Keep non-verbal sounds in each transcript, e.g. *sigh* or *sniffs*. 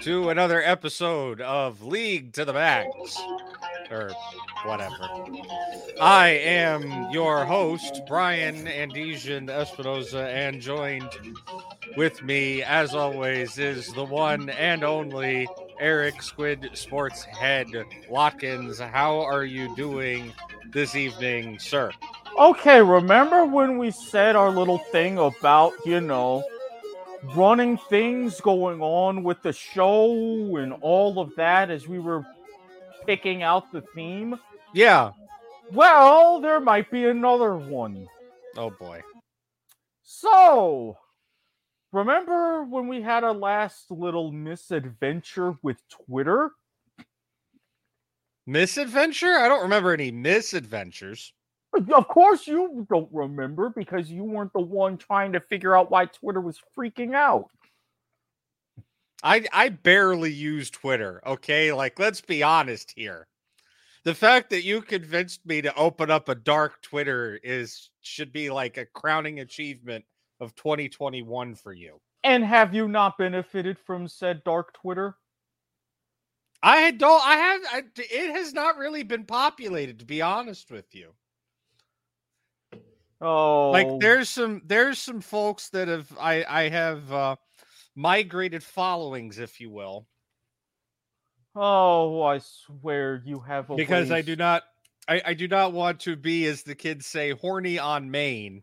to another episode of League to the Max, or whatever. I am your host, Bryan Andesian Espinoza, and joined with me, as always, is the one and only Eric Squid Sports Head Watkins. How are you doing this evening, sir? Okay, remember when we said our little thing about, you know, running things going on with the show and all of that as we were picking out the theme? Yeah. Well, there might be another one. Oh boy. So, remember when we had our last little misadventure with Twitter? Misadventure? I don't remember any misadventures. Of course, you don't remember because you weren't the one trying to figure out why Twitter was freaking out. I I barely use Twitter, okay? Like let's be honest here. The fact that you convinced me to open up a dark Twitter is should be like a crowning achievement of 2021 for you. And have you not benefited from said dark Twitter? I don't I have I, it has not really been populated to be honest with you. Oh, Like there's some there's some folks that have I I have uh migrated followings if you will oh, I swear you have a because I do not I, I do not want to be as the kids say horny on main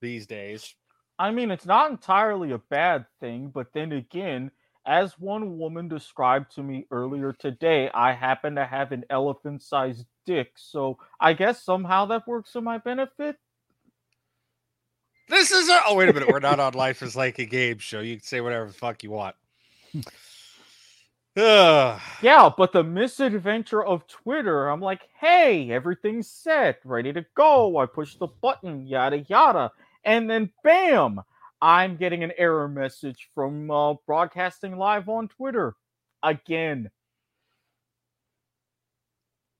these days. I mean, it's not entirely a bad thing, but then again, as one woman described to me earlier today, I happen to have an elephant-sized dick, so I guess somehow that works to my benefit. This is a oh wait a minute, we're not on Life is Like a Game show. You can say whatever the fuck you want. Ugh. *sighs* Yeah, but the misadventure of Twitter, I'm like, hey, everything's set, ready to go. I push the button, yada yada, and then bam, I'm getting an error message from uh, broadcasting live on Twitter again.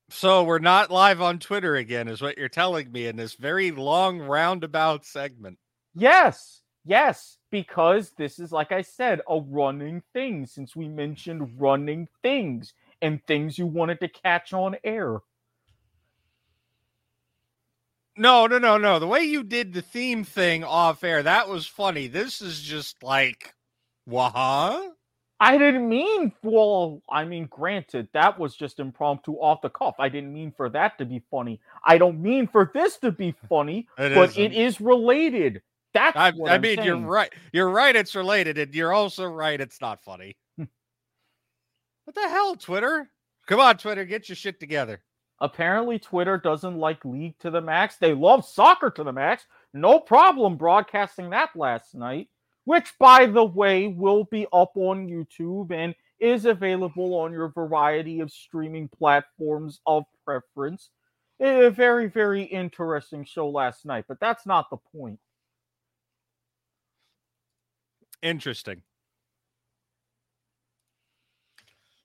So we're not live on Twitter again, is what you're telling me in this very long roundabout segment. Yes, yes, because this is, like I said, a running thing since we mentioned running things and things you wanted to catch on air. No, no, no, no. The way you did the theme thing off air, that was funny. This is just like, what? I didn't mean, well, I mean, granted, that was just impromptu off the cuff. I didn't mean for that to be funny. I don't mean for this to be *laughs* funny, It but isn't. it is related. That's I, what I mean, you're right. You're right. It's related, and you're also right. It's not funny. what the hell, Twitter? Come on, Twitter, get your shit together. Apparently, Twitter doesn't like League to the max. They love soccer to the max. No problem broadcasting that last night, which, by the way, will be up on YouTube and is available on your variety of streaming platforms of preference. A very, very interesting show last night, but that's not the point. Interesting.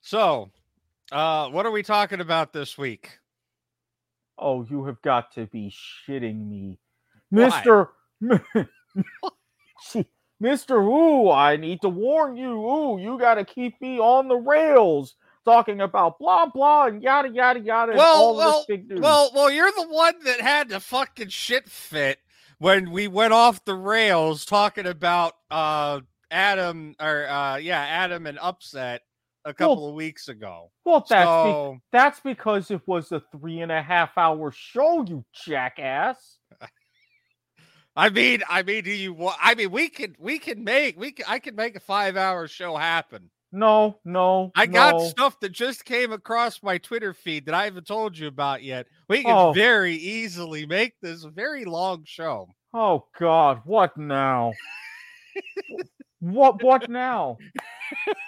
So, uh, what are we talking about this week? Oh, you have got to be shitting me. Why? Mr. *laughs* *laughs* Mr. Ooh, I need to warn you. Ooh, you got to keep me on the rails talking about blah, blah, and yada, yada, yada. Well, all well, this big news. Well, well, you're the one that had the fucking shit fit when we went off the rails talking about uh Adam or uh yeah, Adam and upset a couple of weeks ago. well that's, be- that's because it was a three and a half hour show, you jackass. I mean, I mean, do you want? I mean, we could, we can make, we can, I can make a five-hour show happen. No, no. I got stuff that just came across my Twitter feed that I haven't told you about yet. We can Oh. very easily make this a very long show. Oh God, what now? what what now?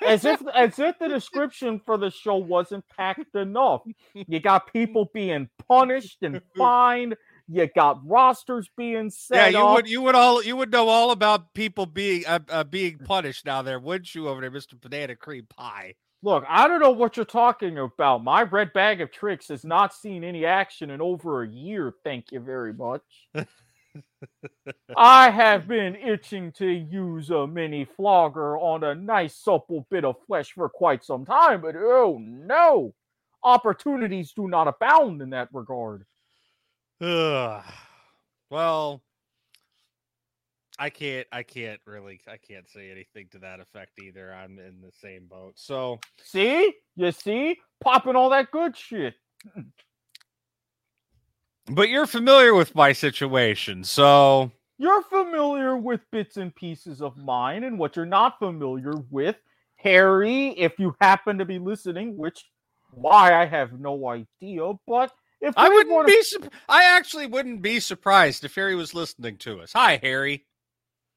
As if as if the description for the show wasn't packed enough. You got people being punished and fined. You got rosters being set. Yeah, you up. would you would all you would know all about people being uh, uh, being punished now there, wouldn't you, over there, Mister Banana Cream Pie? Look, I don't know what you're talking about. My red bag of tricks has not seen any action in over a year. Thank you very much. I have *laughs* been itching to use a mini flogger on a nice supple bit of flesh for quite some time, but oh no, opportunities do not abound in that regard. Ugh. Well, I can't. I can't really. I can't say anything to that effect either. I'm in the same boat. So See? You see? Popping all that good shit. But you're familiar with my situation, so You're familiar with bits and pieces of mine, and what you're not familiar with, Harry, if you happen to be listening, which why I have no idea, but if I wouldn't wanna- be. Su- I actually wouldn't be surprised if Harry was listening to us. Hi, Harry.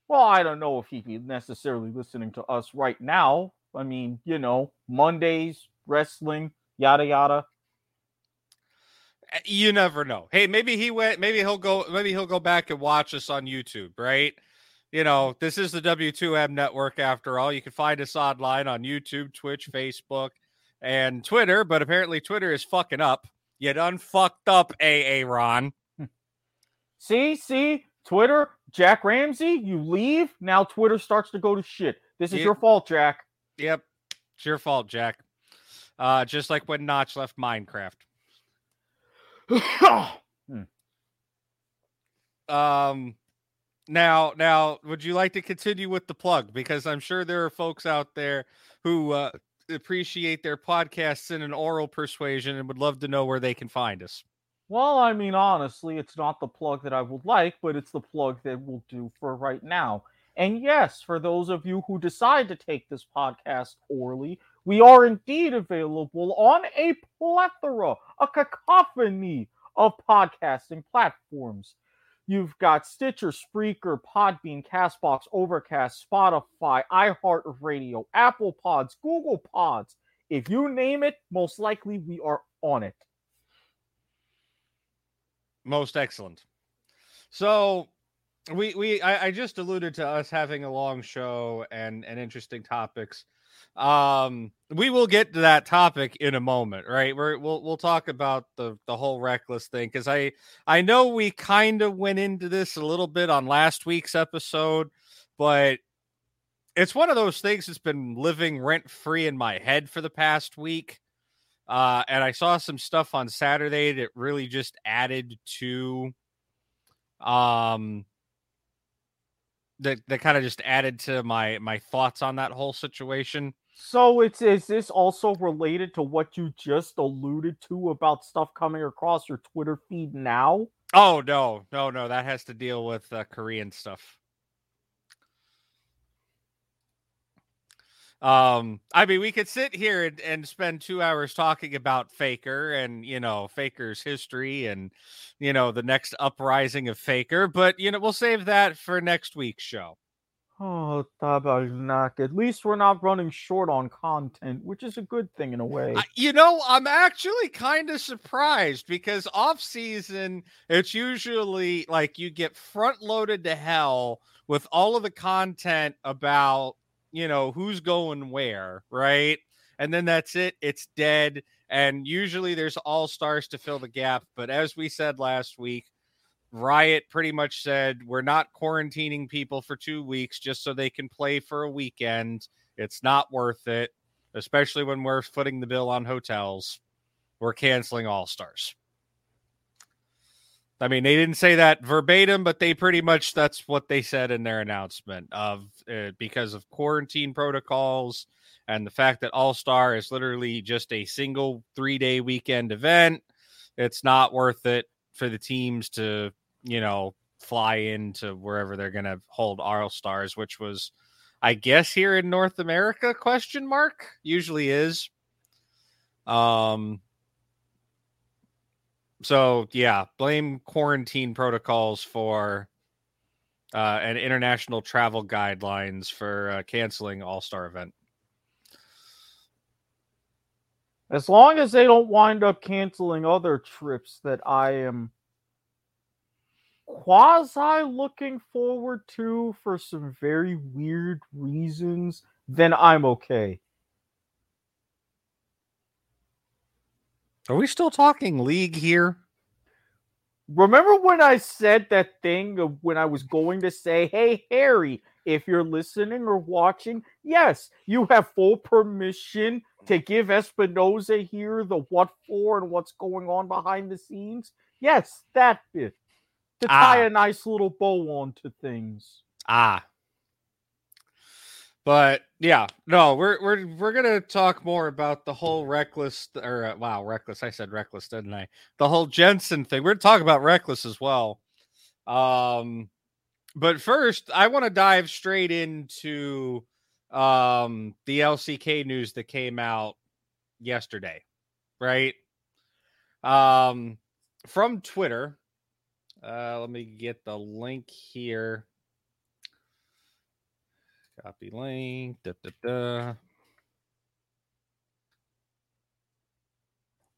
well, I don't know if he'd be necessarily listening to us right now. I mean, you know, Mondays, wrestling, yada yada. Uh, You never know. Hey, maybe he went. Maybe he'll go. Maybe he'll go back and watch us on YouTube. Right. You know, this is the W2M network after all. You can find us online on YouTube, Twitch, Facebook, and Twitter. But apparently, Twitter is fucking up. You done fucked up, AA Ron. See, see, Twitter, Jack Ramsey, you leave, now Twitter starts to go to shit. This is Yeah. your fault, Jack. Yep, it's your fault, Jack. Uh, just like when Notch left Minecraft. *coughs* Um, now, now, would you like to continue with the plug? Because I'm sure there are folks out there who uh, appreciate their podcasts in an oral persuasion and would love to know where they can find us. Well, I mean, honestly, it's not the plug that I would like, but it's the plug that we'll do for right now. And yes, for those of you who decide to take this podcast orally, we are indeed available on a plethora, a cacophony of podcasting platforms. You've got Stitcher, Spreaker, Podbean, Castbox, Overcast, Spotify, iHeartRadio, Apple Pods, Google Pods. If you name it, most likely we are on it. Most excellent. So we we I, I just alluded to us having a long show and and interesting topics. Um we will get to that topic in a moment, right? We're, we'll we'll talk about the the whole Rekkles thing cuz I I know we kind of went into this a little bit on last week's episode, but it's one of those things that's been living rent free in my head for the past week. Uh, and I saw some stuff on Saturday that really just added to, um, that that kind of just added to my my thoughts on that whole situation. So it's is this also related to what you just alluded to about stuff coming across your Twitter feed now? Oh no, no, no, that has to deal with uh, Korean stuff. Um, I mean, we could sit here and, and spend two hours talking about Faker and you know Faker's history and you know the next uprising of Faker, but you know we'll save that for next week's show. Oh, Tabarnak. At least we're not running short on content, which is a good thing in a way. You know, I'm actually kind of surprised because off season, it's usually like you get front loaded to hell with all of the content about, you know, who's going where, right? And then that's it, it's dead. And usually there's all stars to fill the gap. But as we said last week, Riot pretty much said we're not quarantining people for two weeks just so they can play for a weekend. It's not worth it especially when we're footing the bill on hotels. We're canceling All Stars. I mean, they didn't say that verbatim, but they pretty much that's what they said in their announcement of uh, because of quarantine protocols and the fact that All Star is literally just a single three day weekend event. It's not worth it for the teams to, you know, fly into wherever they're going to hold All Stars, which was I guess here in North America question mark usually is um so yeah blame quarantine protocols for uh and international travel guidelines for uh, canceling all-star event As long as they don't wind up canceling other trips that I am quasi looking forward to for some very weird reasons, then I'm okay. Are we still talking league here? Remember when I said that thing of when I was going to say, hey, Harry, if you're listening or watching, yes, you have full permission to give Espinoza here the what for and what's going on behind the scenes. Yes, that bit. To tie Ah. a nice little bow onto things. Ah. But yeah, no, we're we're we're gonna talk more about the whole Rekkles or uh, wow, Rekkles. I said Rekkles, didn't I? The whole Jensen thing. We're gonna talk about Rekkles as well. Um, but first, I want to dive straight into um the LCK news that came out yesterday, right? Um, from Twitter. Uh, let me get the link here. Copy link. Da, da, da.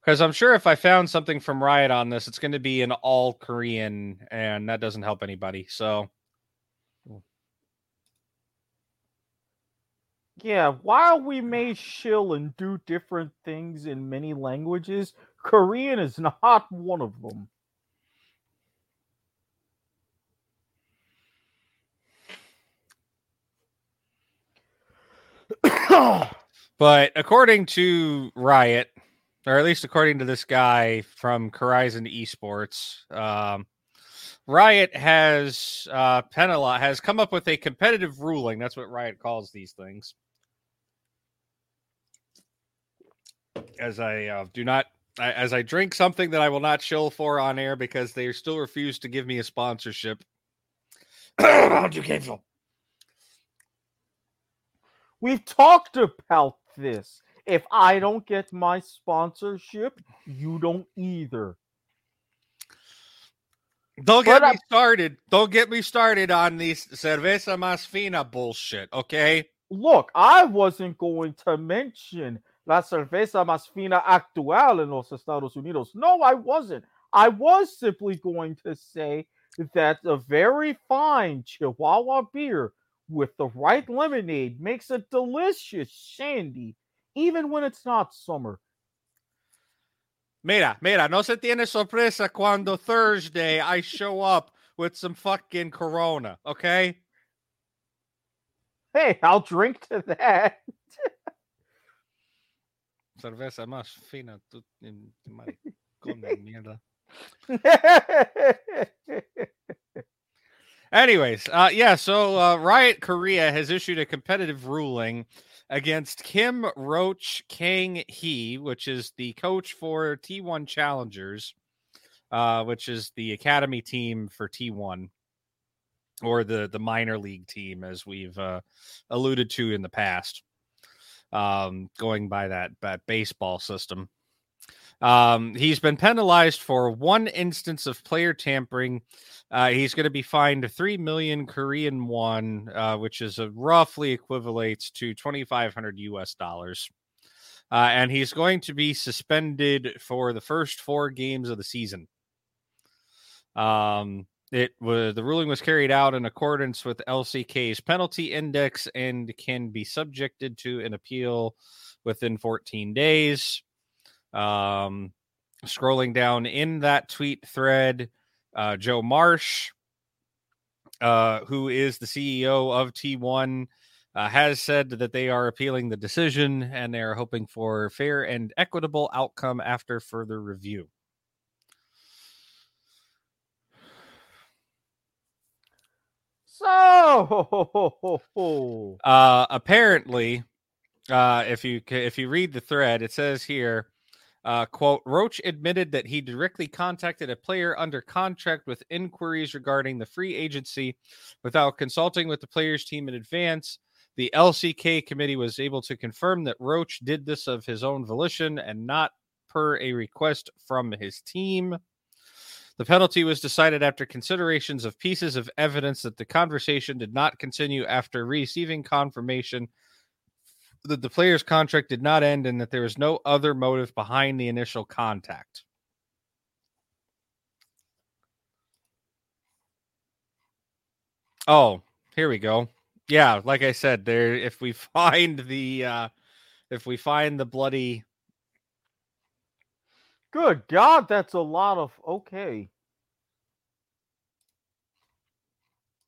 Because I'm sure if I found something from Riot on this, it's going to be in all Korean, and that doesn't help anybody. So, Yeah, while we may shill and do different things in many languages, Korean is *laughs* not one of them. *laughs* but according to Riot, or at least according to this guy from Horizon Esports, um, Riot has uh, penalized has come up with a competitive ruling. That's what Riot calls these things. As I uh, do not, as I drink something that I will not chill for on air because they still refuse to give me a sponsorship. *coughs* How'd you cancel? We've talked about this. If I don't get my sponsorship, you don't either. Don't get But me started. Don't get me started on these cerveza más fina bullshit. Okay. Look, I wasn't going to mention la cerveza más fina actual in los Estados Unidos. No, I wasn't. I was simply going to say that a very fine Chihuahua beer with the right lemonade makes a delicious shandy, even when it's not summer. Mira, mira, no se tiene sorpresa cuando Thursday I show up with some fucking Corona. Okay. Hey, I'll drink to that. Cerveza más fina. en- maricón de mierda. *laughs* Anyways, uh, yeah, so uh, Riot Korea has issued a competitive ruling against Kim Roach Kang Hee, which is the coach for T1 Challengers, uh, which is the academy team for T1 or the the minor league team, as we've uh, alluded to in the past, um, going by that, that baseball system. Um, he's been penalized for one instance of player tampering. Uh, he's going to be fined three million Korean won, uh, which is roughly equivalates to twenty five hundred U.S. dollars. Uh, and he's going to be suspended for the first four games of the season. Um, it was the ruling was carried out in accordance with LCK's penalty index and can be subjected to an appeal within 14 days. Um, scrolling down in that tweet thread, uh, Joe Marsh, uh, who is the CEO of T1, uh, has said that they are appealing the decision and they are hoping for fair and equitable outcome after further review. so, *laughs* Uh, apparently, uh, if you if you read the thread, it says here, uh, "quote Roach admitted that he directly contacted a player under contract with inquiries regarding the free agency, without consulting with the players' team in advance. The LCK committee was able to confirm that Roach did this of his own volition and not per a request from his team." The penalty was decided after considerations of pieces of evidence that the conversation did not continue after receiving confirmation that the player's contract did not end and that there was no other motive behind the initial contact. Oh, here we go. Yeah, like I said, there if we *laughs* find the uh if we find the bloody Good God, that's a lot of okay.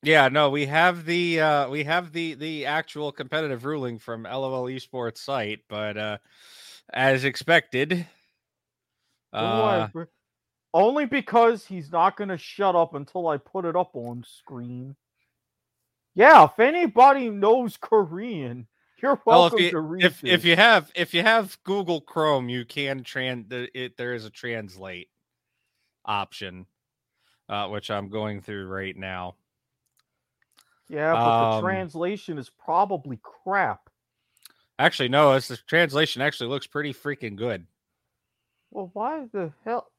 Yeah, no, we have the uh we have the the actual competitive ruling from LOL Esports site, but uh as expected uh only because he's not going to shut up until I put it up on screen. Yeah, if anybody knows Korean, you're well, if welcome you, to read if, if you have if you have Google Chrome, you can trans it there is a translate option uh which I'm going through right now. Yeah, but Um, the translation is probably crap. Actually, no, it's the translation actually looks pretty freaking good. Well, why the hell?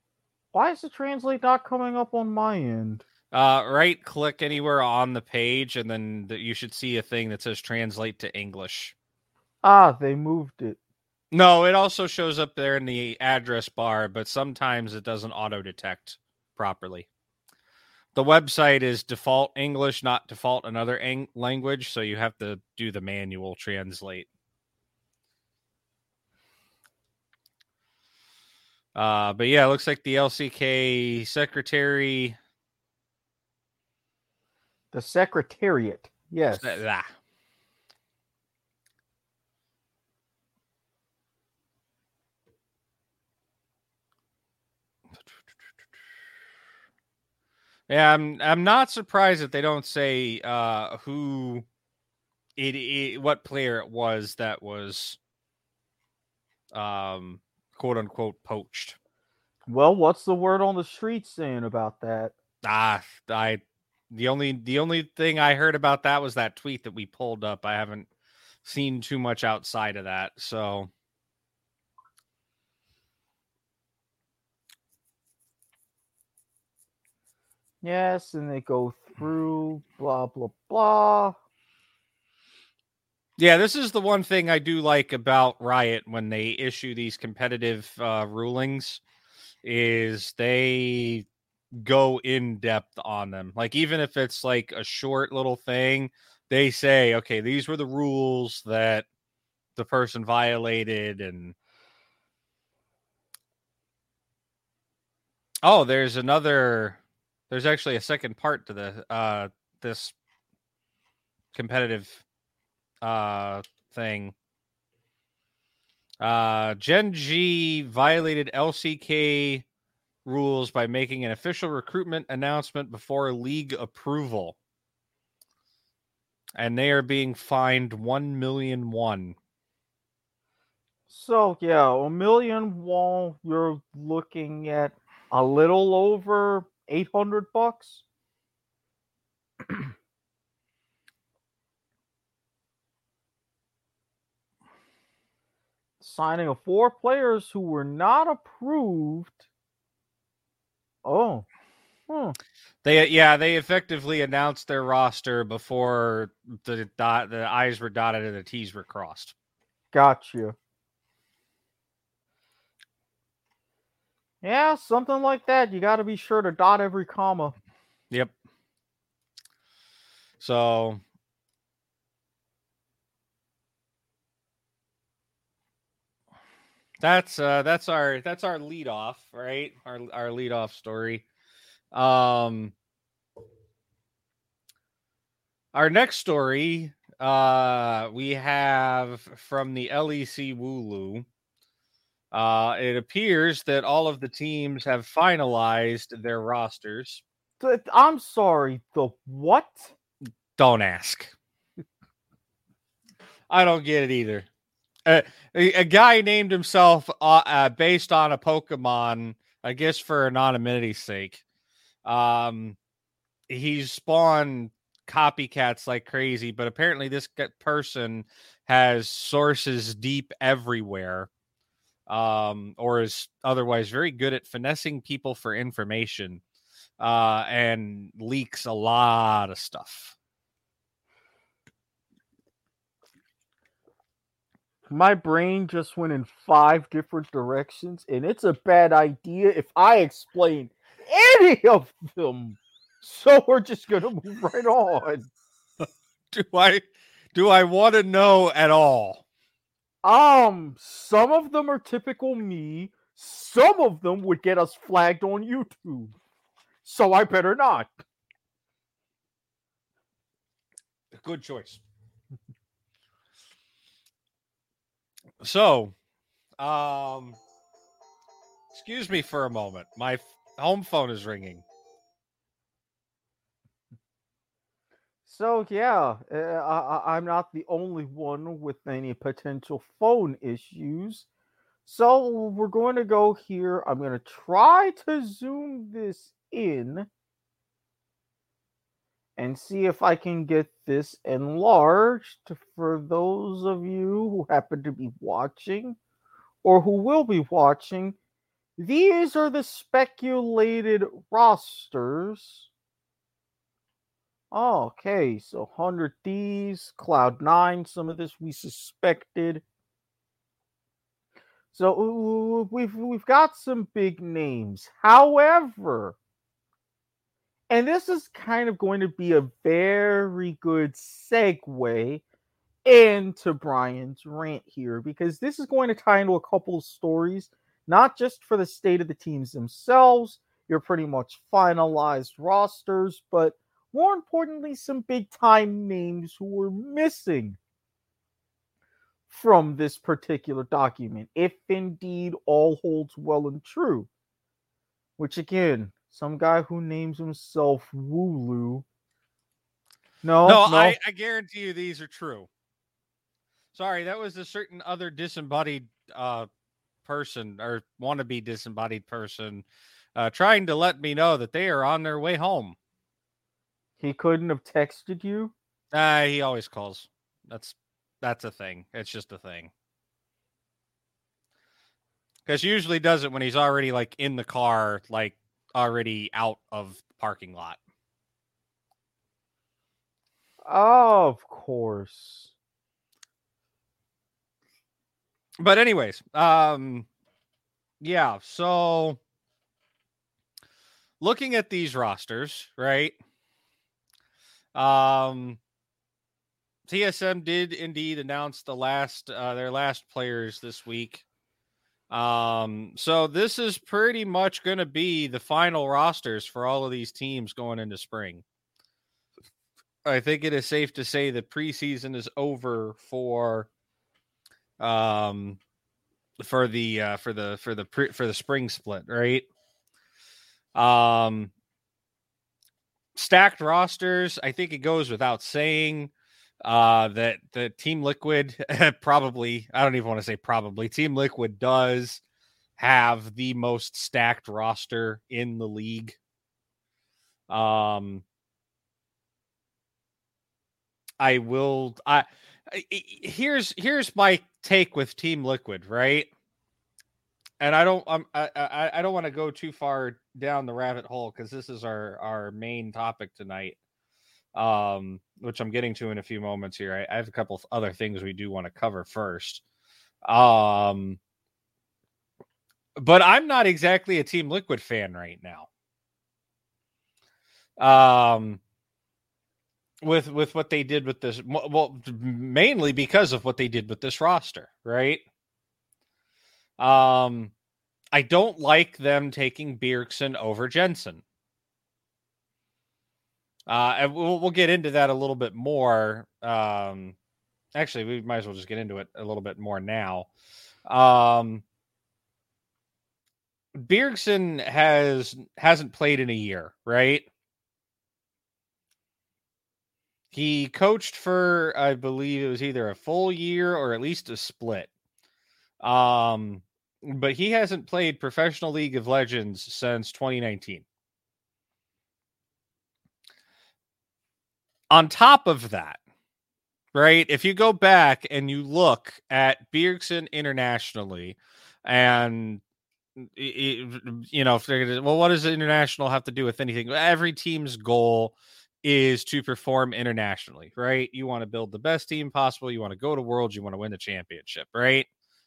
Why is the translate not coming up on my end? Uh, right click anywhere on the page, and then the, you should see a thing that says translate to English. Ah, they moved it. No, it also shows up there in the address bar, but sometimes it doesn't auto detect properly. The website is default English, not default another ang- language, so you have to do the manual translate. Uh, but yeah, it looks like the LCK secretary. The Secretariat. Yes. Ah. Yeah, I'm I'm not surprised that they don't say uh who it, it what player it was that was um quote unquote poached. Well, what's the word on the street saying about that? Ah, I the only the only thing I heard about that was that tweet that we pulled up. I haven't seen too much outside of that. So Yes, and they go through blah blah blah. Yeah, this is the one thing I do like about Riot when they issue these competitive uh, rulings is they go in depth on them. Like even if it's like a short little thing, they say, "Okay, these were the rules that the person violated and Oh, there's another there's actually a second part to the uh this competitive uh thing. Uh Gen G violated LCK rules by making an official recruitment announcement before league approval. And they are being fined 1 million won. So yeah, a million wall. You're looking at a little over eight hundred bucks. *clears throat* Signing of four players who were not approved. Oh. They yeah, they effectively announced their roster before the dot the I's were dotted and the T's were crossed. got you. Yeah, something like that. You got to be sure to dot every comma. Yep. So that's uh that's our that's our lead off, right? Our our lead off story. Um our next story uh we have from the LEC Wooloo. Uh it appears that all of the teams have finalized their rosters. I'm sorry. The what? Don't ask. I don't get it either. Uh, a, a guy named himself uh, uh, based on a Pokemon, I guess for anonymity's sake. Um, he's spawned copycats like crazy, but apparently this person has sources deep everywhere. Um, or is otherwise very good at finessing people for information, uh, and leaks a lot of stuff. My brain just went in five different directions, and it's a bad idea if I explain any of them. So we're just gonna move right on. *laughs* Do I do I want to know at all? Um, some of them are typical me. Some of them would get us flagged on YouTube. So I better not. Good choice. So, um, excuse me for a moment. My home phone is ringing. So yeah, uh, I, I'm not the only one with any potential phone issues. So we're going to go here. I'm going to try to zoom this in and see if I can get this enlarged for those of you who happen to be watching or who will be watching. These are the speculated rosters. Okay, so 100 Thieves, Cloud9, some of this we suspected. So we've we've got some big names. However, and this is kind of going to be a very good segue into Bryan's rant here because this is going to tie into a couple of stories, not just for the state of the teams themselves, your pretty much finalized rosters, but more importantly, some big time names who were missing from this particular document, if indeed all holds well and true. Which again, some guy who names himself Wooloo. No, no, no. I, I guarantee you these are true. Sorry, that was a certain other disembodied uh, person or wannabe disembodied person uh, trying to let me know that they are on their way home. He couldn't have texted you. Uh, he always calls. That's that's a thing. It's just a thing. Because usually does it when he's already like in the car, like already out of the parking lot. Of course. But anyways, um yeah, so looking at these rosters, right? Um TSM did indeed announce the last uh, their last players this week. Um, so this is pretty much going to be the final rosters for all of these teams going into spring. I think it is safe to say the preseason is over for um for the uh for the for the pre, for the spring split, right? Um stacked rosters, I think it goes without saying uh that the team liquid *laughs* probably i don't even want to say probably team liquid does have the most stacked roster in the league. Um i will i here's here's my take with team liquid right and i don't I'm, i i, I don't want to go too far down the rabbit hole because this is our our main topic tonight um, which I'm getting to in a few moments here. I, I have a couple of other things we do want to cover first. Um, but I'm not exactly a Team Liquid fan right now. Um, with with what they did with this, well, mainly because of what they did with this roster, right? Um, I don't like them taking Bjergsen over Jensen. Uh, and we'll, we'll get into that a little bit more. Um, actually, we might as well just get into it a little bit more now. Um, Bjergsen has hasn't played in a year, right? He coached for, I believe it was either a full year or at least a split. Um, but he hasn't played professional League of Legends since 2019. on top of that, right? If you go back and you look at Bjergsen internationally, and you know, well, what does international have to do with anything? Every team's goal is to perform internationally, right? You want to build the best team possible. You want to go to worlds. You want to win the championship, right?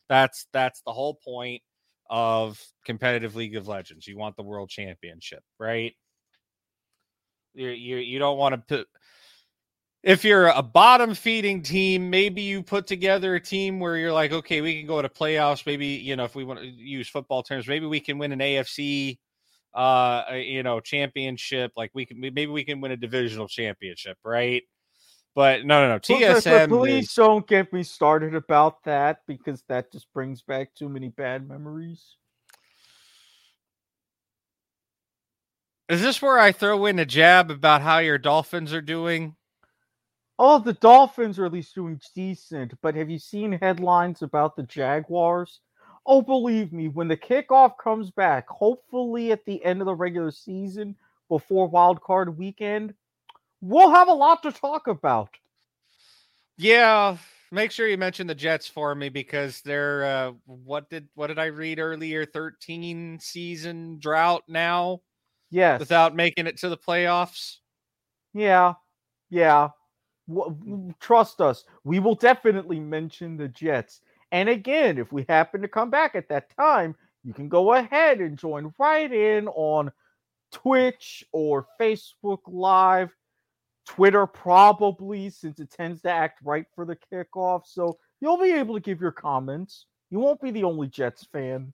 That's that's the whole point of competitive League of Legends. You want the world championship, right? You you you don't want to put if you're a bottom feeding team, maybe you put together a team where you're like, okay, we can go to playoffs. Maybe, you know, if we want to use football terms, maybe we can win an AFC, uh, you know, championship. Like we can, maybe we can win a divisional championship, right? But no, no, no. TSM. Please is, don't get me started about that because that just brings back too many bad memories. Is this where I throw in a jab about how your Dolphins are doing? Oh, the Dolphins are at least doing decent, but have you seen headlines about the Jaguars? Oh, believe me, when the kickoff comes back, hopefully at the end of the regular season before wild card weekend, we'll have a lot to talk about. Yeah, make sure you mention the Jets for me because they're uh, what did what did I read earlier? 13 season drought now. Yes. Without making it to the playoffs. Yeah. Yeah trust us, we will definitely mention the Jets. And again, if we happen to come back at that time, you can go ahead and join right in on Twitch or Facebook Live, Twitter, probably, since it tends to act right for the kickoff. So you'll be able to give your comments. You won't be the only Jets fan.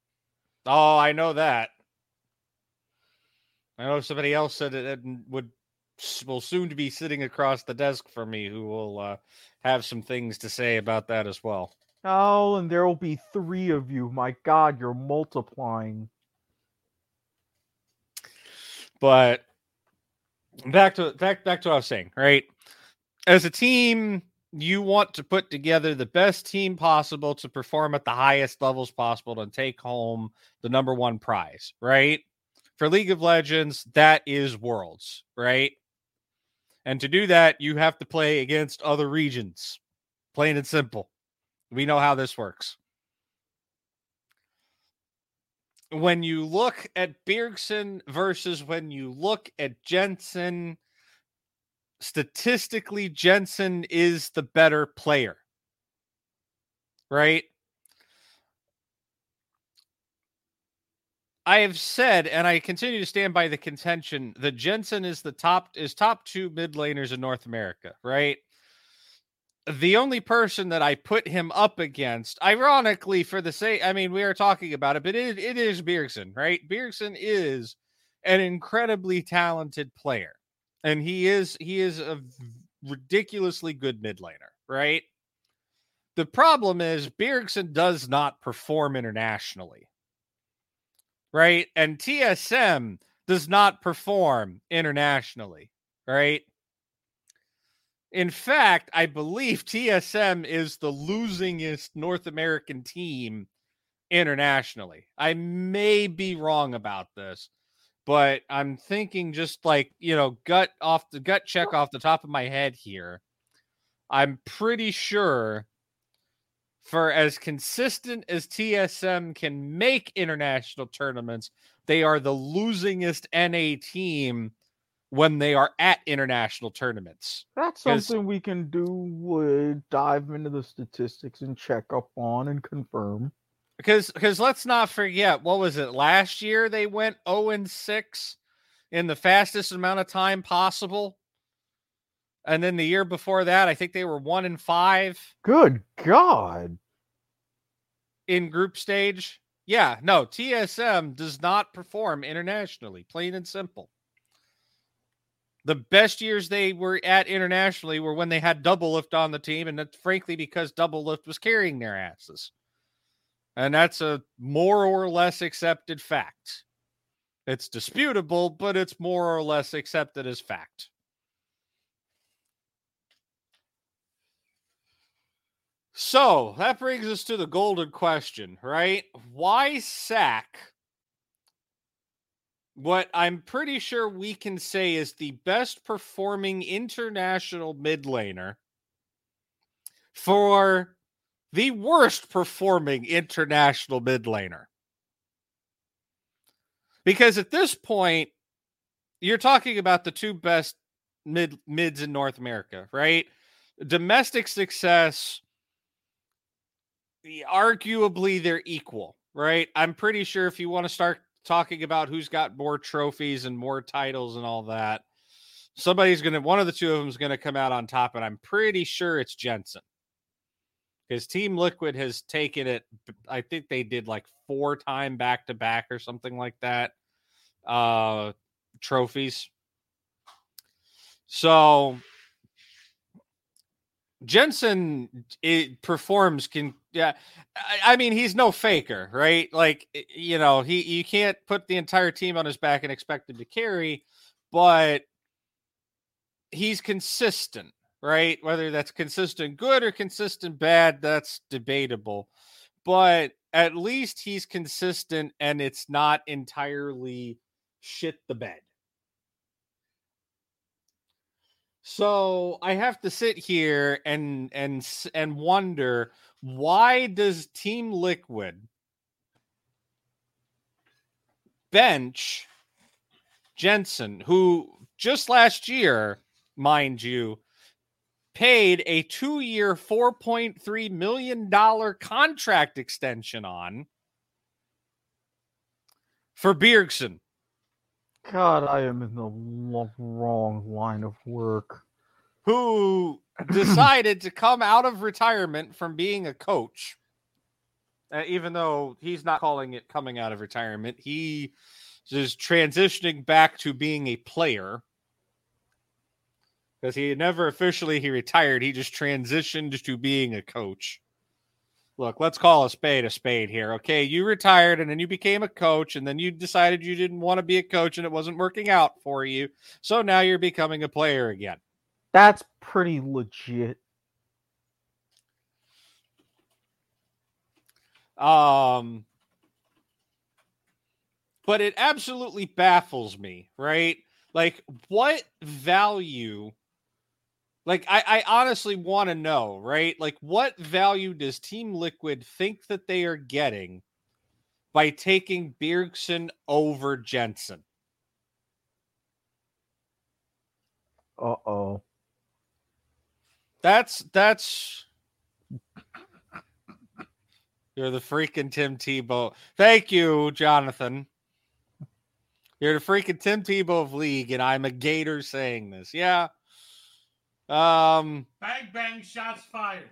Oh, I know that. I know somebody else said it would will soon to be sitting across the desk from me who will uh, have some things to say about that as well. Oh, and there will be three of you. My God, you're multiplying. But back to back back to what I was saying, right? As a team, you want to put together the best team possible to perform at the highest levels possible and take home the number one prize, right? For League of Legends, that is Worlds, right? And to do that, you have to play against other regions. Plain and simple. We know how this works. When you look at Bjergsen versus when you look at Jensen, statistically, Jensen is the better player. Right? I have said, and I continue to stand by the contention that Jensen is the top is top two mid laners in North America, right? The only person that I put him up against, ironically, for the sake, I mean, we are talking about it, but it, it is Bjergsen, right? Bjergsen is an incredibly talented player, and he is he is a ridiculously good mid laner, right? The problem is Bjergsen does not perform internationally right? And TSM does not perform internationally, right? In fact, I believe TSM is the losingest North American team internationally. I may be wrong about this, but I'm thinking just like, you know, gut off the gut check off the top of my head here. I'm pretty sure for as consistent as TSM can make international tournaments, they are the losingest NA team when they are at international tournaments. That's something we can do. Uh, dive into the statistics and check up on and confirm. Because because let's not forget what was it last year they went 0 and 6 in the fastest amount of time possible. And then the year before that, I think they were one and five. Good God. In group stage. Yeah, no, TSM does not perform internationally, plain and simple. The best years they were at internationally were when they had Doublelift on the team, and that's frankly because Doublelift was carrying their asses. And that's a more or less accepted fact. It's disputable, but it's more or less accepted as fact. So that brings us to the golden question, right? Why sack what I'm pretty sure we can say is the best performing international mid laner for the worst performing international mid laner? Because at this point, you're talking about the two best mid mids in North America, right? Domestic success arguably they're equal, right? I'm pretty sure if you want to start talking about who's got more trophies and more titles and all that, somebody's gonna one of the two of them is gonna come out on top, and I'm pretty sure it's Jensen. Because Team Liquid has taken it, I think they did like four time back to back or something like that. Uh trophies. So Jensen it performs can yeah I, I, mean he's no Faker right? Like you know he you can't put the entire team on his back and expect him to carry but he's consistent right? Whether that's consistent good or consistent bad that's debatable. But at least he's consistent and it's not entirely shit the bed so I have to sit here and and and wonder why does Team Liquid bench Jensen, who just last year, mind you, paid a two-year, four point three million dollar contract extension on for Bjergsen. God, I am in the wrong line of work. Who *clears throat* decided to come out of retirement from being a coach, uh, even though he's not calling it coming out of retirement. He is transitioning back to being a player because he never officially he retired. He just transitioned to being a coach look, let's call a spade a spade here. Okay. You retired and then you became a coach and then you decided you didn't want to be a coach and it wasn't working out for you. So now you're becoming a player again. That's pretty legit. Um, but it absolutely baffles me, right? Like, what value like I, I honestly want to know, right? Like what value does Team Liquid think that they are getting by taking Bjergsen over Jensen? Uh oh. That's that's you're the freaking Tim Tebow. Thank you, Jonathan. You're the freaking Tim Tebow of League, and I'm a Gator saying this. Yeah. Um, bang bang, shots fired.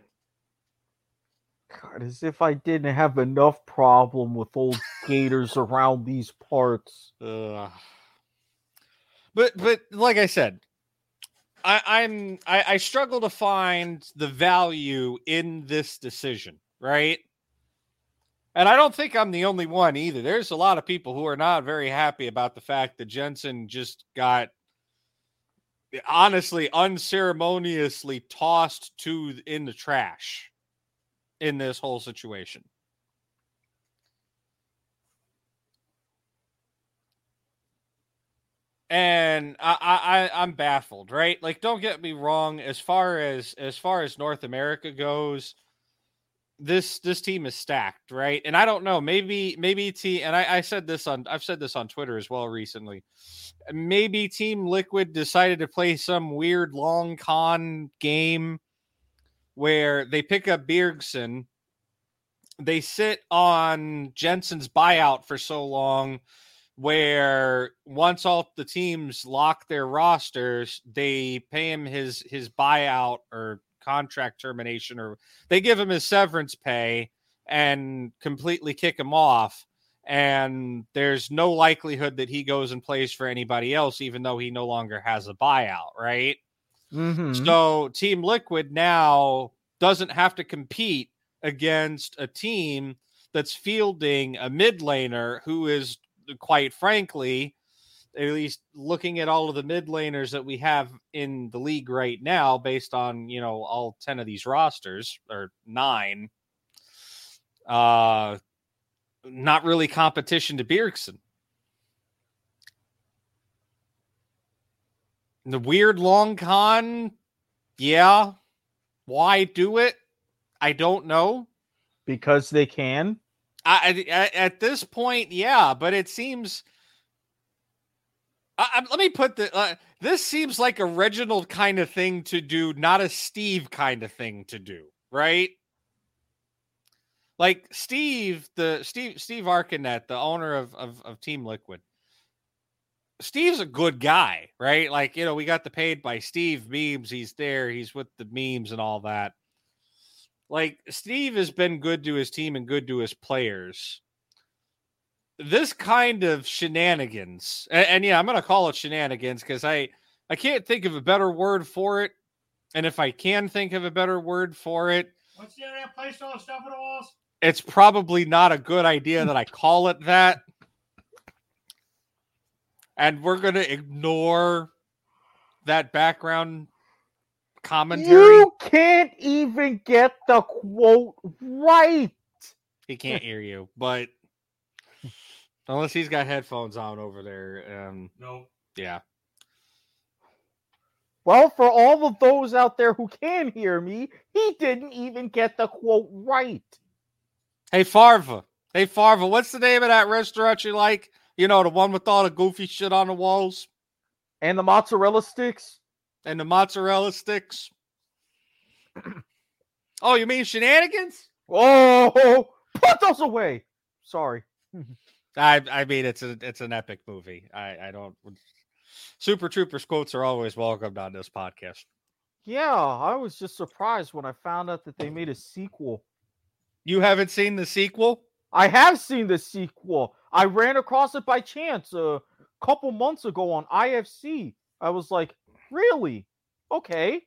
God, as if I didn't have enough problem with old *laughs* gators around these parts. Uh, but but like I said, I, I'm I, I struggle to find the value in this decision, right? And I don't think I'm the only one either. There's a lot of people who are not very happy about the fact that Jensen just got honestly unceremoniously tossed to in the trash in this whole situation. and I, I i'm baffled right like don't get me wrong as far as as far as north america goes this this team is stacked, right? And I don't know, maybe maybe T and I, I said this on I've said this on Twitter as well recently. Maybe Team Liquid decided to play some weird long con game where they pick up Bjergsen, they sit on Jensen's buyout for so long where once all the teams lock their rosters, they pay him his his buyout or contract termination or they give him his severance pay and completely kick him off and there's no likelihood that he goes and plays for anybody else even though he no longer has a buyout right mm-hmm. so team liquid now doesn't have to compete against a team that's fielding a mid laner who is quite frankly at least looking at all of the mid laners that we have in the league right now, based on you know all ten of these rosters or nine, uh, not really competition to Bjergsen. The weird long con, yeah. Why do it? I don't know. Because they can. I, I at this point, yeah, but it seems I, let me put the. Uh, this seems like a Reginald kind of thing to do, not a Steve kind of thing to do, right? Like Steve, the Steve Steve Arhancet, the owner of, of, of Team Liquid. Steve's a good guy, right? Like, you know, we got the paid by Steve memes. He's there, he's with the memes and all that. Like, Steve has been good to his team and good to his players. This kind of shenanigans, and, and yeah, I'm gonna call it shenanigans because I I can't think of a better word for it. And if I can think of a better word for it, What's the other place all the stuff on the walls? it's probably not a good idea that I call it that. And we're going to ignore that background commentary. You can't even get the quote right. He can't hear you, but unless he's got headphones on over there, um, No. yeah. Well, for all of those out there who can hear me, he didn't even get the quote right. Hey Farva, hey Farva, what's the name of that restaurant you like? You know, the one with all the goofy shit on the walls And the mozzarella sticks? and the mozzarella sticks. oh, you mean shenanigans? Oh, put those away. Sorry. *laughs* I I mean it's a it's an epic movie. I I don't Super Troopers quotes are always welcomed on this podcast. Yeah, I was just surprised when I found out that they made a sequel. You haven't seen the sequel? I have seen the sequel. I ran across it by chance a couple months ago on IFC. I was like, really? Okay.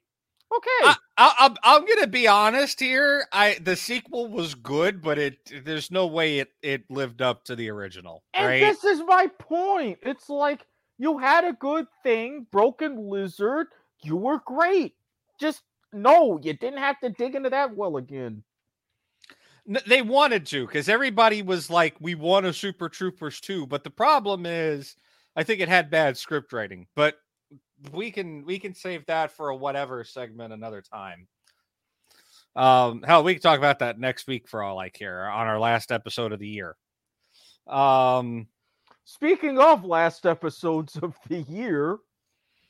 Okay. I, I, I'm I'm gonna be honest here. I the sequel was good, but it there's no way it it lived up to the original, and right? this is my point. It's like you had a good thing, Broken Lizard. You were great. Just no, you didn't have to dig into that well again. They wanted to because everybody was like, "We want a Super Troopers too," but the problem is, I think it had bad script writing. But we can we can save that for a whatever segment another time. Um, hell, we can talk about that next week for all I care on our last episode of the year. Um, Speaking of last episodes of the year,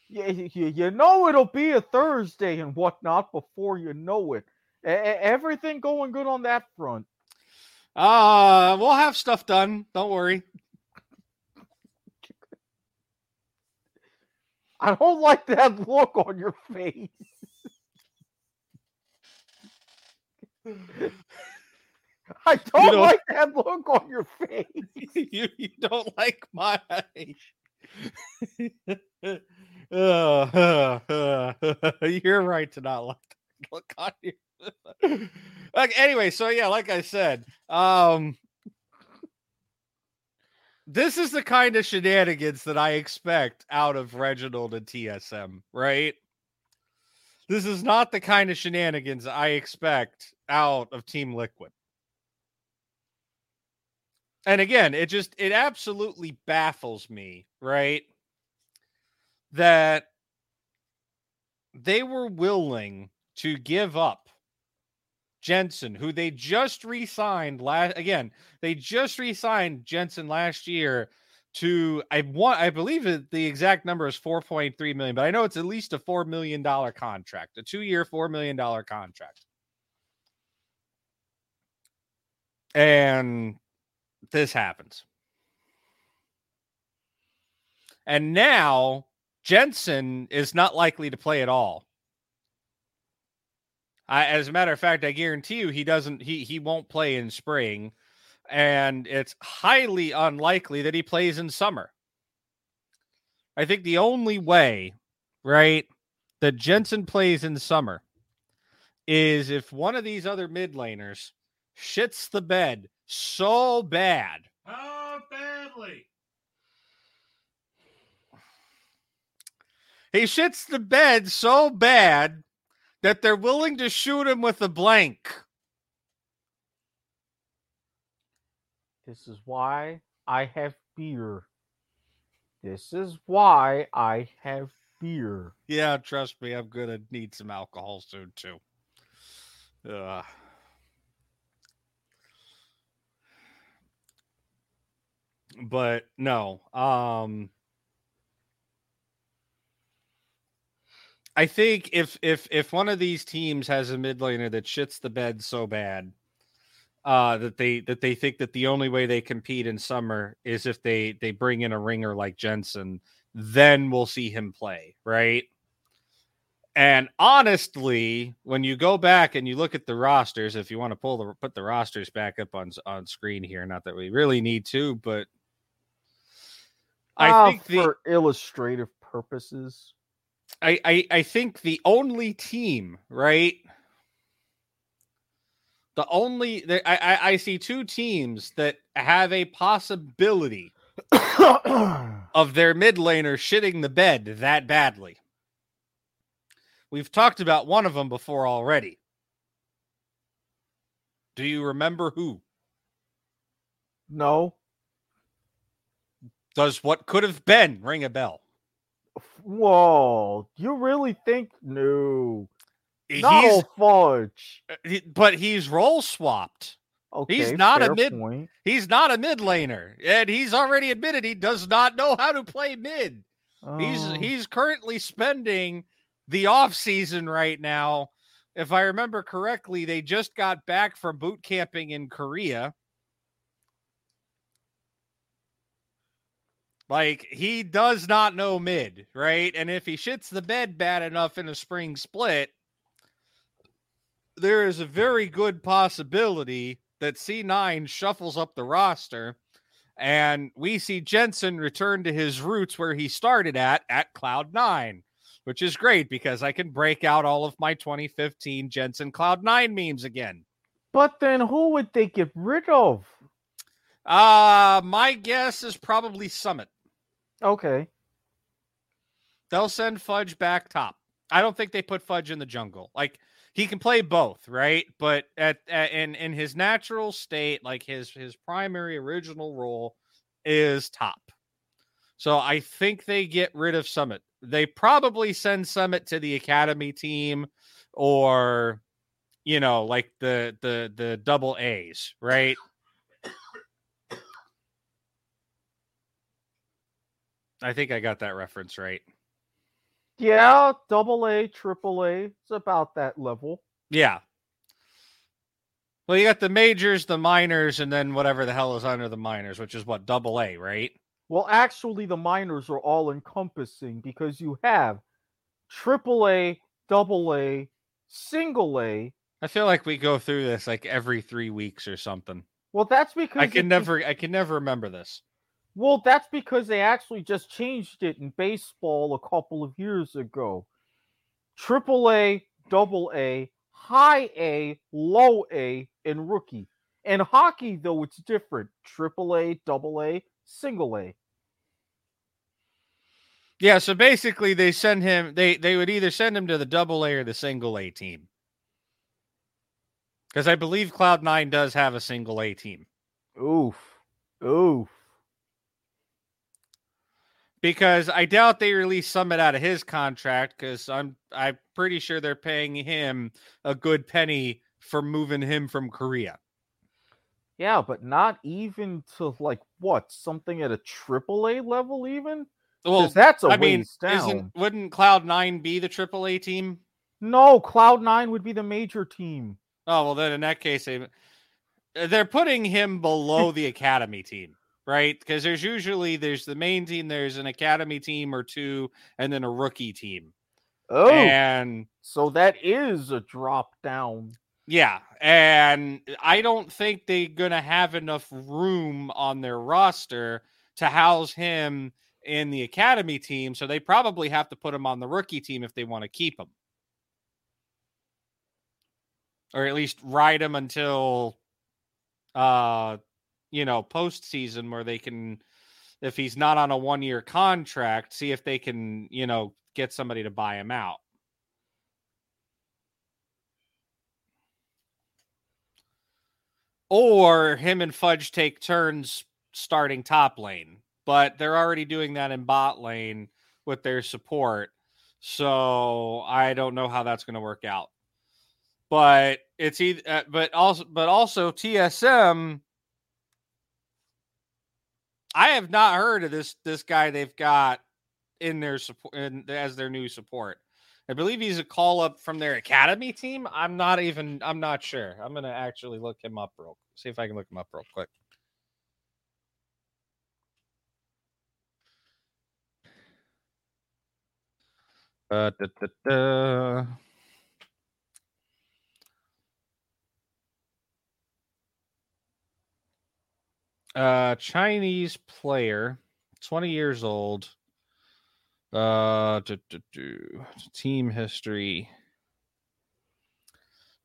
you, you, you know it'll be a Thursday and whatnot before you know it. E- everything going good on that front. uh, we'll have stuff done. Don't worry. I don't like that look on your face. *laughs* I don't know- like that look on your face. *laughs* you you don't like my uh, uh, uh, you're right to not like that look on you. *laughs* okay, anyway, so yeah, like I said, um this is the kind of shenanigans that I expect out of Reginald and TSM, right? This is not the kind of shenanigans I expect out of Team Liquid. And again, it just it absolutely baffles me, right? That they were willing to give up Jensen, who they just re-signed last again, they just re-signed Jensen last year to I want I believe it, the exact number is 4.3 million, but I know it's at least a 4 million dollar contract, a 2-year 4 million dollar contract. And this happens. And now Jensen is not likely to play at all. I, as a matter of fact, I guarantee you he doesn't he he won't play in spring and it's highly unlikely that he plays in summer. I think the only way, right, that Jensen plays in summer is if one of these other mid laners shits the bed so bad How badly? He shits the bed so bad that they're willing to shoot him with a blank. This is why I have beer. This is why I have beer. Yeah, trust me, I'm gonna need some alcohol soon too. Ugh. But no, um I think if if if one of these teams has a mid laner that shits the bed so bad, uh, that they that they think that the only way they compete in summer is if they they bring in a ringer like Jensen, then we'll see him play, right? And honestly, when you go back and you look at the rosters, if you want to pull the put the rosters back up on on screen here, not that we really need to, but I Ah, think the for illustrative purposes. I, I I think the only team, right? The only the, I, I I see two teams that have a possibility *coughs* of their mid laner shitting the bed that badly. We've talked about one of them before already. Do you remember who? no. Does what could have been ring a bell? Whoa. You really think no. He's No fudge. Uh, but he's role swapped. Okay. He's not a mid- point. He's not a mid laner, and he's already admitted he does not know how to play mid. He's Oh. he's currently spending the off season right now. If I remember correctly, they just got back from boot camping in Korea. Like he does not know mid, right? And if he shits the bed bad enough in a spring split, there is a very good possibility that C9 shuffles up the roster and we see Jensen return to his roots where he started at at Cloud 9, which is great because I can break out all of my 2015 Jensen Cloud 9 memes again. But then who would they get rid of? Uh my guess is probably Summit. Okay. They'll send Fudge back top. I don't think they put Fudge in the jungle. Like he can play both, right? But at, at in in his natural state, like his his primary original role is top. So I think they get rid of Summit. They probably send Summit to the academy team or you know, like the the the double A's, right? I think I got that reference right. Yeah, double A, triple A. It's about that level. Yeah. Well, you got the majors, the minors, and then whatever the hell is under the minors, which is what double A, right? Well, actually, the minors are all encompassing because you have triple A, double A, single A. I feel like we go through this like every three weeks or something. Well, that's because I can be- never, I can never remember this. Well, that's because they actually just changed it in baseball a couple of years ago. Triple A, double A, high A, low A, and rookie. In hockey, though, it's different. Triple A, double A, single A. Yeah, so basically they send him they they would either send him to the double A or the single A team. Because I believe Cloud Nine does have a single A team. Oof. Oof. Because I doubt they release Summit out of his contract because I'm I'm pretty sure they're paying him a good penny for moving him from Korea. Yeah, but not even to like what? Something at a triple A level, even? Well, that's a I mean, down. isn't wouldn't Cloud Nine be the AAA team? No, Cloud9 would be the major team. Oh well, then in that case, they, they're putting him below the *laughs* academy team, right? Because there's usually there's the main team, there's an academy team or two, and then a rookie team. Oh, And so that is a drop down. yeah, and I don't think they're gonna have enough room on their roster to house him in the academy team, so they probably have to put him on the rookie team if they want to keep him. Or at least ride him until uh you know postseason where they can if he's not on a one year contract, see if they can, you know, get somebody to buy him out. Or him and Fudge take turns starting top lane, but they're already doing that in bot lane with their support. So I don't know how that's going to work out. But it's either, uh, but also, but also TSM. I have not heard of this this guy they've got in their support in, as their new support. I believe he's a call up from their academy team. I'm not even. I'm not sure. I'm gonna actually look him up real. See if I can look him up real quick. Uh, da, da, da. Uh, Chinese player, 20 years old. Uh, do, do, do. team history.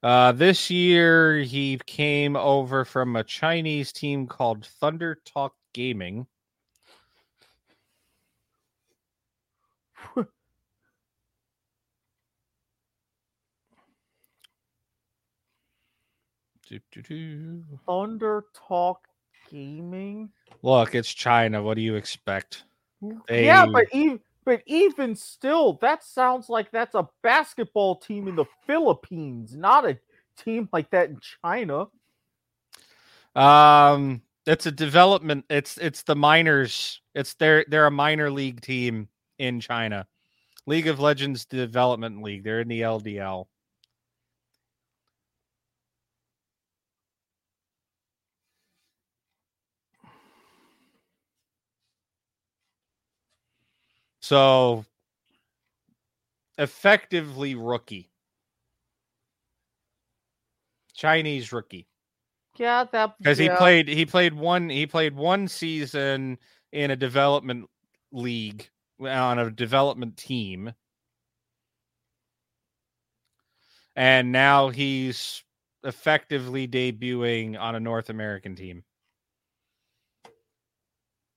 Uh, this year he came over from a Chinese team called Thunder Talk Gaming. Do, do, do. Thunder Talk Gaming. Look, it's China. What do you expect? Yeah, but even but even still, that sounds like that's a basketball team in the Philippines, not a team like that in China. Um, it's a development. It's it's the minors. It's they're they're a minor league team in China, League of Legends Development League. They're in the LDL. So, effectively rookie, Chinese rookie Yeah, that because yeah. he played he played one he played one season in a development league on a development team and now he's effectively debuting on a North American team.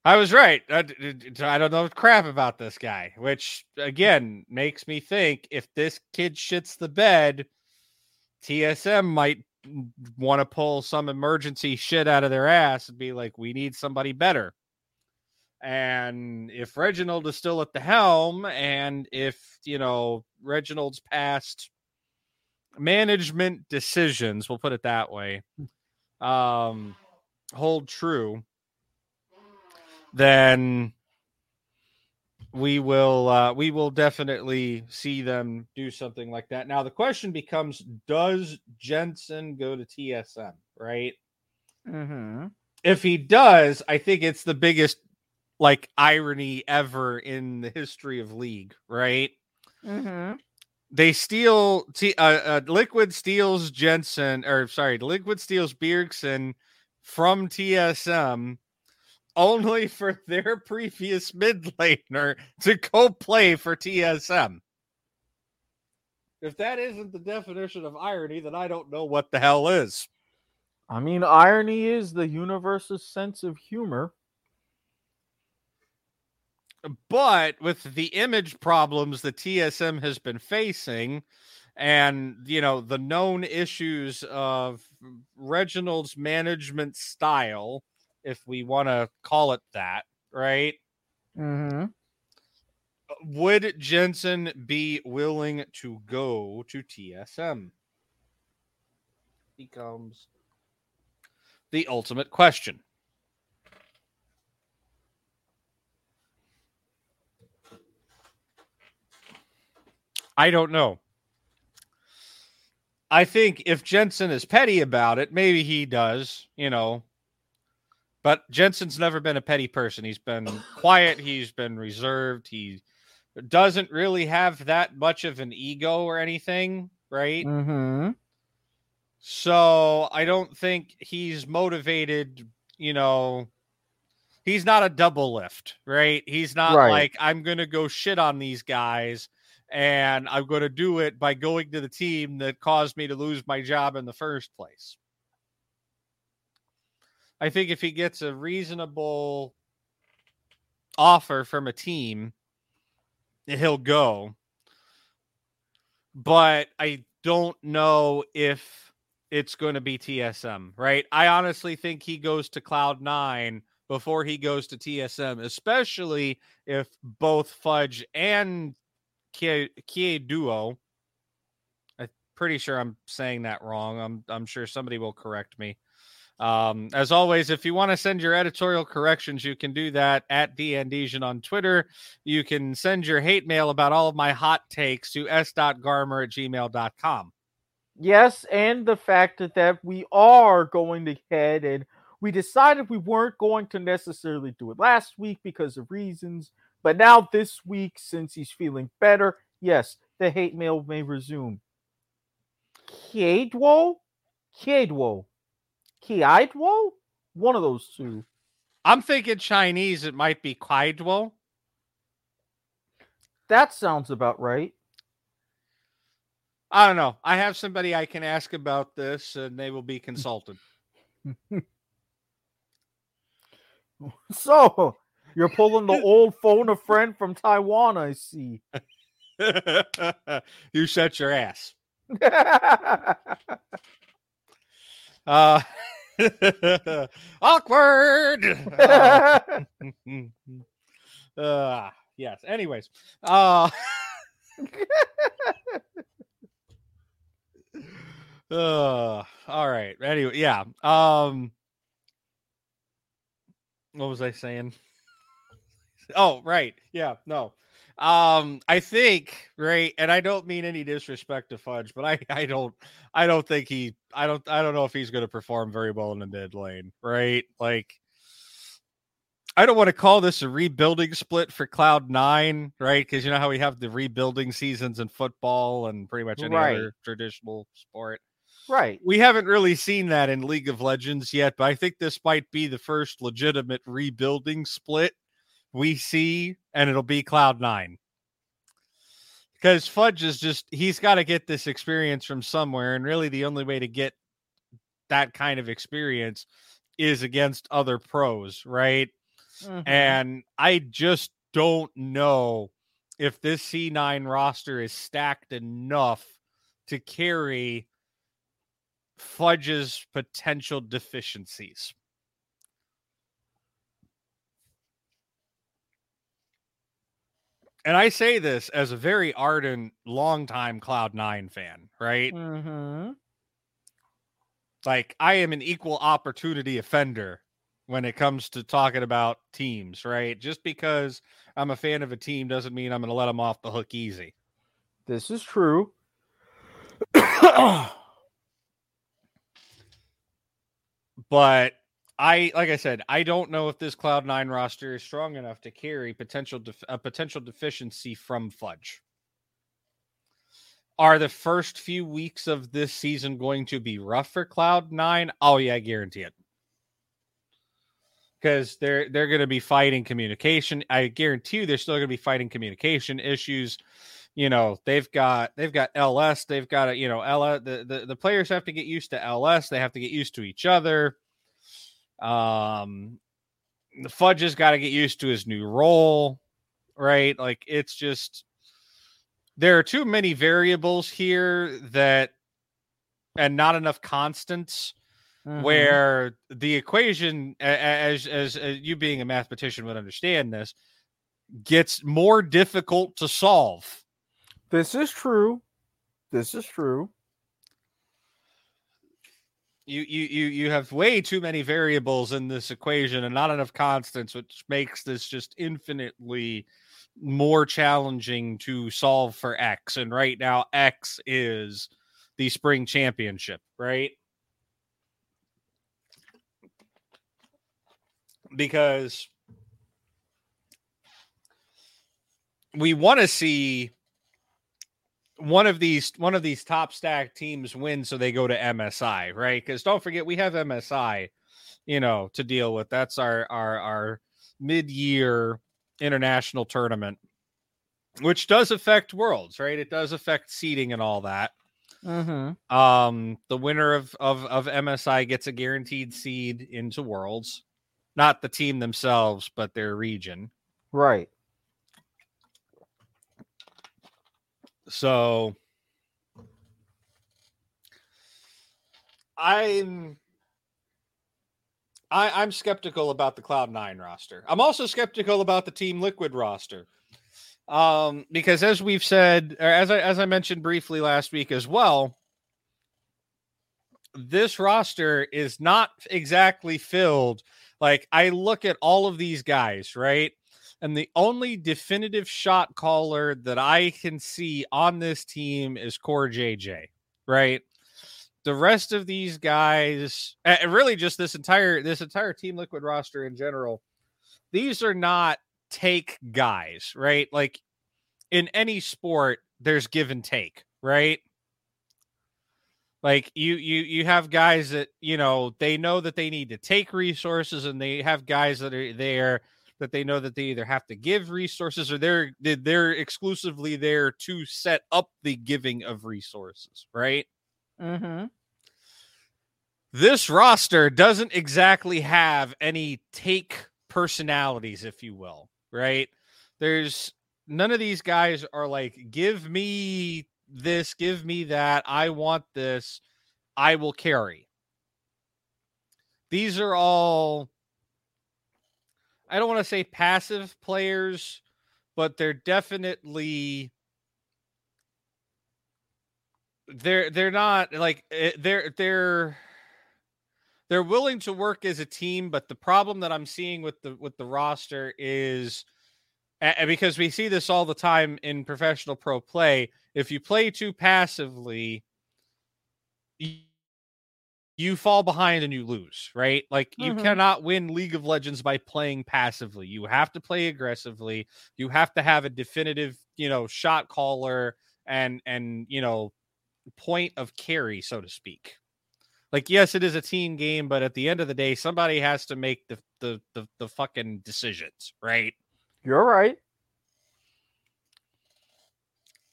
I was right. I don't know crap about this guy, which again makes me think if this kid shits the bed, TSM might want to pull some emergency shit out of their ass and be like, we need somebody better. And if Reginald is still at the helm, and if, you know, Reginald's past management decisions, we'll put it that way, um, hold true, then we will uh, we will definitely see them do something like that. Now the question becomes: Does Jensen go to TSM? Right? Mm-hmm. If he does, I think it's the biggest like irony ever in the history of league. Right? Mm-hmm. They steal T- uh, uh, Liquid steals Jensen, or sorry, Liquid steals Bjergsen from TSM only for *laughs* their previous mid laner to go play for TSM. If that isn't the definition of irony, then I don't know what the hell is. I mean, irony is the universe's sense of humor. But with the image problems that TSM has been facing, and you know the known issues of Reginald's management style, if we want to call it that, right? Mm-hmm. Would Jensen be willing to go to TSM? Becomes the ultimate question. I don't know. I think if Jensen is petty about it, maybe he does, you know. But Jensen's never been a petty person. He's been *laughs* quiet, he's been reserved, he doesn't really have that much of an ego or anything, right? Mm-hmm. So I don't think he's motivated, you know. He's not a Doublelift, right? He's not Right. like I'm going to go shit on these guys and I'm going to do it by going to the team that caused me to lose my job in the first place. I think if he gets a reasonable offer from a team, he'll go. But I don't know if it's going to be TSM, right? I honestly think he goes to Cloud9 before he goes to TSM, especially if both Fudge and Kie Duo. I'm pretty sure I'm saying that wrong. I'm I'm sure somebody will correct me. Um, as always, if you want to send your editorial corrections, you can do that at DNDesian on Twitter. You can send your hate mail about all of my hot takes to s.garmer at gmail.com. Yes, and the fact that, that we are going to head and we decided we weren't going to necessarily do it last week because of reasons, but now this week, since he's feeling better, yes, the hate mail may resume. Kiedwo? Kiedwo. Kiedwo? One of those two. I'm thinking Chinese, it might be Kaidwo. That sounds about right. I don't know. I have somebody I can ask about this and they will be *laughs* consulted. *laughs* So, you're pulling the *laughs* old phone a friend from Taiwan, I see. you shut your ass. Uh, *laughs* awkward. Uh, *laughs* uh, yes. Anyways, uh, *laughs* uh, all right. Anyway, yeah. Um, what was I saying? Oh, right. Yeah. No. Um, I think right, and I don't mean any disrespect to Fudge, but I *laughs* I don't I don't think he I don't I don't know if he's going to perform very well in the mid lane, right? Like I don't want to call this a rebuilding split for Cloud Nine, right? Because you know how we have the rebuilding seasons in football and pretty much any Right. other traditional sport. right. We haven't really seen that in League of Legends yet, but I think this might be the first legitimate rebuilding split we see, and it'll be Cloud Nine. Because Fudge is just, he's got to get this experience from somewhere. And really, the only way to get that kind of experience is against other pros, right? Mhm. And I just don't know if this C9 roster is stacked enough to carry Fudge's potential deficiencies. And I say this as a very ardent, longtime Cloud9 fan, right? Mhm. like I am an equal opportunity offender when it comes to talking about teams, right? Just because I'm a fan of a team doesn't mean I'm going to let them off the hook easy. This is true. *coughs* But I, like I said, I don't know if this Cloud Nine roster is strong enough to carry potential def- a potential deficiency from Fudge. Are the first few weeks of this season going to be rough for Cloud Nine? Oh yeah, I guarantee it. Because they're they're going to be fighting communication. I guarantee you, they're still going to be fighting communication issues. You know, they've got they've got LS. They've got a you know LS. The, the the players have to get used to LS. They have to get used to each other. Um, the Fudge has got to get used to his new role, right? Like it's just there are too many variables here that and not enough constants Mhm. where the equation as, as as you being a mathematician would understand this gets more difficult to solve this is true. This is true. You you you you have way too many variables in this equation and not enough constants which makes this just infinitely more challenging to solve for x. And right now x is the spring championship right? Because we want to see one of these one of these top stack teams wins, so they go to MSI, right? Because don't forget we have MSI, you know, to deal with. That's our our our mid-year international tournament, which does affect worlds, right? It does affect seeding and all that. Mm-hmm. Um, the winner of of of MSI gets a guaranteed seed into worlds, not the team themselves, but their region. Right. So I'm I, I'm skeptical about the Cloud Nine roster. I'm also skeptical about the Team Liquid roster. Um, because as we've said, or as I as I mentioned briefly last week as well, this roster is not exactly filled. Like I look at all of these guys, right? And the only definitive shot caller that I can see on this team is CoreJJ, right? The rest of these guys, and really just this entire this entire team liquid roster in general, these are not take guys, right? Like in any sport, there's give and take, right? Like you you you have guys that, you know, they know that they need to take resources and they have guys that are there that they know that they either have to give resources or they're they're exclusively there to set up the giving of resources, right? Mm-hmm. This roster doesn't exactly have any take personalities, if you will, right? There's none of these guys are like, give me this, give me that. I want this. I will carry. These are all I don't want to say passive players, but they're definitely they're they're not like eh, they're they're they're willing to work as a team, but the problem that I'm seeing with the with the roster is because we see this all the time in professional pro play, if you play too passively, you fall behind and you lose, right? Like you Mhm. cannot win League of Legends by playing passively. You have to play aggressively. You have to have a definitive, you know, shot caller and and you know, point of carry, so to speak. Like yes, it is a team game, but at the end of the day, somebody has to make the the the, the fucking decisions, right? You're right.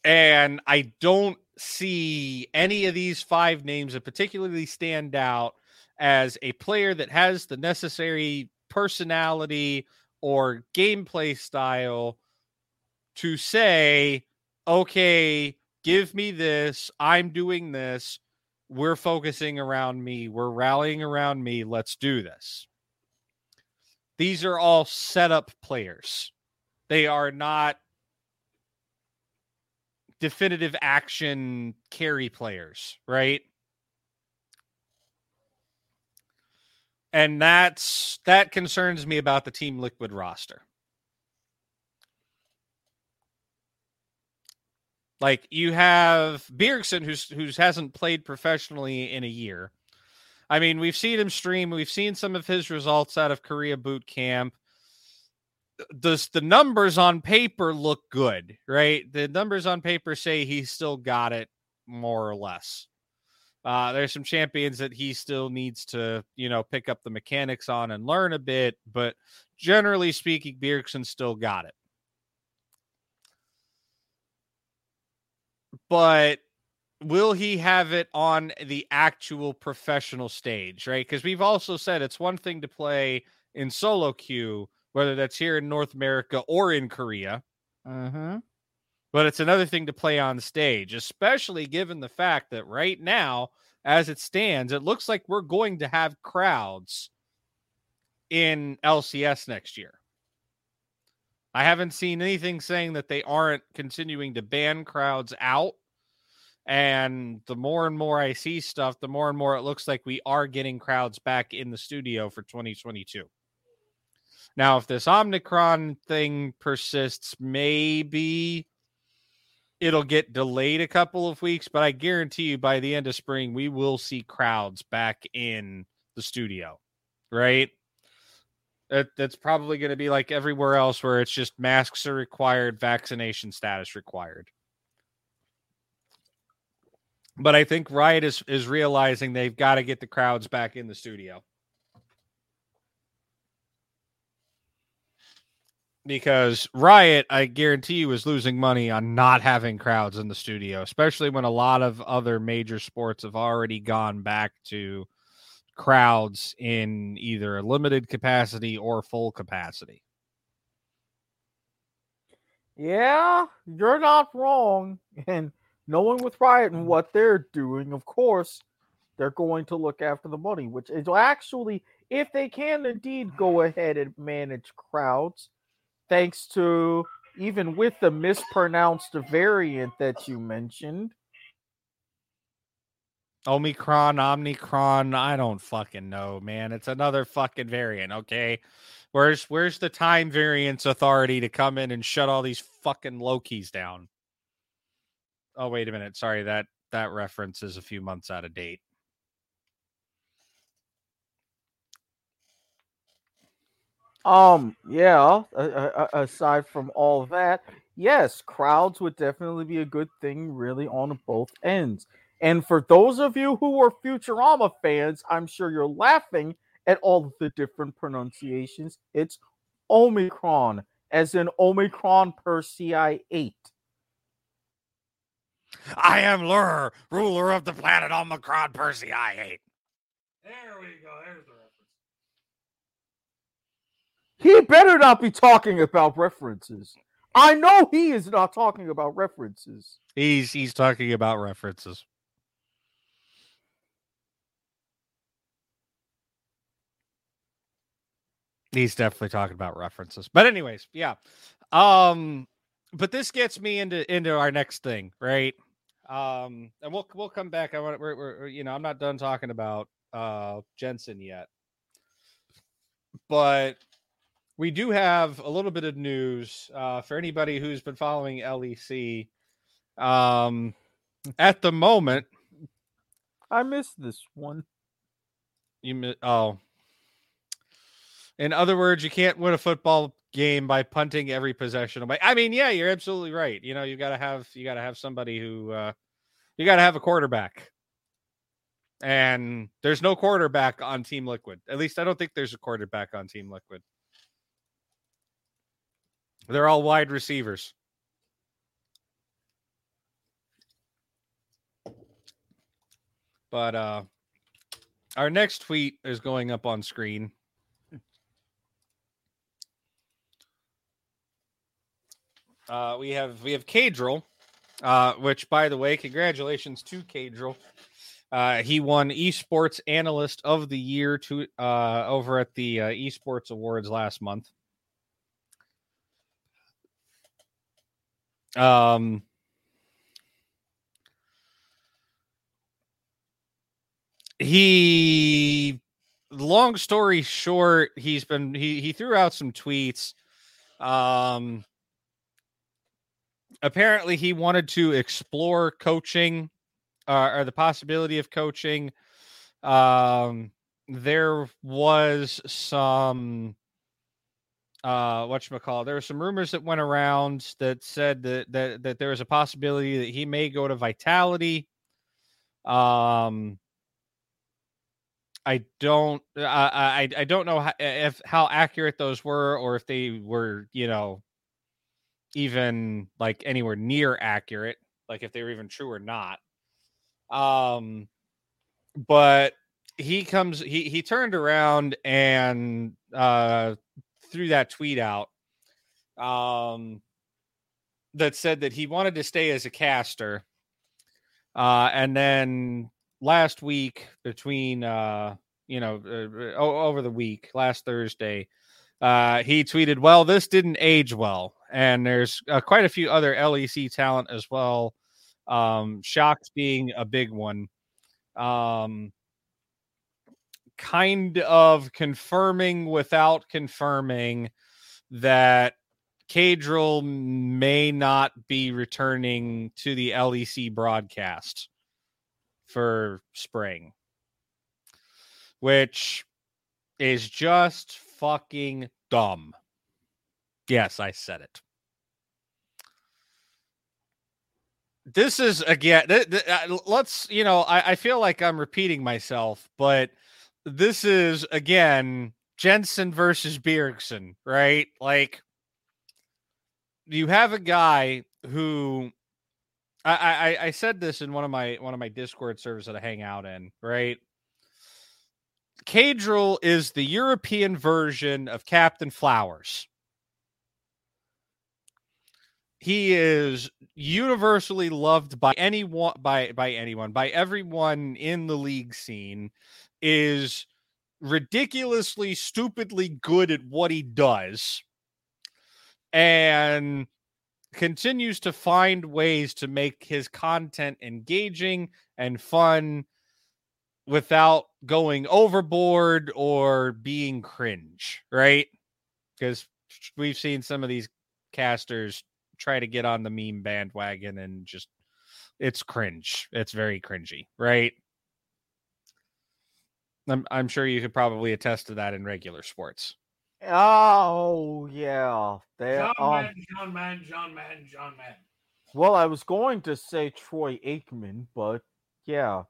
And I don't see any of these five names that particularly stand out as a player that has the necessary personality or gameplay style to say, okay, give me this. I'm doing this. We're focusing around me. We're rallying around me. Let's do this. These are all setup players. They are not definitive action carry players, right? And that's that concerns me about the Team Liquid roster. Like you have Bjergsen, who's who's hasn't played professionally in a year. I mean, we've seen him stream. We've seen some of his results out of Korea boot camp does the numbers on paper look good, right? The numbers on paper say he's still got it more or less. Uh, there's some champions that he still needs to, you know, pick up the mechanics on and learn a bit, but generally speaking, Bjergsen still got it. But will he have it on the actual professional stage, right? Because we've also said it's one thing to play in solo queue whether that's here in North America or in Korea. Mm-hmm. But it's another thing to play on stage, especially given the fact that right now, as it stands, it looks like we're going to have crowds in LCS next year. I haven't seen anything saying that they aren't continuing to ban crowds out. And the more and more I see stuff, the more and more it looks like we are getting crowds back in the studio for 2022. Now, if this Omicron thing persists, maybe it'll get delayed a couple of weeks, but I guarantee you by the end of spring, we will see crowds back in the studio, right? That, that's probably going to be like everywhere else where it's just masks are required, vaccination status required. But I think Riot is, is realizing they've got to get the crowds back in the studio. Because Riot, I guarantee you, is losing money on not having crowds in the studio, especially when a lot of other major sports have already gone back to crowds in either a limited capacity or full capacity. Yeah, you're not wrong. And knowing with Riot and what they're doing, of course, they're going to look after the money, which is actually, if they can indeed go ahead and manage crowds, thanks to even with the mispronounced variant that you mentioned. Omicron, Omicron, I don't fucking know, man. It's another fucking variant, okay? Where's where's the time variance authority to come in and shut all these fucking Lokis down? Oh, wait a minute. Sorry, that that reference is a few months out of date. Um, yeah, a- a- a- aside from all that, yes, crowds would definitely be a good thing, really, on both ends. And for those of you who are Futurama fans, I'm sure you're laughing at all of the different pronunciations. It's Omicron, as in Omicron Persei 8. I am Lrrr, ruler of the planet Omicron Persei 8. There we go. There's the reference. He better not be talking about references. I know he is not talking about references. He's he's talking about references. He's definitely talking about references. But anyways, yeah. Um but this gets me into into our next thing, right? Um and we'll we'll come back. I want we're, we're you know, I'm not done talking about uh Jensen yet. But we do have a little bit of news uh for anybody who's been following LEC. Um at the moment, I missed this one. you mi- oh. In other words, you can't win a football game by punting every possession away. I mean, yeah, you're absolutely right. You know, you got to have you got to have somebody who uh you got to have a quarterback. And there's no quarterback on Team Liquid. At least I don't think there's a quarterback on Team Liquid. They're all wide receivers. But uh our next tweet is going up on screen. Uh, we have we have Caedrel, uh, which by the way, congratulations to Caedrel. Uh, he won Esports Analyst of the Year to uh, over at the uh, Esports Awards last month. Um, he long story short he's been he he threw out some tweets. Um apparently he wanted to explore coaching uh, or the possibility of coaching. Um there was some uh whatchamacallit there were some rumors that went around that said that that, that there was a possibility that he may go to vitality um I don't I I I don't know how, if how accurate those were or if they were, you know, even like anywhere near accurate, like if they were even true or not. Um but he comes he he turned around and uh threw that tweet out um that said that he wanted to stay as a caster. Uh and then last week between uh you know uh, over the week last thursday uh he tweeted well this didn't age well and there's uh, quite a few other lec talent as well um Sjokz being a big one um kind of confirming without confirming that Caedrel may not be returning to the LEC broadcast for spring, which is just fucking dumb. Yes, I said it. This is again. Th- th- uh, let's, you know, I, I feel like I'm repeating myself, but this is again Jensen versus Bjergsen, right? Like, you have a guy who I, I I said this in one of my one of my Discord servers that I hang out in, right? Caedrel is the European version of Captain Flowers. He is universally loved by anyone by by anyone, by everyone in the league scene, is ridiculously stupidly good at what he does and continues to find ways to make his content engaging and fun without going overboard or being cringe, right? Because we've seen some of these casters try to get on the meme bandwagon and just it's cringe. It's very cringy, right? I'm I'm sure you could probably attest to that in regular sports. Oh yeah, they John um. Madden, John Madden, John Madden, John Madden. Well, I was going to say Troy Aikman, but yeah,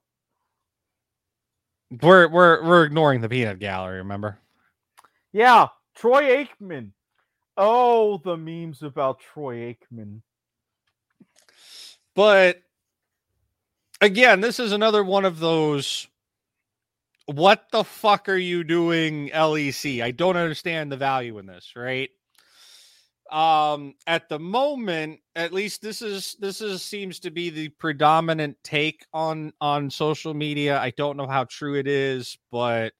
We're we're we're ignoring the peanut gallery, remember? yeah, Troy Aikman. Oh, the memes about Troy Aikman. But again, this is another one of those what the fuck are you doing LEC? I don't understand the value in this, right? Um at the moment, at least this is this is seems to be the predominant take on on social media. I don't know how true it is, but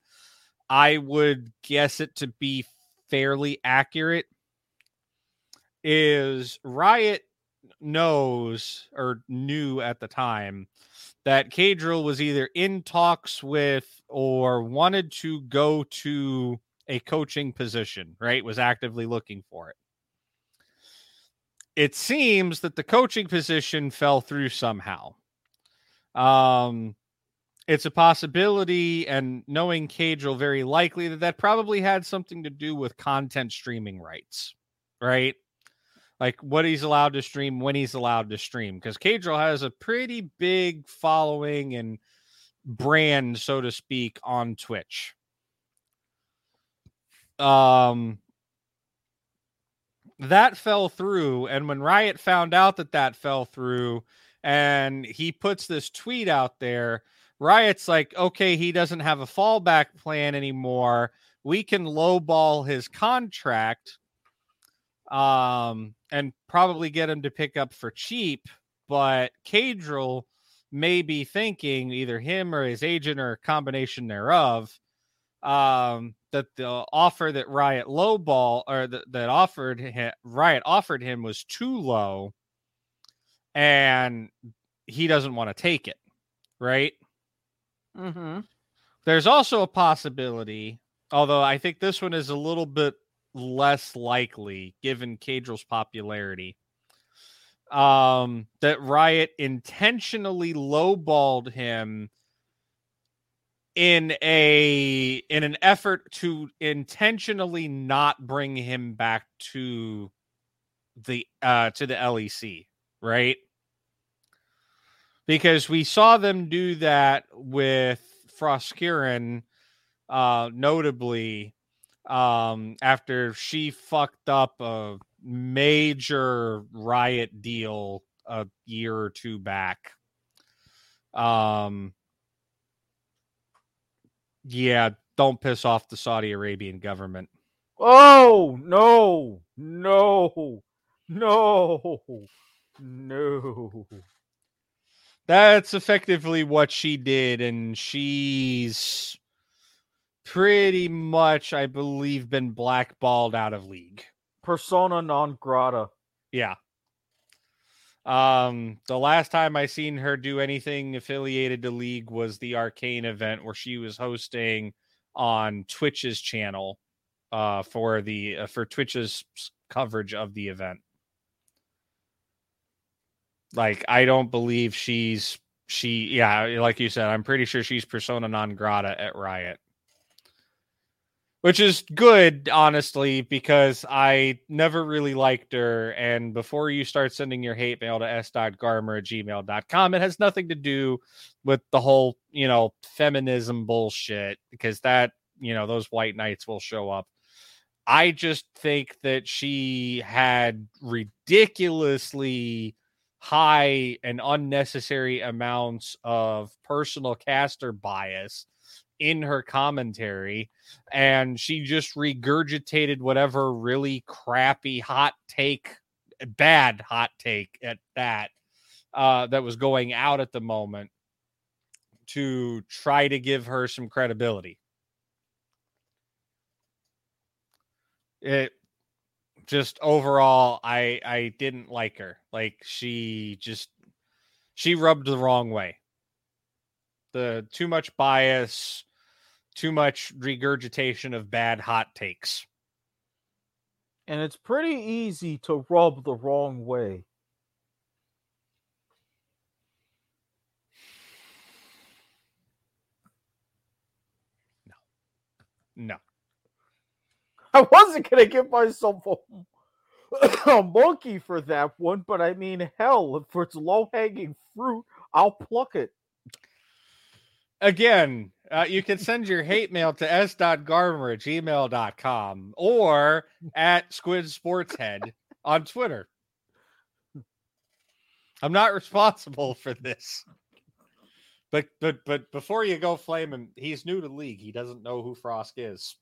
I would guess it to be fairly accurate. Is Riot knows or knew at the time that Caedrel was either in talks with or wanted to go to a coaching position, right? Was actively looking for it. It seems that the coaching position fell through somehow. Um, it's a possibility, and knowing Caedrel, very likely that that probably had something to do with content streaming rights, right? Like what he's allowed to stream when he's allowed to stream because Caedrel has a pretty big following and brand so to speak on Twitch. Um that fell through and when Riot found out that that fell through and he puts this tweet out there Riot's like okay he doesn't have a fallback plan anymore. We can lowball his contract um, and probably get him to pick up for cheap. But Caedrel may be thinking either him or his agent or a combination thereof um, that the offer that Riot lowball or that, that offered him, Riot offered him was too low, and he doesn't want to take it. Right. Mm-hmm. There's also a possibility, although I think this one is a little bit less likely given Caedrel's popularity. Um, that Riot intentionally lowballed him in a in an effort to intentionally not bring him back to the uh to the LEC, right? Because we saw them do that with Froskurinn, uh notably um after she fucked up a major riot deal a year or two back um yeah don't piss off the saudi arabian government Oh no, no, no, no. that's effectively what she did and she's pretty much i believe been blackballed out of league Persona non grata. Yeah. Um, the last time I seen her do anything affiliated to League was the Arcane event where she was hosting on Twitch's channel uh for the uh, for Twitch's coverage of the event. Like I don't believe she's she yeah, like you said, I'm pretty sure she's persona non grata at Riot which is good honestly because i never really liked her. And before you start sending your hate mail to s.garmer at gmail.com it has nothing to do with the whole you know feminism bullshit because that you know those white knights will show up. I just think that she had ridiculously high and unnecessary amounts of personal caster bias in her commentary and she just regurgitated whatever really crappy hot take bad hot take at that uh that was going out at the moment to try to give her some credibility. It just overall i i didn't like her. Like she just she rubbed the wrong way the too much bias, too much regurgitation of bad hot takes. And it's pretty easy to rub the wrong way. No. No. I wasn't gonna give myself a, *coughs* a monkey for that one, but I mean, hell, if it's low hanging fruit, I'll pluck it. Again, uh, you can send your hate mail to s.garmer at gmail.com or at Squid Sports Head on Twitter. I'm not responsible for this. But but but before you go flame him, he's new to league. He doesn't know who Frost is.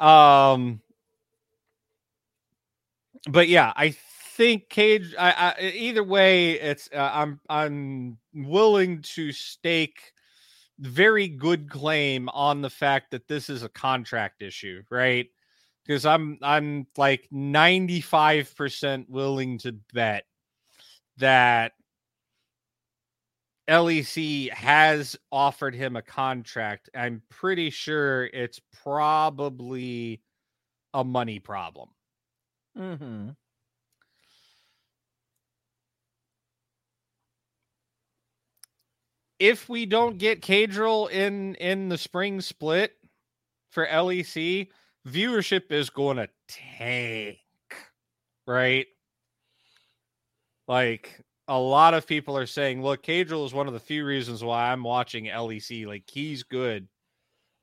Um but yeah, I think Cage. I, I either way, it's uh, I'm I'm willing to stake very good claim on the fact that this is a contract issue, right? Because I'm I'm like 95% willing to bet that LEC has offered him a contract. I'm pretty sure it's probably a money problem. Mm-hmm. If we don't get Caedrel in in the spring split for LEC, viewership is going to tank, right? Like a lot of people are saying, look, Caedrel is one of the few reasons why I'm watching LEC. Like he's good.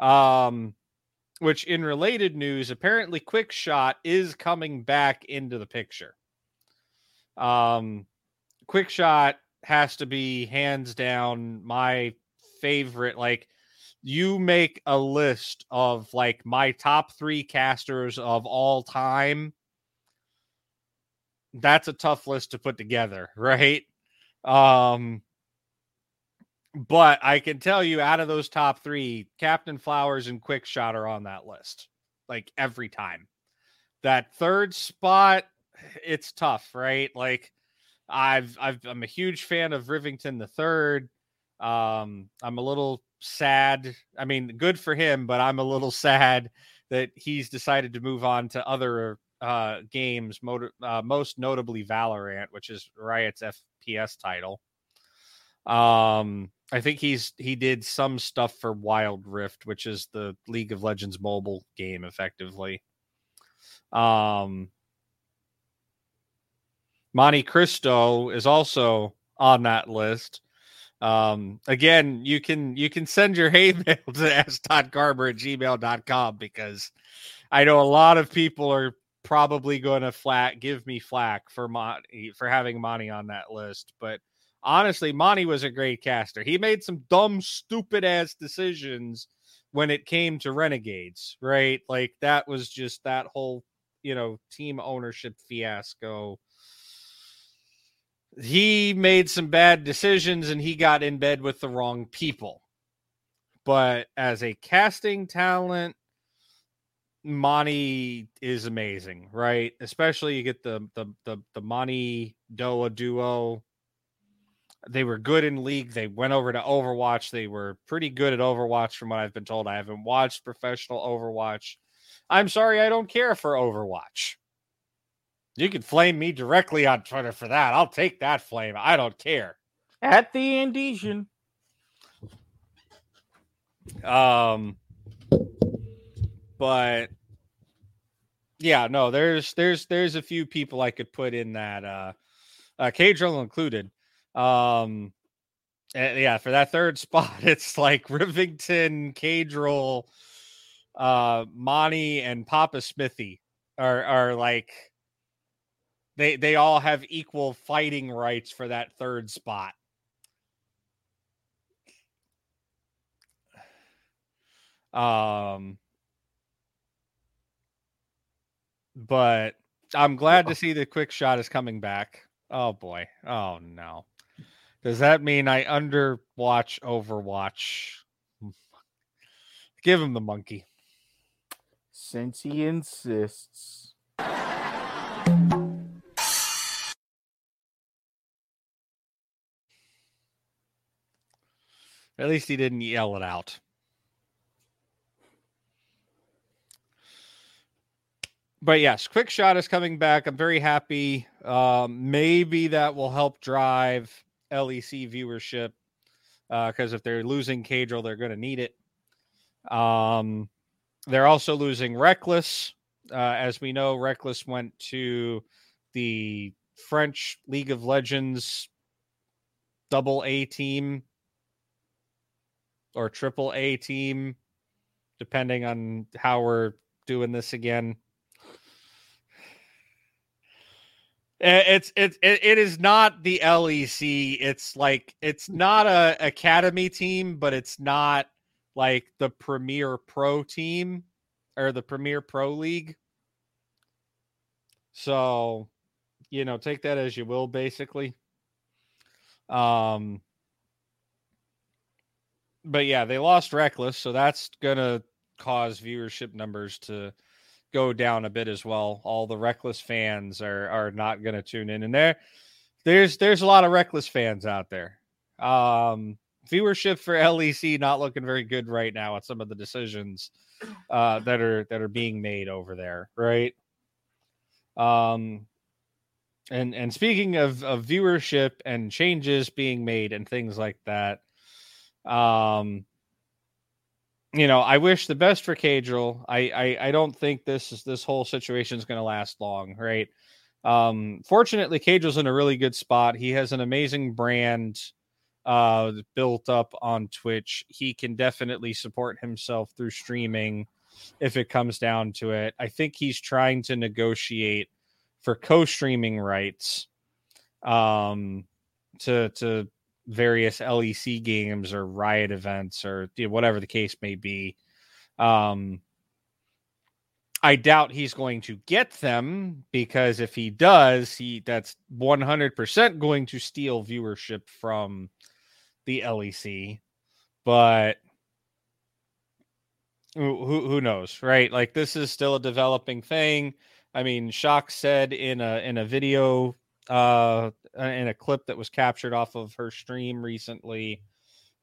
Um, which in related news, apparently Quick Shot is coming back into the picture. Um, Quick Shot has to be hands down my favorite. Like, you make a list of like my top three casters of all time. That's a tough list to put together, *laughs* right? Um, but I can tell you out of those top three, Captain Flowers and Quick Shot are on that list. Like every time. That third spot, *sighs* it's tough, right? Like I've I've I'm a huge fan of Rivington the third. Um, I'm a little sad. I mean, good for him, but I'm a little sad that he's decided to move on to other uh games, uh, most notably Valorant, which is Riot's FPS title. Um, I think he's he did some stuff for Wild Rift, which is the League of Legends mobile game, effectively. Um, Monte Cristo is also on that list. Um, again, you can you can send your hate *laughs* mail to s.garber at gmail.com because I know a lot of people are probably going to flat give me flack for Monty for having Monty on that list, but honestly, Monty was a great caster. He made some dumb, stupid ass decisions when it came to Renegades, right? Like that was just that whole, you know, team ownership fiasco. He made some bad decisions and he got in bed with the wrong people. But as a casting talent, Monty is amazing, right? Especially you get the the the the Monty Doa duo they were good in league. They went over to Overwatch. They were pretty good at Overwatch, from what I've been told. I haven't watched professional Overwatch. I'm sorry, I don't care for Overwatch. You can flame me directly on Twitter for that. I'll take that flame. I don't care. At the Andesian. Um, but yeah, no, there's there's there's a few people I could put in that uh uh Caedrel included um, yeah, for that third *laughs* spot, it's like Rivington, Caedrel, uh, Monty, and Papa Smithy are are like they they all have equal fighting rights for that third spot. Um, but I'm glad to see the quick shot is coming back. Oh boy. Oh no. Does that mean I underwatch Overwatch? Give him the monkey. Since he insists. At least he didn't yell it out. But yes, quick shot is coming back. I'm very happy. Um, maybe that will help drive LEC viewership because uh, if they're losing Caedrel, they're going to need it. Um, they're also losing Rekkles. Uh, as we know, Rekkles went to the French League of Legends double A team or triple A team, depending on how we're doing this again. It's it's it, is not the LEC. It's like it's not a academy team, but it's not like the premier pro team or the premier pro league. So, you know, take that as you will, basically. Um, but yeah, they lost Rekkles, so that's gonna cause viewership numbers to go down a bit as well. All the Rekkles fans are are not gonna tune in, and there, there's there's a lot of Rekkles fans out there. Um, viewership for LEC not looking very good right now at some of the decisions uh, *clears throat* that are that are being made over there, right? Um, and and speaking of of viewership and changes being made and things like that, um, you know, I wish the best for Caedrel. I, I I don't think this is this whole situation is going to last long, right? Um, fortunately, Caedrel's in a really good spot. He has an amazing brand uh built up on Twitch. He can definitely support himself through streaming if it comes down to it. I think he's trying to negotiate for co-streaming rights um to to various LEC games or riot events or you know, whatever the case may be. Um I doubt he's going to get them because if he does, he that's 100% going to steal viewership from the LEC. But who who knows, right? Like this is still a developing thing. I mean, Shock said in a in a video uh in a clip that was captured off of her stream recently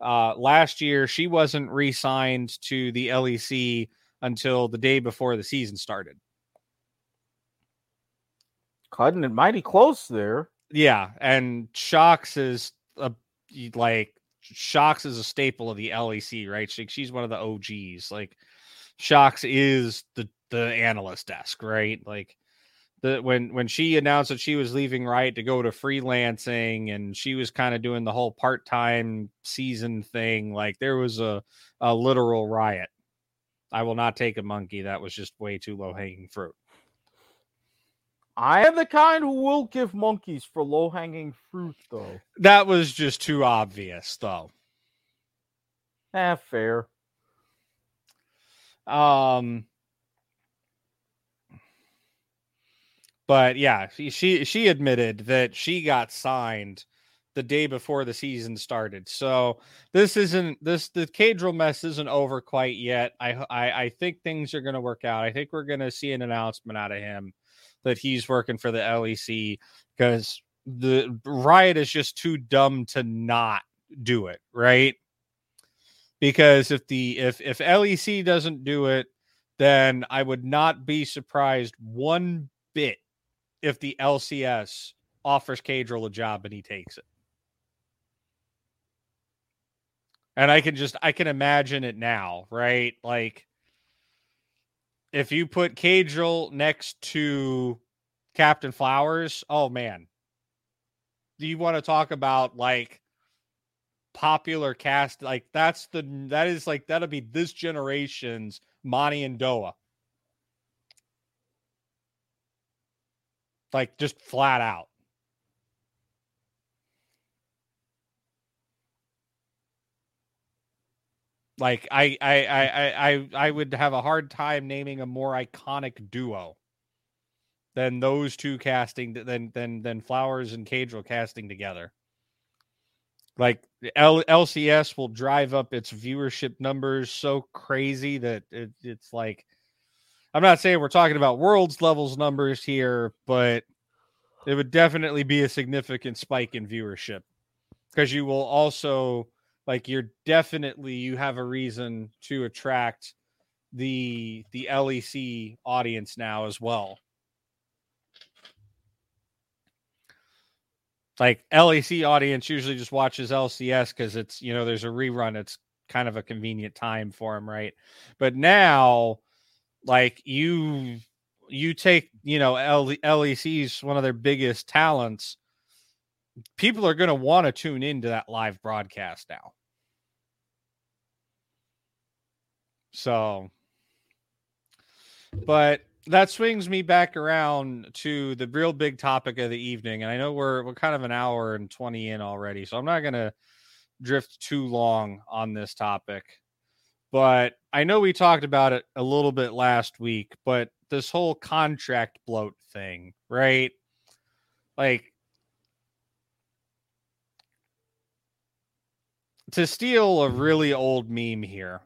uh last year she wasn't re-signed to the LEC until the day before the season started. Cutting it mighty close there. Yeah, and Sjokz is a like Sjokz is a staple of the LEC, right? She, she's one of the OGs. Like Sjokz is the the analyst desk, right? Like the when when she announced that she was leaving right to go to freelancing and she was kind of doing the whole part-time season thing, like there was a a literal riot. I will not take a monkey. That was just way too low hanging fruit. I am the kind who will give monkeys for low hanging fruit, though. That was just too obvious, though. Eh, fair. Um, but yeah, she, she admitted that she got signed the day before the season started. So this isn't this the Caedrel mess isn't over quite yet. I I, I think things are going to work out. I think we're going to see an announcement out of him that he's working for the LEC because the Riot is just too dumb to not do it, right? Because if the if if LEC doesn't do it, then I would not be surprised one bit if the LCS offers Caedrel a job and he takes it. And I can just I can imagine it now, right? Like if you put Caedrel next to Captain Flowers, oh man. Do you want to talk about like popular cast? Like that's the that is like that'll be this generation's Monty and Doa. Like just flat out. Like I I I I I would have a hard time naming a more iconic duo than those two casting than than than Flowers and Caedrel casting together. Like L- LCS will drive up its viewership numbers so crazy that it, it's like I'm not saying we're talking about worlds levels numbers here, but it would definitely be a significant spike in viewership because you will also like you're definitely you have a reason to attract the the LEC audience now as well. Like LEC audience usually just watches LCS because it's you know there's a rerun. It's kind of a convenient time for them, right? But now, like you you take you know LEC's one of their biggest talents. People are going to want to tune into that live broadcast now. So, but that swings me back around to the real big topic of the evening. And I know we're we're kind of an hour and 20 in already, so I'm not gonna drift too long on this topic. But I know we talked about it a little bit last week, but this whole contract bloat thing, right? Like to steal a really old meme here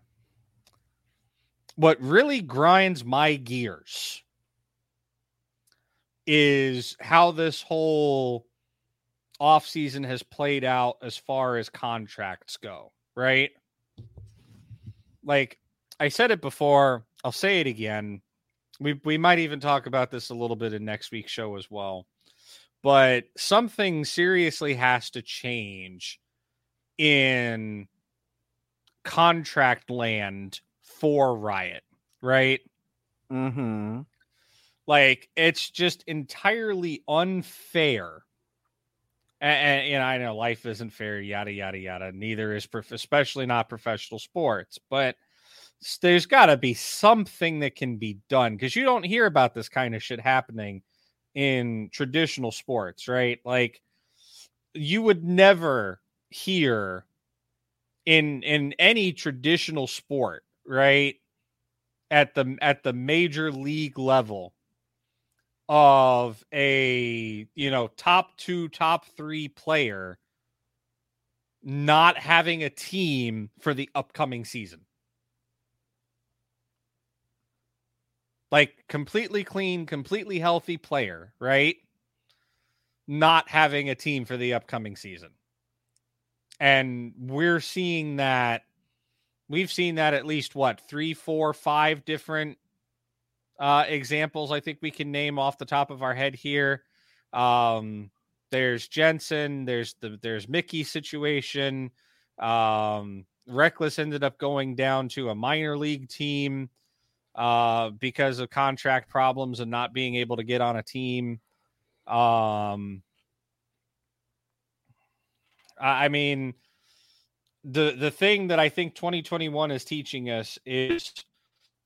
what really grinds my gears is how this whole offseason has played out as far as contracts go, right? Like I said it before, I'll say it again. We we might even talk about this a little bit in next week's show as well. But something seriously has to change in contract land for Riot, right? Mm-hmm. Like it's just entirely unfair. And, and, I know life isn't fair, yada yada yada. Neither is, prof- especially not professional sports. But there's got to be something that can be done because you don't hear about this kind of shit happening in traditional sports, right? Like you would never hear in in any traditional sport right at the at the major league level of a you know top 2 top 3 player not having a team for the upcoming season. Like completely clean completely healthy player right? Not having a team for the upcoming season. And we're seeing that we've seen that at least what three, four, five different uh, examples. I think we can name off the top of our head here. Um, there's Jensen. There's the there's Mickey situation. Um, Rekkles ended up going down to a minor league team uh, because of contract problems and not being able to get on a team. Um, I mean, the the thing that I think 2021 is teaching us is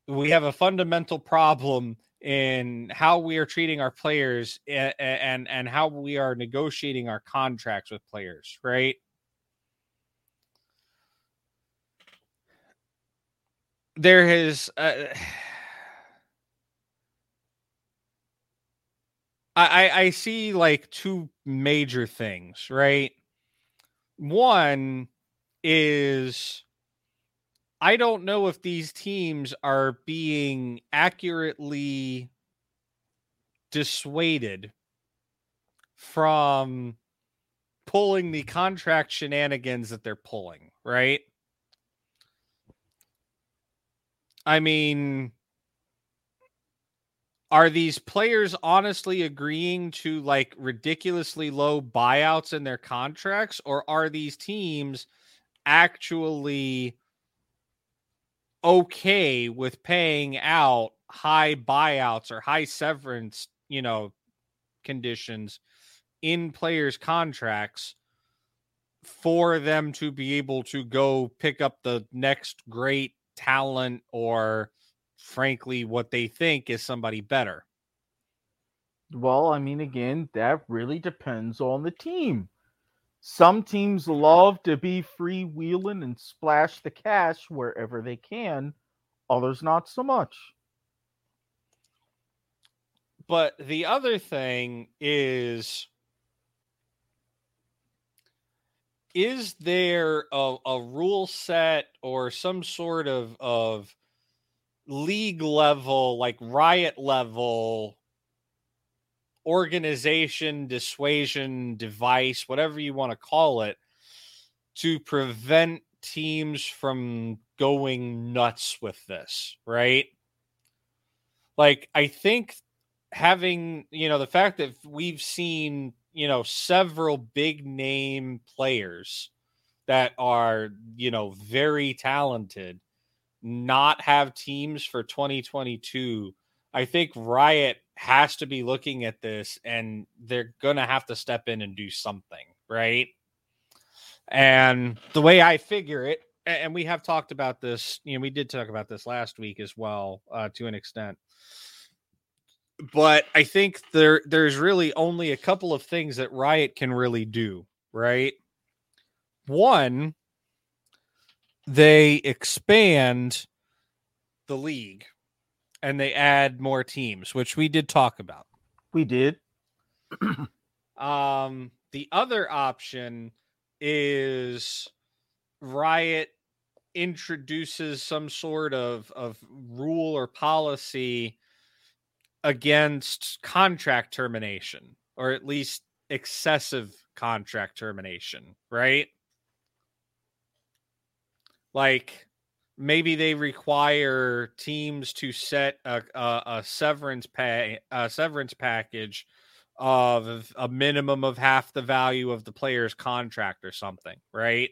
we have a fundamental problem in how we are treating our players and and, and how we are negotiating our contracts with players, right? There is uh, *sighs* I I see like two major things, right? One is I don't know if these teams are being accurately dissuaded from pulling the contract shenanigans that they're pulling, right? I mean, are these players honestly agreeing to like ridiculously low buyouts in their contracts, or are these teams? actually okay with paying out high buyouts or high severance, you know, conditions in players' contracts for them to be able to go pick up the next great talent or frankly what they think is somebody better. Well, I mean again, that really depends on the team. Some teams love to be freewheeling and splash the cash wherever they can, others not so much. But the other thing is is there a, a rule set or some sort of of league level like riot level organization, dissuasion device, whatever you want to call it, to prevent teams from going nuts with this, right? Like, I think having, you know, the fact that we've seen, you know, several big name players that are, you know, very talented not have teams for 2022. I think Riot has to be looking at this and they're going to have to step in and do something, right? And the way I figure it, and we have talked about this, you know, we did talk about this last week as well, uh, to an extent. But I think there there's really only a couple of things that Riot can really do, right? One, they expand the league and they add more teams, which we did talk about. We did. *clears throat* um, the other option is Riot introduces some sort of of rule or policy against contract termination or at least excessive contract termination, right? Like maybe they require teams to set a, a, a severance pay a severance package of a minimum of half the value of the player's contract or something, right?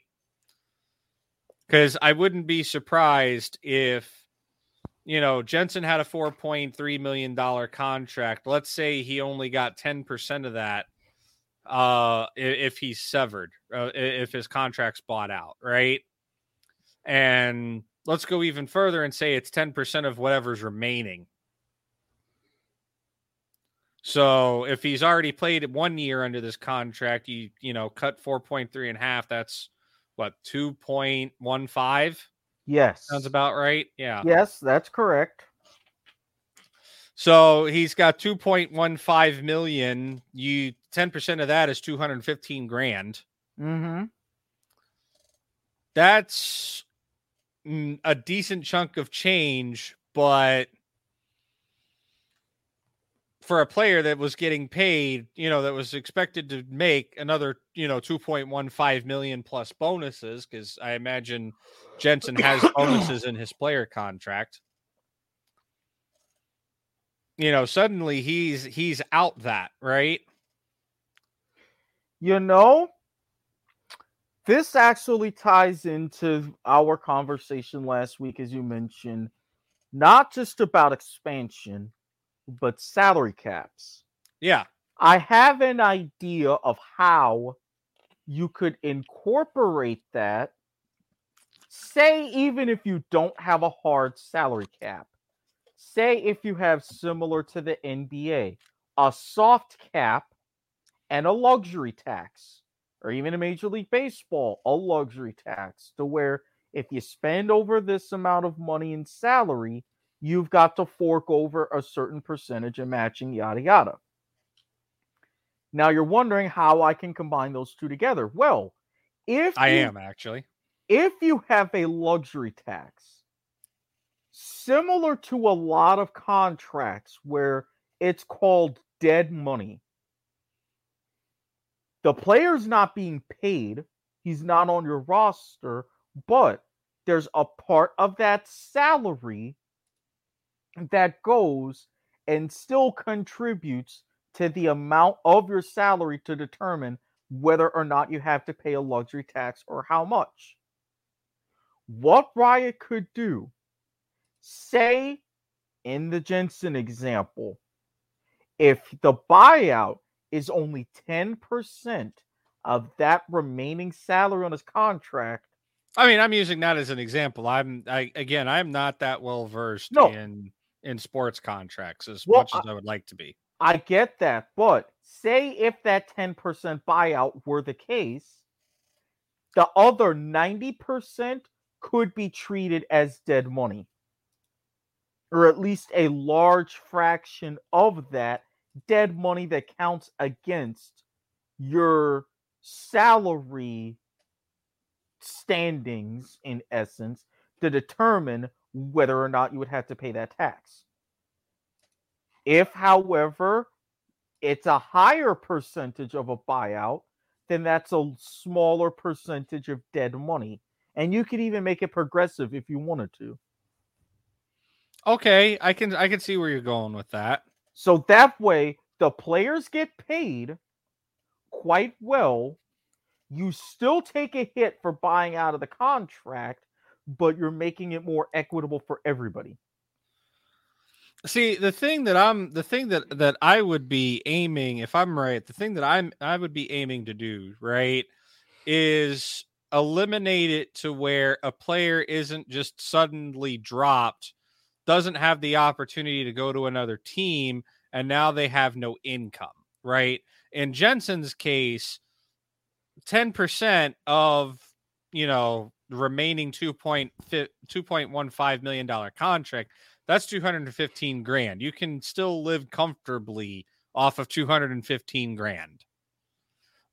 Because I wouldn't be surprised if, you know, Jensen had a $4.3 million contract. Let's say he only got 10% of that uh if he's severed uh, if his contract's bought out right and let's go even further and say it's 10% of whatever's remaining so if he's already played one year under this contract, you you know cut 4.3 and a half. That's what 2.15. Yes, sounds about right. Yeah. Yes, that's correct. So he's got 2.15 million. You 10% of that is 215 grand. Mm-hmm. That's Mm, a decent chunk of change, but for a player that was getting paid, you know, that was expected to make another, you know, 2.15 million plus bonuses, because I imagine Jensen has *coughs* bonuses in his player contract. You know, suddenly he's he's out that, right? You know, this actually ties into our conversation last week, as you mentioned, not just about expansion, but salary caps. Yeah. I have an idea of how you could incorporate that. Say, even if you don't have a hard salary cap, say, if you have similar to the NBA, a soft cap and a luxury tax, or even a Major League Baseball, a luxury tax, to where if you spend over this amount of money in salary, you've got to fork over a certain percentage and matching, yada, yada. Now you're wondering how I can combine those two together. Well, if I you, am actually, if you have a luxury tax, similar to a lot of contracts where it's called dead money, the player's not being paid, he's not on your roster, but there's a part of that salary that goes and still contributes to the amount of your salary to determine whether or not you have to pay a luxury tax or how much. What Riot could do, say in the Jensen example, if the buyout is only 10% of that remaining salary on his contract. I mean, I'm using that as an example. I'm I again, I'm not that well versed No. in in sports contracts as Well, much as I would like to be. I get that, but say if that 10% buyout were the case, the other 90% could be treated as dead money. Or at least a large fraction of that dead money that counts against your salary standings, in essence, to determine whether or not you would have to pay that tax. If, however, it's a higher percentage of a buyout, then that's a smaller percentage of dead money. and you could even make it progressive if you wanted to. Okay, I can I can see where you're going with that. So that way the players get paid quite well. You still take a hit for buying out of the contract, but you're making it more equitable for everybody. See, the thing that I'm the thing that that I would be aiming if I'm right, the thing that I'm I would be aiming to do, right, is eliminate it to where a player isn't just suddenly dropped, doesn't have the opportunity to go to another team and now they have no income, right? In Jensen's case, 10% of, you know, remaining 2.15 million dollar contract that's 215 grand. You can still live comfortably off of 215 grand.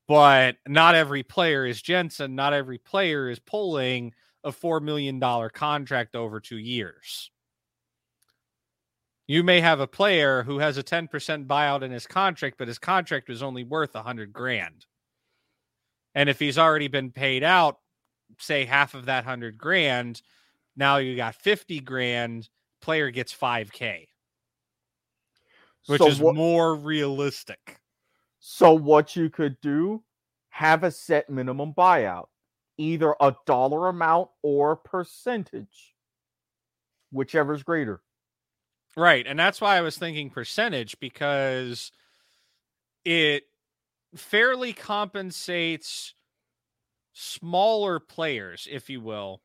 But not every player is Jensen. Not every player is pulling a $4 million contract over two years. You may have a player who has a 10% buyout in his contract, but his contract is only worth 100 grand. And if he's already been paid out, say half of that 100 grand, now you got 50 grand player gets 5k which so is what, more realistic. So what you could do have a set minimum buyout either a dollar amount or percentage whichever is greater right and that's why i was thinking percentage because it fairly compensates smaller players if you will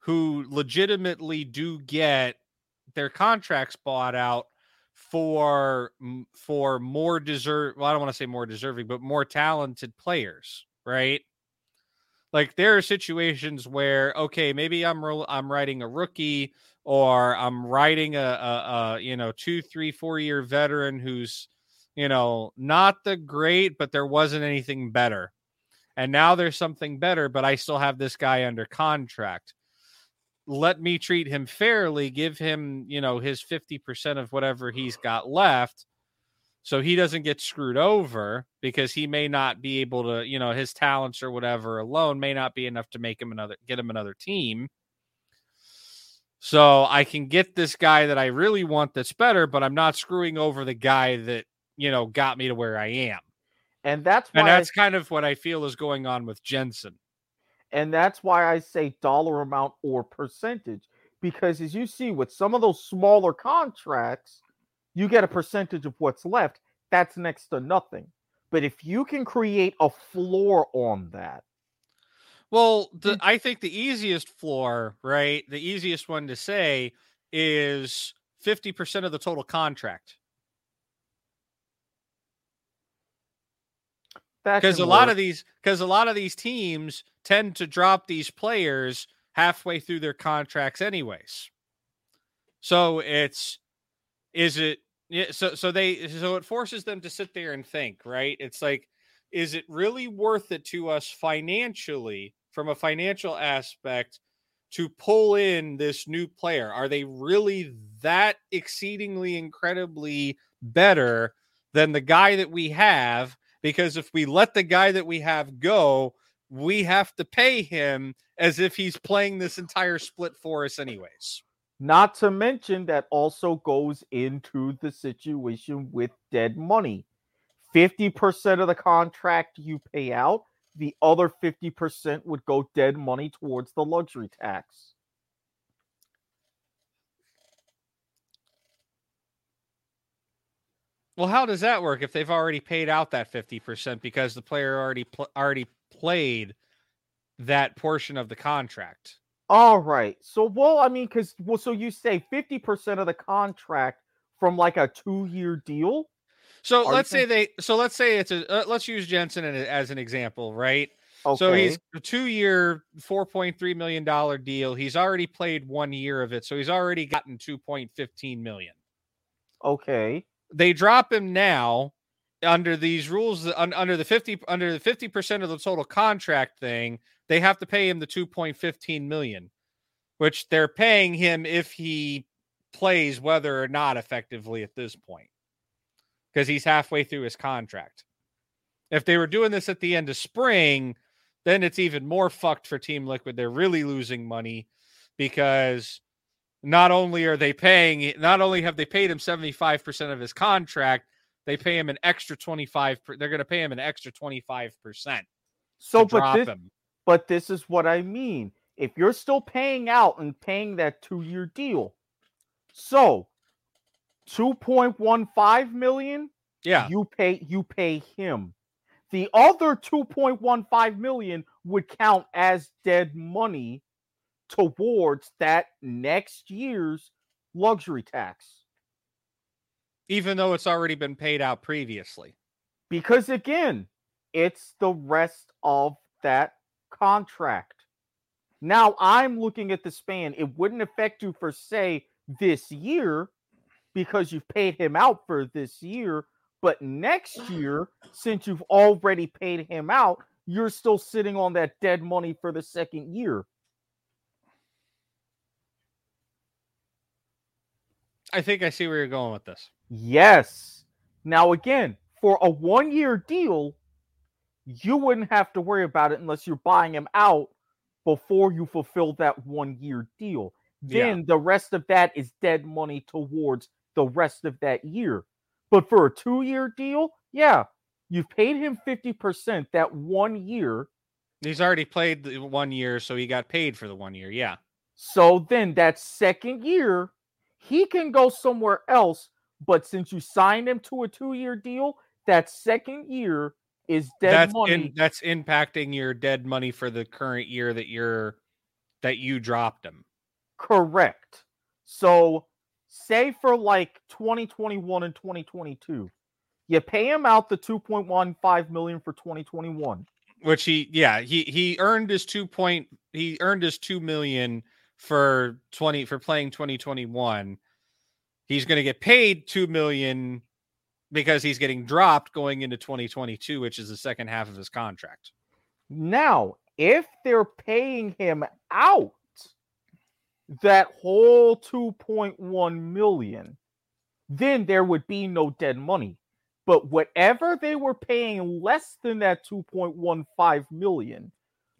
who legitimately do get their contracts bought out for for more deserve well, I don't want to say more deserving, but more talented players, right? Like there are situations where okay, maybe I'm I'm writing a rookie or I'm writing a, a, a you know two, three, four year veteran who's you know not the great, but there wasn't anything better, and now there's something better, but I still have this guy under contract let me treat him fairly, give him, you know, his 50% of whatever he's got left so he doesn't get screwed over because he may not be able to, you know, his talents or whatever alone may not be enough to make him another get him another team. So I can get this guy that I really want that's better, but I'm not screwing over the guy that, you know, got me to where I am. And that's and that's kind of what I feel is going on with Jensen. And that's why I say dollar amount or percentage. Because as you see with some of those smaller contracts, you get a percentage of what's left. That's next to nothing. But if you can create a floor on that. Well, the, I think the easiest floor, right? The easiest one to say is 50% of the total contract. because a lot of these because a lot of these teams tend to drop these players halfway through their contracts anyways so it's is it yeah so so they so it forces them to sit there and think right it's like is it really worth it to us financially from a financial aspect to pull in this new player are they really that exceedingly incredibly better than the guy that we have because if we let the guy that we have go, we have to pay him as if he's playing this entire split for us, anyways. Not to mention that also goes into the situation with dead money. 50% of the contract you pay out, the other 50% would go dead money towards the luxury tax. Well, how does that work if they've already paid out that 50% because the player already pl- already played that portion of the contract? All right. So, well, I mean, because, well, so you say 50% of the contract from like a two year deal? So Are let's say they, so let's say it's a, uh, let's use Jensen as an example, right? Okay. So he's a two year, $4.3 million deal. He's already played one year of it. So he's already gotten 2.15 million. Okay they drop him now under these rules under the 50 under the 50% of the total contract thing they have to pay him the 2.15 million which they're paying him if he plays whether or not effectively at this point because he's halfway through his contract if they were doing this at the end of spring then it's even more fucked for Team Liquid. They're really losing money because not only are they paying, not only have they paid him 75% of his contract, they pay him an extra 25. They're going to pay him an extra 25%. So, but this, him. but this is what I mean. If you're still paying out and paying that two year deal, so 2.15 million, yeah, you pay you pay him. The other 2.15 million would count as dead money towards that next year's luxury tax. Even though it's already been paid out previously. Because again, it's the rest of that contract. Now I'm looking at the span. It wouldn't affect you for, say, this year because you've paid him out for this year. But next year, since you've already paid him out, you're still sitting on that dead money for the second year. I think I see where you're going with this. Yes. Now, again, for a one year deal, you wouldn't have to worry about it unless you're buying him out before you fulfill that one year deal. Then yeah. the rest of that is dead money towards the rest of that year. But for a two year deal, yeah, you've paid him 50% that one year. He's already played the one year, so he got paid for the one year. Yeah. So then that second year, he can go somewhere else. But since you signed him to a two year deal, that second year is dead that's money. In, that's impacting your dead money for the current year that you're that you dropped him. Correct. So say for like 2021 and 2022, you pay him out the 2.15 million for 2021. Which he yeah, he he earned his 2 point he earned his 2 million for 20 for playing 2021. He's going to get paid 2 million because he's getting dropped going into 2022, which is the second half of his contract. Now, if they're paying him out that whole 2.1 million, then there would be no dead money. But whatever they were paying less than that 2.15 million,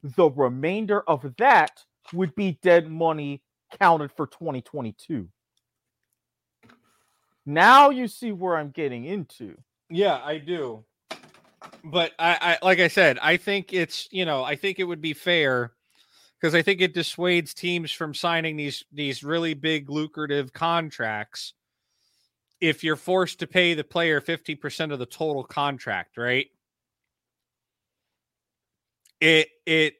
the remainder of that would be dead money counted for 2022. Now you see where I'm getting into. Yeah, I do. But I, I like I said, I think it's you know, I think it would be fair because I think it dissuades teams from signing these these really big lucrative contracts if you're forced to pay the player 50% of the total contract, right? It it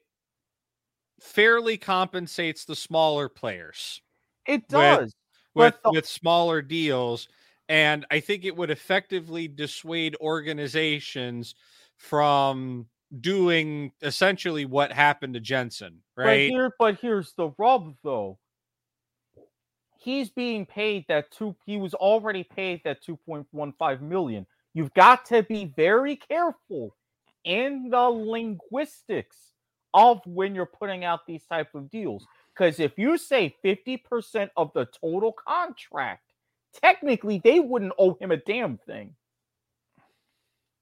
fairly compensates the smaller players. It does. With with, the- with smaller deals and I think it would effectively dissuade organizations from doing essentially what happened to Jensen, right? But, here, but here's the rub, though. He's being paid that two. He was already paid that two point one five million. You've got to be very careful in the linguistics of when you're putting out these type of deals. Because if you say 50% of the total contract, technically they wouldn't owe him a damn thing.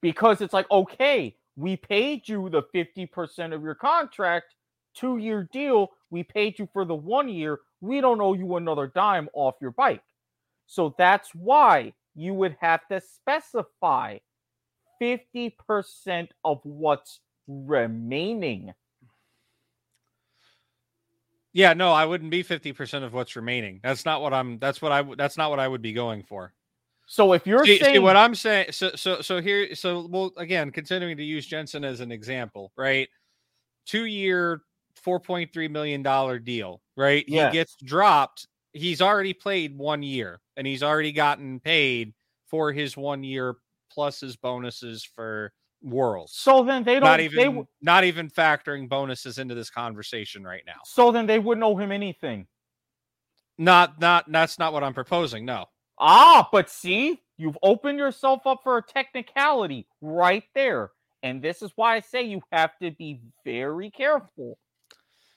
Because it's like, okay, we paid you the 50% of your contract, two year deal. We paid you for the one year. We don't owe you another dime off your bike. So that's why you would have to specify 50% of what's remaining. Yeah, no, I wouldn't be 50% of what's remaining. That's not what I'm that's what I that's not what I would be going for. So if you're see, saying see what I'm saying, so so so here, so well again, continuing to use Jensen as an example, right? Two year, four point three million dollar deal, right? He gets dropped. He's already played one year, and he's already gotten paid for his one year plus his bonuses for Worlds. So then they don't not even they not even factoring bonuses into this conversation right now. So then they wouldn't owe him anything. Not not that's not what I'm proposing. No. Ah, but see, you've opened yourself up for a technicality right there. And this is why I say you have to be very careful.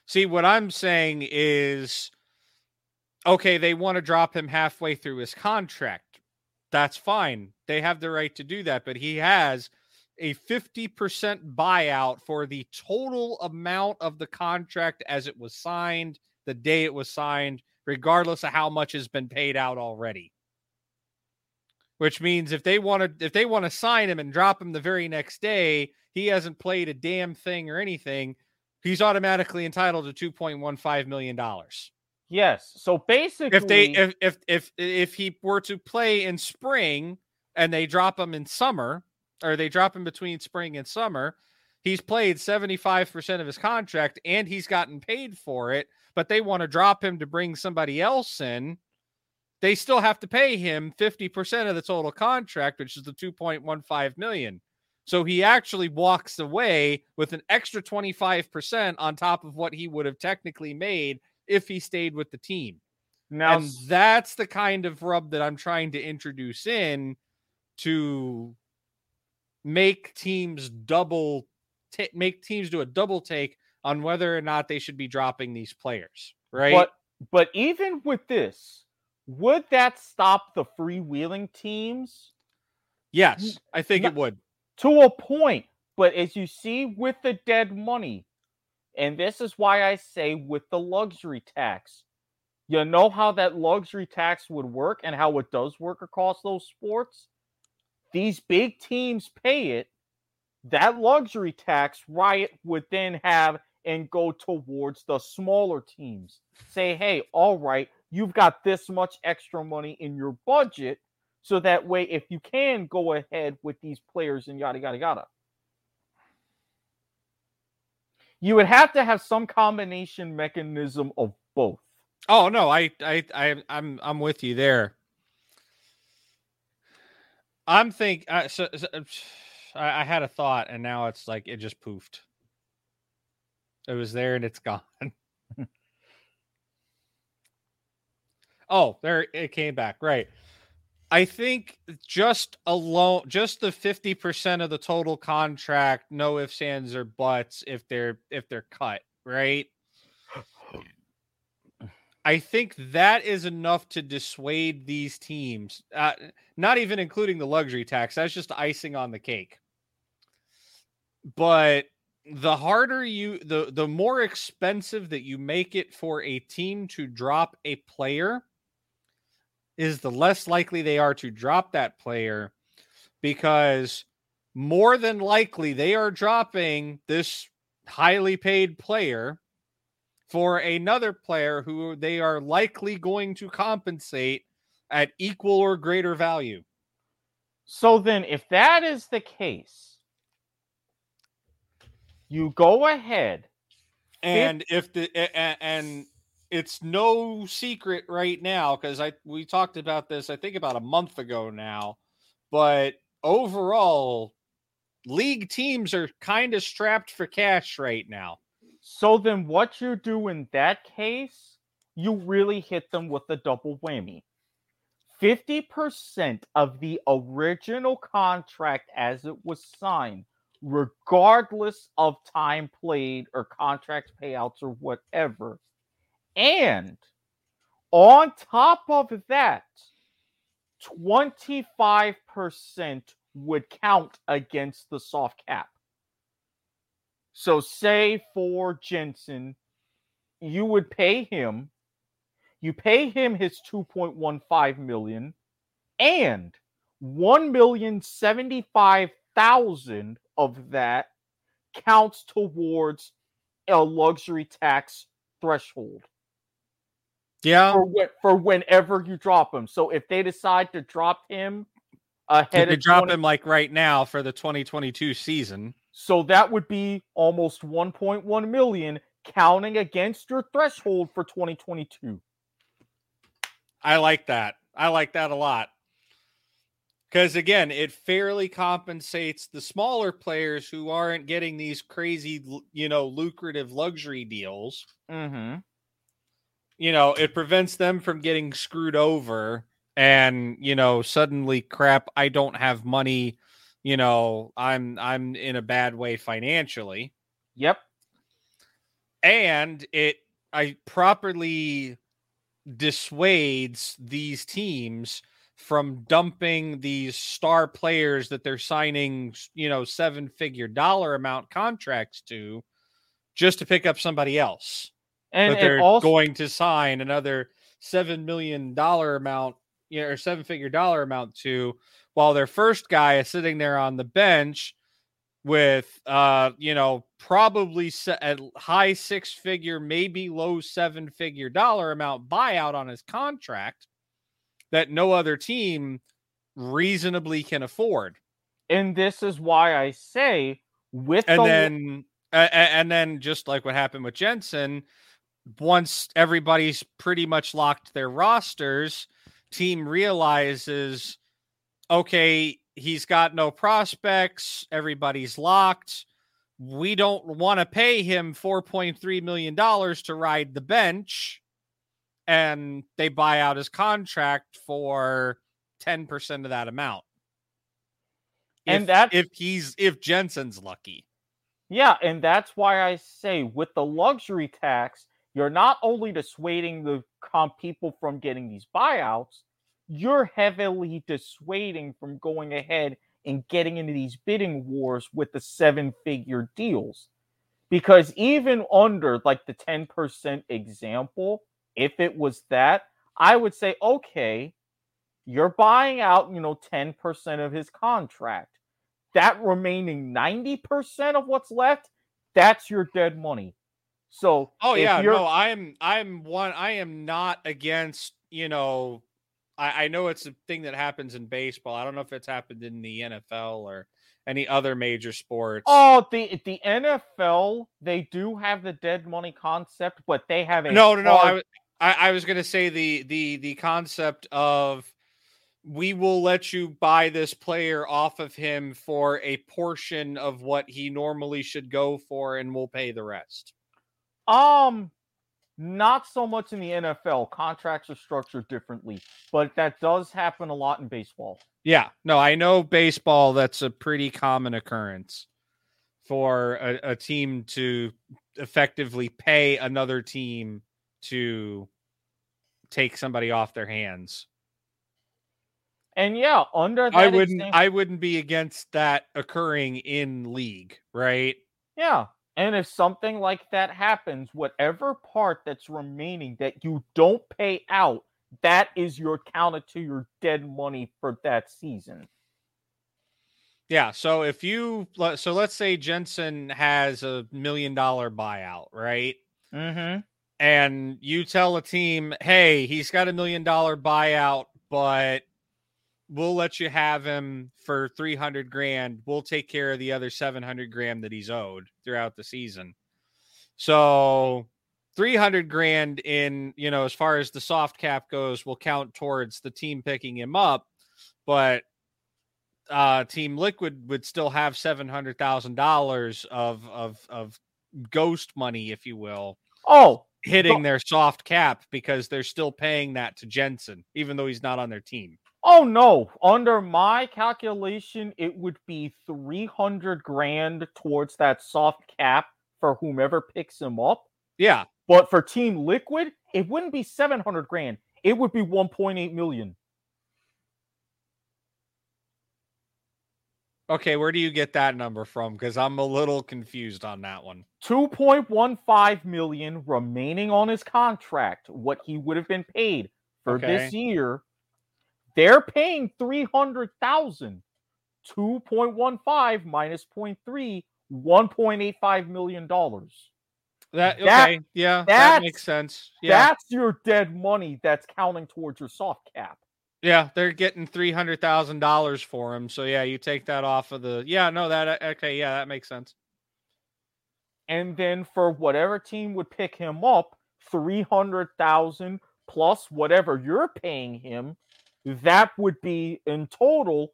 See, what I'm saying is okay, they want to drop him halfway through his contract. That's fine. They have the right to do that, but he has a 50% buyout for the total amount of the contract as it was signed, the day it was signed, regardless of how much has been paid out already. Which means if they want to if they want to sign him and drop him the very next day, he hasn't played a damn thing or anything, he's automatically entitled to 2.15 million dollars. Yes. So basically If they if if if if he were to play in spring and they drop him in summer or they drop him between spring and summer, he's played 75% of his contract and he's gotten paid for it, but they want to drop him to bring somebody else in. They still have to pay him 50% of the total contract, which is the 2.15 million. So he actually walks away with an extra 25% on top of what he would have technically made if he stayed with the team. now and that's the kind of rub that I'm trying to introduce in to make teams double ta- make teams do a double take on whether or not they should be dropping these players, right? But but even with this, would that stop the freewheeling teams yes, I think no- it would. to a point? But as you see with the dead money, and this is why I say with the luxury tax, you know how that luxury tax would work and how it does work across those sports? These big teams pay it. That luxury tax, Riot would then have and go towards the smaller teams. Say, hey, all right, you've got this much extra money in your budget. So that way, if you can go ahead with these players and yada, yada, yada. You would have to have some combination mechanism of both. Oh no, I I I I'm I'm with you there. I'm think uh, so, so, I, I had a thought and now it's like it just poofed. It was there and it's *laughs* gone. Oh, there it came back. Right. I think just alone, just the fifty percent of the total contract, no ifs, ands, or buts if they're if they're cut, right? *sighs* I think that is enough to dissuade these teams. Uh, not even including the luxury tax. That's just icing on the cake. But the harder you, the the more expensive that you make it for a team to drop a player, is the less likely they are to drop that player, because more than likely they are dropping this highly paid player for another player who they are likely going to compensate at equal or greater value. So then, if that is the case, you go ahead. And if the and it's no secret right now because I we talked about this I think about a month ago now, but overall league teams are kind of strapped for cash right now. So then, what you do in that case, you really hit them with a double whammy. 50% of the original contract as it was signed, regardless of time played or contract payouts or whatever. And on top of that, 25% would count against the soft cap. So, say for Jensen, you would pay him, you pay him his 2.15 million, and 1,075,000 of that counts towards a luxury tax threshold Yeah. for, for whenever you drop him. So if they decide to drop him ahead They of drop 20 him like right now for the 2022 season. So that would be almost 1.1 million counting against your threshold for 2022. I like that. I like that a lot. Because again, it fairly compensates the smaller players who aren't getting these crazy, you know, lucrative luxury deals. Mm-hmm. You know, it prevents them from getting screwed over and, you know, suddenly crap, I don't have money, you know, I'm I'm in a bad way financially. Yep. and it I properly dissuades these teams from dumping these star players that they're signing, you know, seven figure dollar amount contracts to just to pick up somebody else. And, but they're also, going to sign another seven million dollar amount, you know, or seven figure dollar amount to, while their first guy is sitting there on the bench with, uh, you know, probably a high six figure, maybe low seven figure dollar amount buyout on his contract that no other team reasonably can afford. and this is why I say with And the then, uh, and then just like what happened with Jensen, once everybody's pretty much locked their rosters, team realizes, okay, he's got no prospects, everybody's locked. We don't want to pay him $4.3 million to ride the bench. And they buy out his contract for 10% of that amount. And If- that's- if he's if Jensen's lucky. Yeah, and that's why I say with the luxury tax, you're not only dissuading the comp people from getting these buyouts, you're heavily dissuading from going ahead and getting into these bidding wars with the seven figure deals. Because even under like the 10% example, if it was that, I would say, okay, you're buying out, you know, 10% of his contract that remaining 90% of what's left, that's your dead money. So, Oh yeah, no, I'm I'm one I am not against, you know, I, I know it's a thing that happens in baseball. I don't know if it's happened in the NFL or any other major sports. Oh, the the NFL they do have the dead money concept, but they have a no, no, no. I, hard- was- I I was gonna say the the the concept of we will let you buy this player off of him for a portion of what he normally should go for, and we'll pay the rest. Um not so much in the NFL. Contracts are structured differently, but that does happen a lot in baseball. Yeah, no, I know baseball. That's a pretty common occurrence for a, a team to effectively pay another team to take somebody off their hands. And yeah, under that I wouldn't. example- I wouldn't be against that occurring in league, right? Yeah. And if something like that happens, whatever part that's remaining that you don't pay out, that is your counted to your dead money for that season. Yeah. So if you so let's say Jensen has a million dollar buyout, right? Mm-hmm. and you tell a team, hey, he's got a million dollar buyout, but we'll let you have him for 300 grand. We'll take care of the other 700 grand that he's owed throughout the season. So 300 grand in, you know, as far as the soft cap goes, will count towards the team picking him up, but uh team liquid would still have $700,000 of of of ghost money if you will Oh, hitting But- their soft cap because they're still paying that to Jensen, even though he's not on their team. Oh no. Under my calculation, it would be 300 grand towards that soft cap for whomever picks him up. Yeah. But for Team Liquid, it wouldn't be 700 grand. It would be 1.8 million. Okay, where do you get that number from? Because I'm a little confused on that one. 2.15 million remaining on his contract, what he would have been paid for this year. They're paying 300,000. 2.15 minus 0.3, 1.85 million dollars. That That- yeah, that makes sense. Yeah, That's your dead money that's counting towards your soft cap. yeah, they're getting three hundred thousand dollars for him. So yeah, you take that off of the. Yeah, no, that okay, yeah, that makes sense. And then for whatever team would pick him up, 300,000 plus whatever you're paying him, that would be in total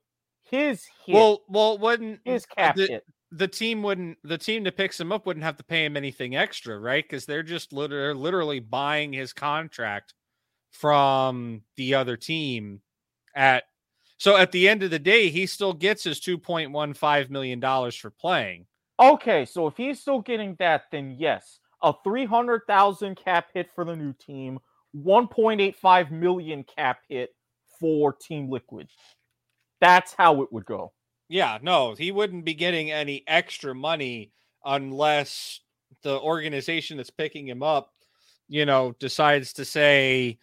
his hit, Well, well, wouldn't uh, his uh, cap the, hit. the team wouldn't the team that picks him up wouldn't have to pay him anything extra, right? Because they're just literally, literally buying his contract from the other team at so at the end of the day, he still gets his two point one five million dollars for playing. Okay, so if he's still getting that, then yes, a 300,000 cap hit for the new team, 1.85 million cap hit for Team Liquid. That's how it would go. Yeah, no, he wouldn't be getting any extra money unless the organization that's picking him up, you know, decides to say,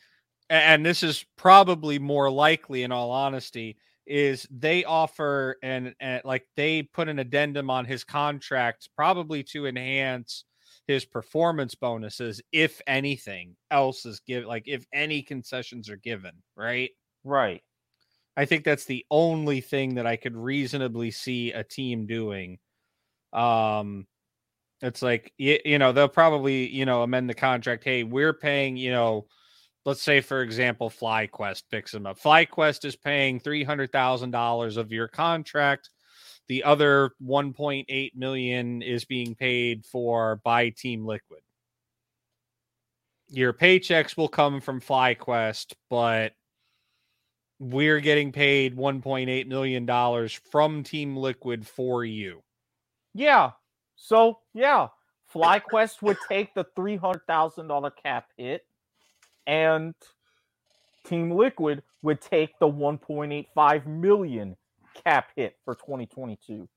and this is probably more likely in all honesty, is they offer and like they put an addendum on his contract probably to enhance his performance bonuses if anything else is given like if any concessions are given right right. I think that's the only thing that i could reasonably see a team doing. Um it's like you, you know they'll probably you know amend the contract hey we're paying you know let's say for example flyquest picks him up. Flyquest is paying $300000 of your contract. The other 1.8 million is being paid for by Team Liquid. Your paychecks will come from FlyQuest, but we're getting paid 1.8 million dollars from Team Liquid for you. Yeah. So, yeah, FlyQuest would take the $300,000 cap hit and Team Liquid would take the 1.85 million cap hit for 2022.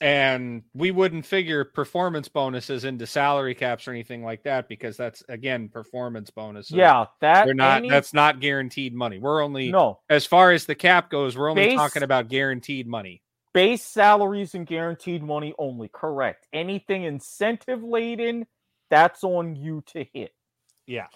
And we wouldn't figure performance bonuses into salary caps or anything like that because that's again performance bonuses. Yeah, that they're not any, that's not guaranteed money. We're only no as far as the cap goes, we're only base, talking about guaranteed money. Base salaries and guaranteed money only, correct. Anything incentive laden, that's on you to hit. Yeah.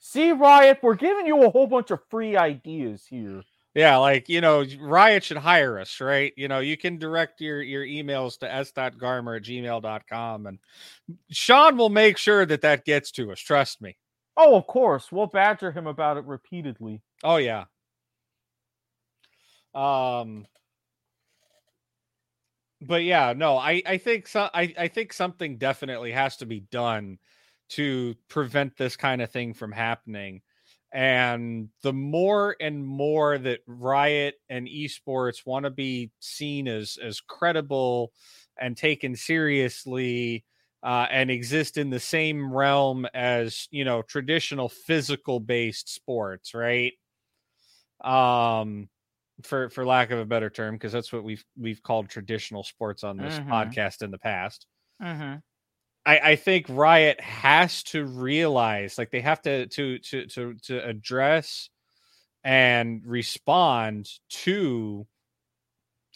See, Riot, we're giving you a whole bunch of free ideas here. Yeah, like you know, Riot should hire us, right? You know, you can direct your your emails to s.garmer at gmail.com and Sean will make sure that that gets to us. Trust me. Oh, of course. We'll badger him about it repeatedly. Oh yeah. Um but yeah, no, I I think so I I think something definitely has to be done to prevent this kind of thing from happening. And the more and more that Riot and esports want to be seen as as credible and taken seriously uh, and exist in the same realm as you know traditional physical based sports, right? Um, for for lack of a better term, because that's what we've we've called traditional sports on this mm-hmm. podcast in the past. Mm-hmm. I, I think Riot has to realize, like they have to to to to to address and respond to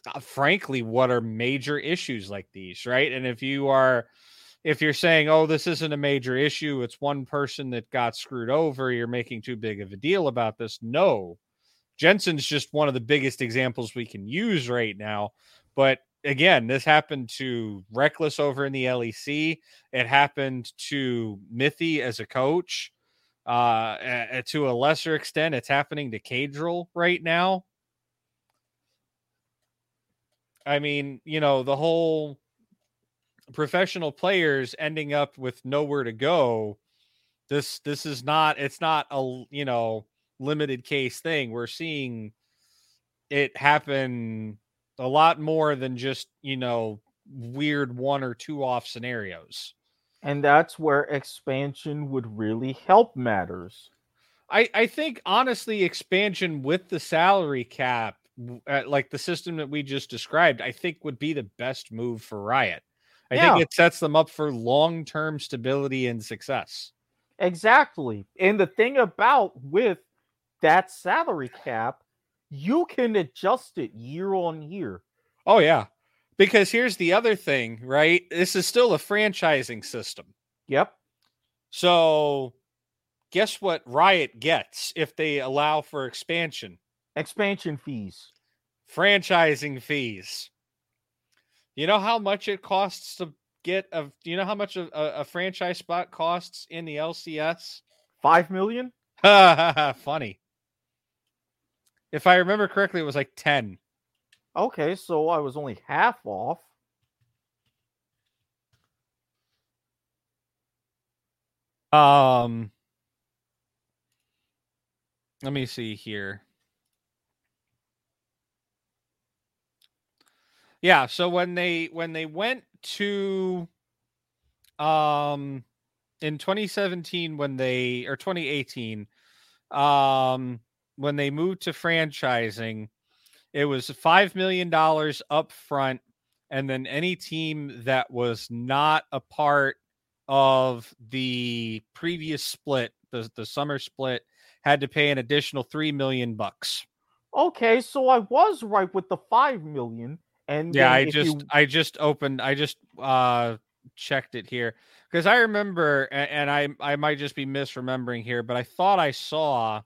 uh, frankly what are major issues like these right? And if you are if you're saying oh this isn't a major issue it's one person that got screwed over you're making too big of a deal about this no. Jensen's just one of the biggest examples we can use right now but again, this happened to Rekkles over in the LEC. It happened to Mithy as a coach. Uh, to a lesser extent, it's happening to Caedrel right now. I mean, you know, the whole professional players ending up with nowhere to go. This this is not it's not a you know limited case thing. We're seeing it happen a lot more than just you know weird one or two off scenarios. And that's where expansion would really help matters. I i think honestly expansion with the salary cap uh, like the system that we just described i think would be the best move for riot. I yeah. think it sets them up for long-term stability and success. Exactly. And the thing about with that salary cap you can adjust it year on year. Oh yeah. Because here's the other thing, right? This is still a franchising system. Yep. So guess what Riot gets if they allow for expansion? Expansion fees. Franchising fees. You know how much it costs to get a you know how much a, a franchise spot costs in the LCS? Five million? *laughs* Funny. If I remember correctly, it was like 10. Okay, so I was only half off. Um Let me see here. Yeah, so when they when they went to um in 2017 when they or 2018 um when they moved to franchising it was 5 million dollars up front and then any team that was not a part of the previous split the the summer split had to pay an additional 3 million bucks Okay, so I was right with the five million. And yeah i just you- i just opened i just uh checked it here because i remember and i i might just be misremembering here but i thought i saw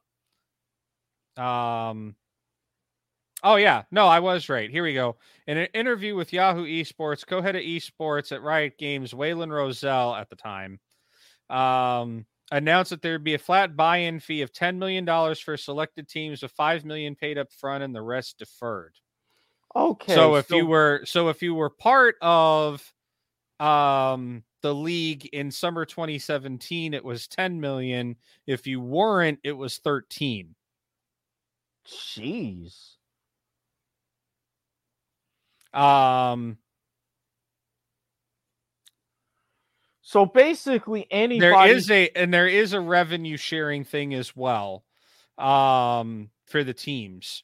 um oh yeah. No i was right. Here we go. In an interview with yahoo esports co-head of esports at riot games Whalen Rozelle at the time um announced that there would be a flat buy-in fee of $10 million for selected teams with 5 million paid up front and the rest deferred. Okay. so if you were so if you were part of um the league in summer 2017 it was 10 million. If you weren't it was 13 jeez. um So basically, anybody. there is a and there is a revenue sharing thing as well um for the teams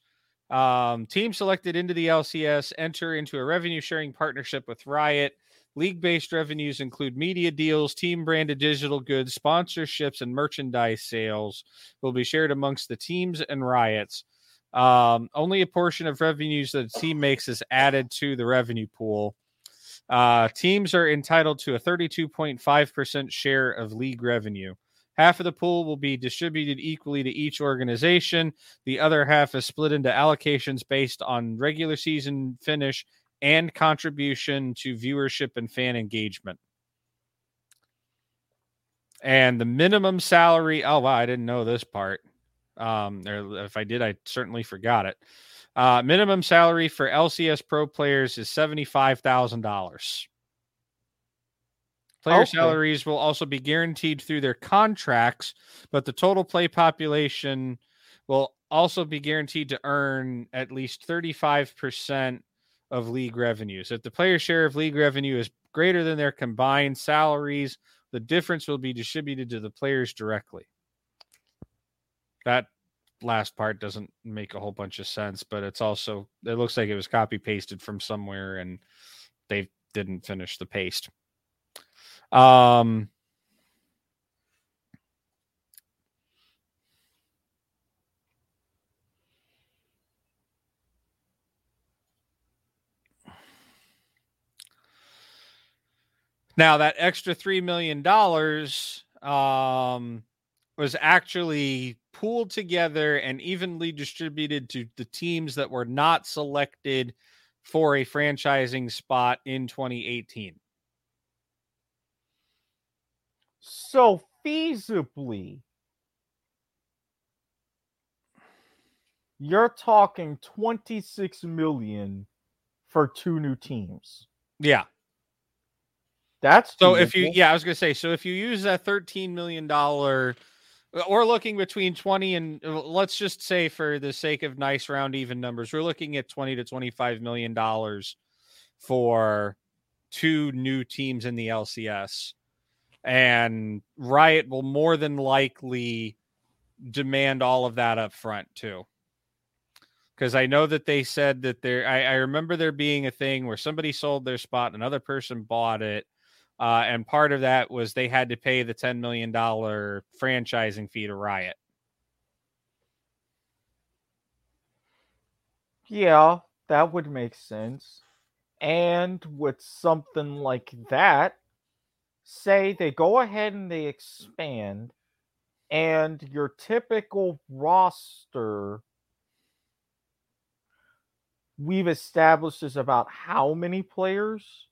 um teams selected into the lcs enter into a revenue sharing partnership with riot league based revenues include media deals team branded digital goods sponsorships and merchandise sales will be shared amongst the teams and riots um only a portion of revenues that a team makes is added to the revenue pool uh, teams are entitled to a 32.5% share of league revenue. Half of the pool will be distributed equally to each organization. The other half is split into allocations based on regular season finish and contribution to viewership and fan engagement. And the minimum salary, oh wow, I didn't know this part. Um, or if I did, I certainly forgot it. Uh, minimum salary for LCS pro players is $75,000. Player Okay. salaries will also be guaranteed through their contracts, but the total play population will also be guaranteed to earn at least 35% of league revenues. If the player share of league revenue is greater than their combined salaries, the difference will be distributed to the players directly. That last part doesn't make a whole bunch of sense, but it's also it looks like it was copy pasted from somewhere and they didn't finish the paste. Um Now that extra three million dollars um, was actually pooled together and evenly distributed to the teams that were not selected for a franchising spot in 2018. So feasibly, you're talking 26 million for two new teams. Yeah. That's So if you yeah, I was gonna say so if you use that 13 million dollar we're looking between 20 and uh, let's just say for the sake of nice round even numbers, we're looking at 20 to 25 million dollars for two new teams in the LCS. And Riot will more than likely demand all of that up front too. Because I know that they said that there I, I remember there being a thing where somebody sold their spot, another person bought it. Uh, and part of that was they had to pay the $10 million franchising fee to Riot. Yeah, that would make sense. And with something like that, say they go ahead and they expand, and your typical roster we've established is about how many players?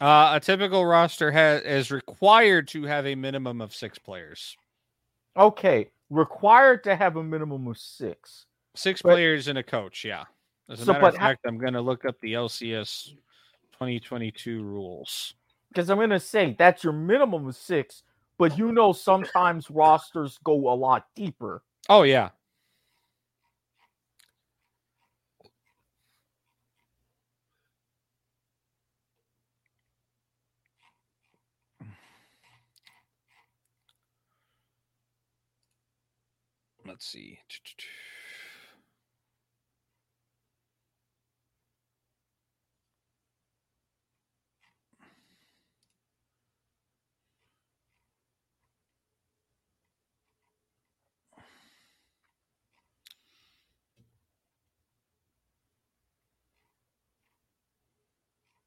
Uh, a typical roster has is required to have a minimum of six players. Okay, required to have a minimum of six. Six But- players and a coach, yeah. As a So, matter of fact, I'm going to look up the LCS 2022 rules. Because I'm going to say that's your minimum of six, but you know sometimes rosters go a lot deeper. Oh, yeah. Let's see.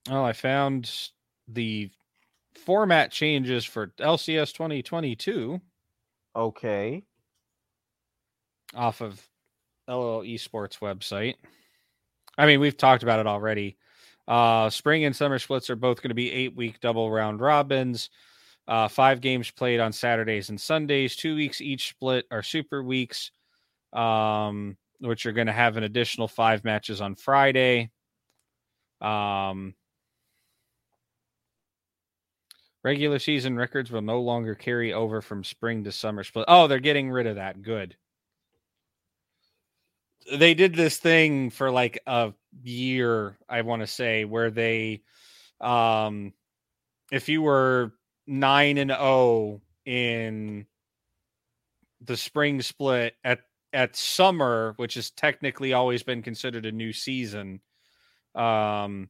Oh, I found the format changes for LCS 2022 Okay. Off of LL Esports website. I mean, we've talked about it already. Uh, spring and summer splits are both going to be eight week double round robins. Uh, five games played on Saturdays and Sundays. Two weeks each split are super weeks, um, which are going to have an additional five matches on Friday. Um, regular season records will no longer carry over from spring to summer split. Oh, they're getting rid of that. Good. They did this thing for like a year, I want to say, where they, um, if you were nine and zero in the spring split at at summer, which has technically always been considered a new season, um,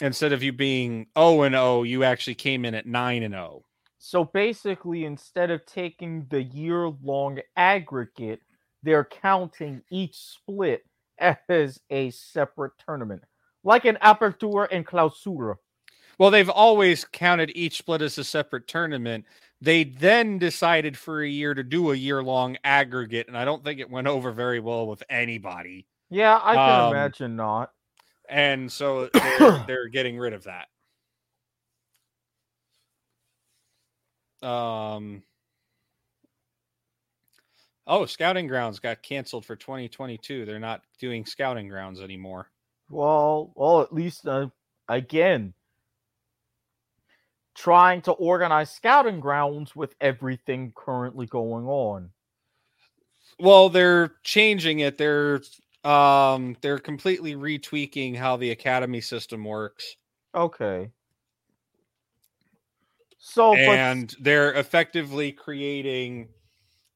instead of you being 0 and 0, you actually came in at 9 and 0. So basically, instead of taking the year long aggregate, they're counting each split as a separate tournament, like an Apertura and Clausura. Well, they've always counted each split as a separate tournament. They then decided for a year to do a year long aggregate, and I don't think it went over very well with anybody. Yeah, I can Um, imagine not. And so *coughs* they're, they're getting rid of that. Um, oh, scouting grounds got canceled for 2022. They're not doing scouting grounds anymore. Well, well, at least uh, again, trying to organize scouting grounds with everything currently going on. Well, they're changing it. They're um they're completely retweaking how the academy system works. Okay. So, but and they're effectively creating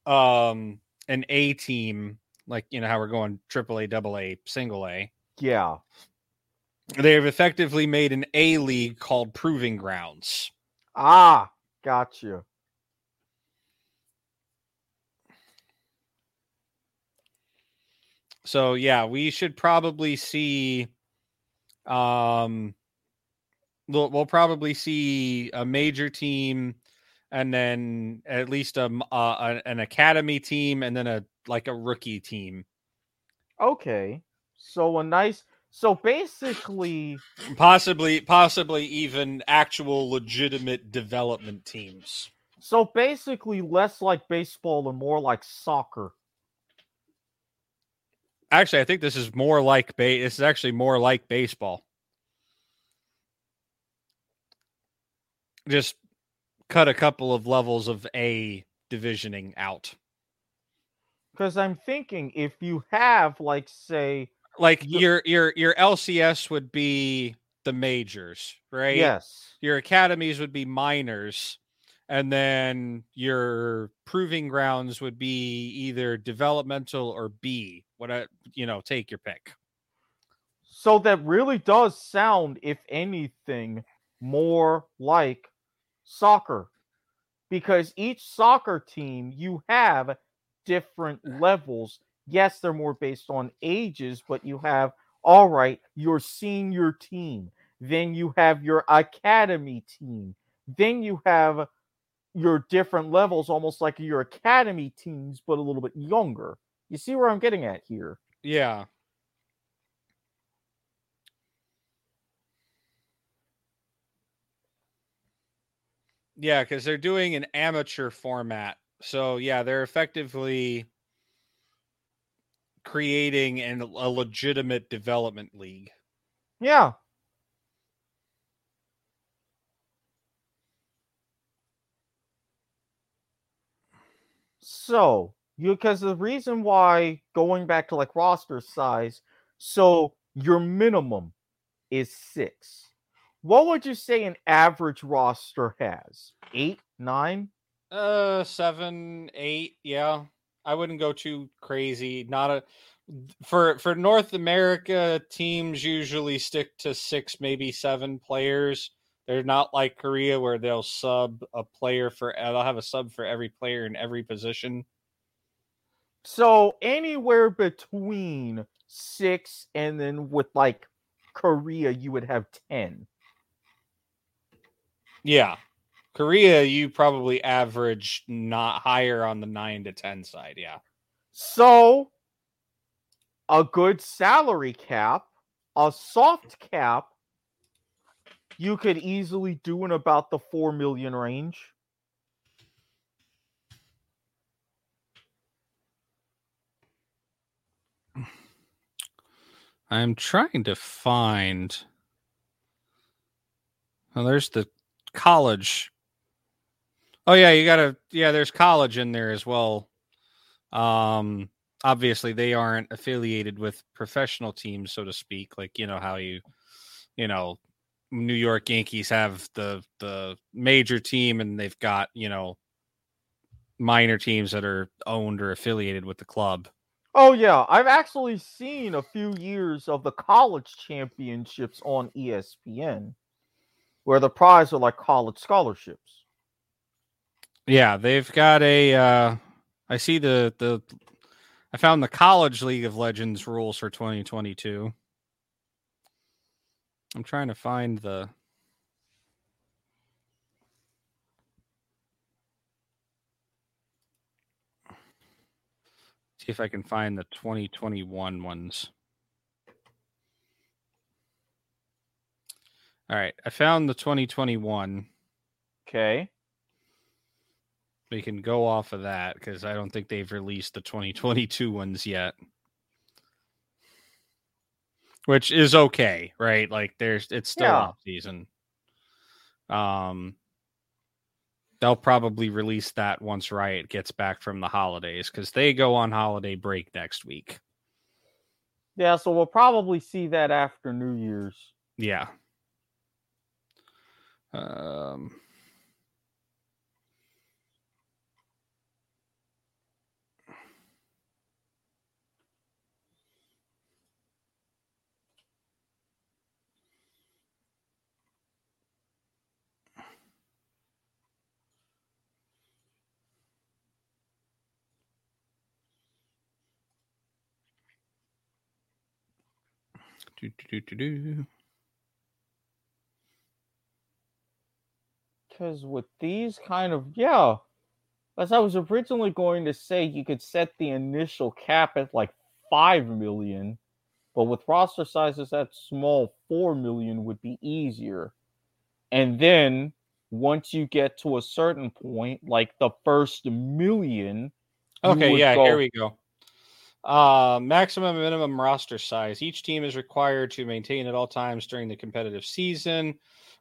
um an A team, like you know how we're going triple A, double A, single A. yeah, They've effectively made an A league called Proving Grounds. ah, gotcha. So yeah, we should probably see um we'll, we'll probably see a major team and then at least a, m- uh, an academy team and then a like a rookie team. Okay, so a nice. So basically, Possibly possibly even actual legitimate development teams. so basically, less like baseball and more like soccer. Actually, I think this is more like ba- this is actually more like baseball. Just cut a couple of levels of A divisioning out. Because I'm thinking if you have, like, say, Like Ye- your your your LCS would be the majors, right? yes, Your academies would be minors, and then your proving grounds would be either developmental or B. What I you know, take your pick. So that really does sound, if anything, more like soccer. Because each soccer team, you have different levels. Yes, they're more based on ages, but you have, all right, your senior team. Then you have your academy team. Then you have your different levels, almost like your academy teams, but a little bit younger. You see where I'm getting at here? Yeah. Yeah, because they're doing an amateur format. So yeah, they're effectively creating an, a legitimate development league. Yeah. So, you because the reason why going back to like roster size, so your minimum is six. What would you say an average roster has? Eight, nine? Uh, seven, eight, yeah. I wouldn't go too crazy. Not a for for North America teams usually stick to six, maybe seven players. They're not like Korea where they'll sub a player for they'll have a sub for every player in every position. So anywhere between six and then with like Korea, you would have ten. Yeah. Korea, you probably average not higher on the nine to ten side. Yeah. So a good salary cap, a soft cap, you could easily do in about the four million range. I'm trying to find. Oh, there's the college. Oh yeah, you gotta yeah, there's college in there as well. Um obviously they aren't affiliated with professional teams, so to speak. Like, you know, how you you know, New York Yankees have the the major team and they've got, you know, minor teams that are owned or affiliated with the club. Oh yeah, I've actually seen a few years of the college championships on ESPN where the prize are like college scholarships. Yeah, they've got a uh I see the the I found the college League of Legends rules for 2022. I'm trying to find the see if I can find the 2021 ones. All right, I found the 2021. Okay. We can go off of that because I don't think they've released the 2022 ones yet. Which is okay, right? Like there's it's still Yeah. off season. Um they'll probably release that once Riot gets back from the holidays because they go on holiday break next week. Yeah, so we'll probably see that after New Year's. Yeah. Um do, do, do, do, do. Because with these kind of, yeah, as I was originally going to say, you could set the initial cap at like 5 million, but with roster sizes that small, 4 million would be easier. And then once you get to a certain point, like the first million, Okay, yeah, go- here we go. Uh, maximum minimum roster size. Each team is required to maintain at all times during the competitive season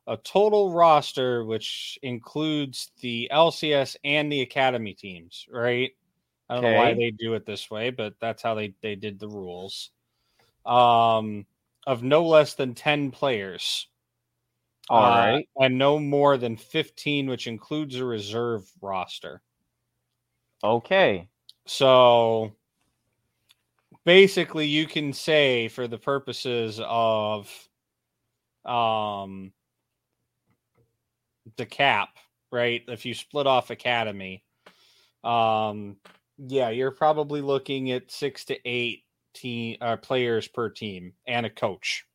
a total roster, which includes the LCS and the academy teams, right? I don't know why they do it this way, but that's how they, they did the rules. Um, of no less than 10 players. All Uh, right. And no more than 15, which includes a reserve roster. Okay. So basically you can say for the purposes of um the cap, right? If you split off academy, um yeah, you're probably looking at 6 to 8 team uh, players per team and a coach.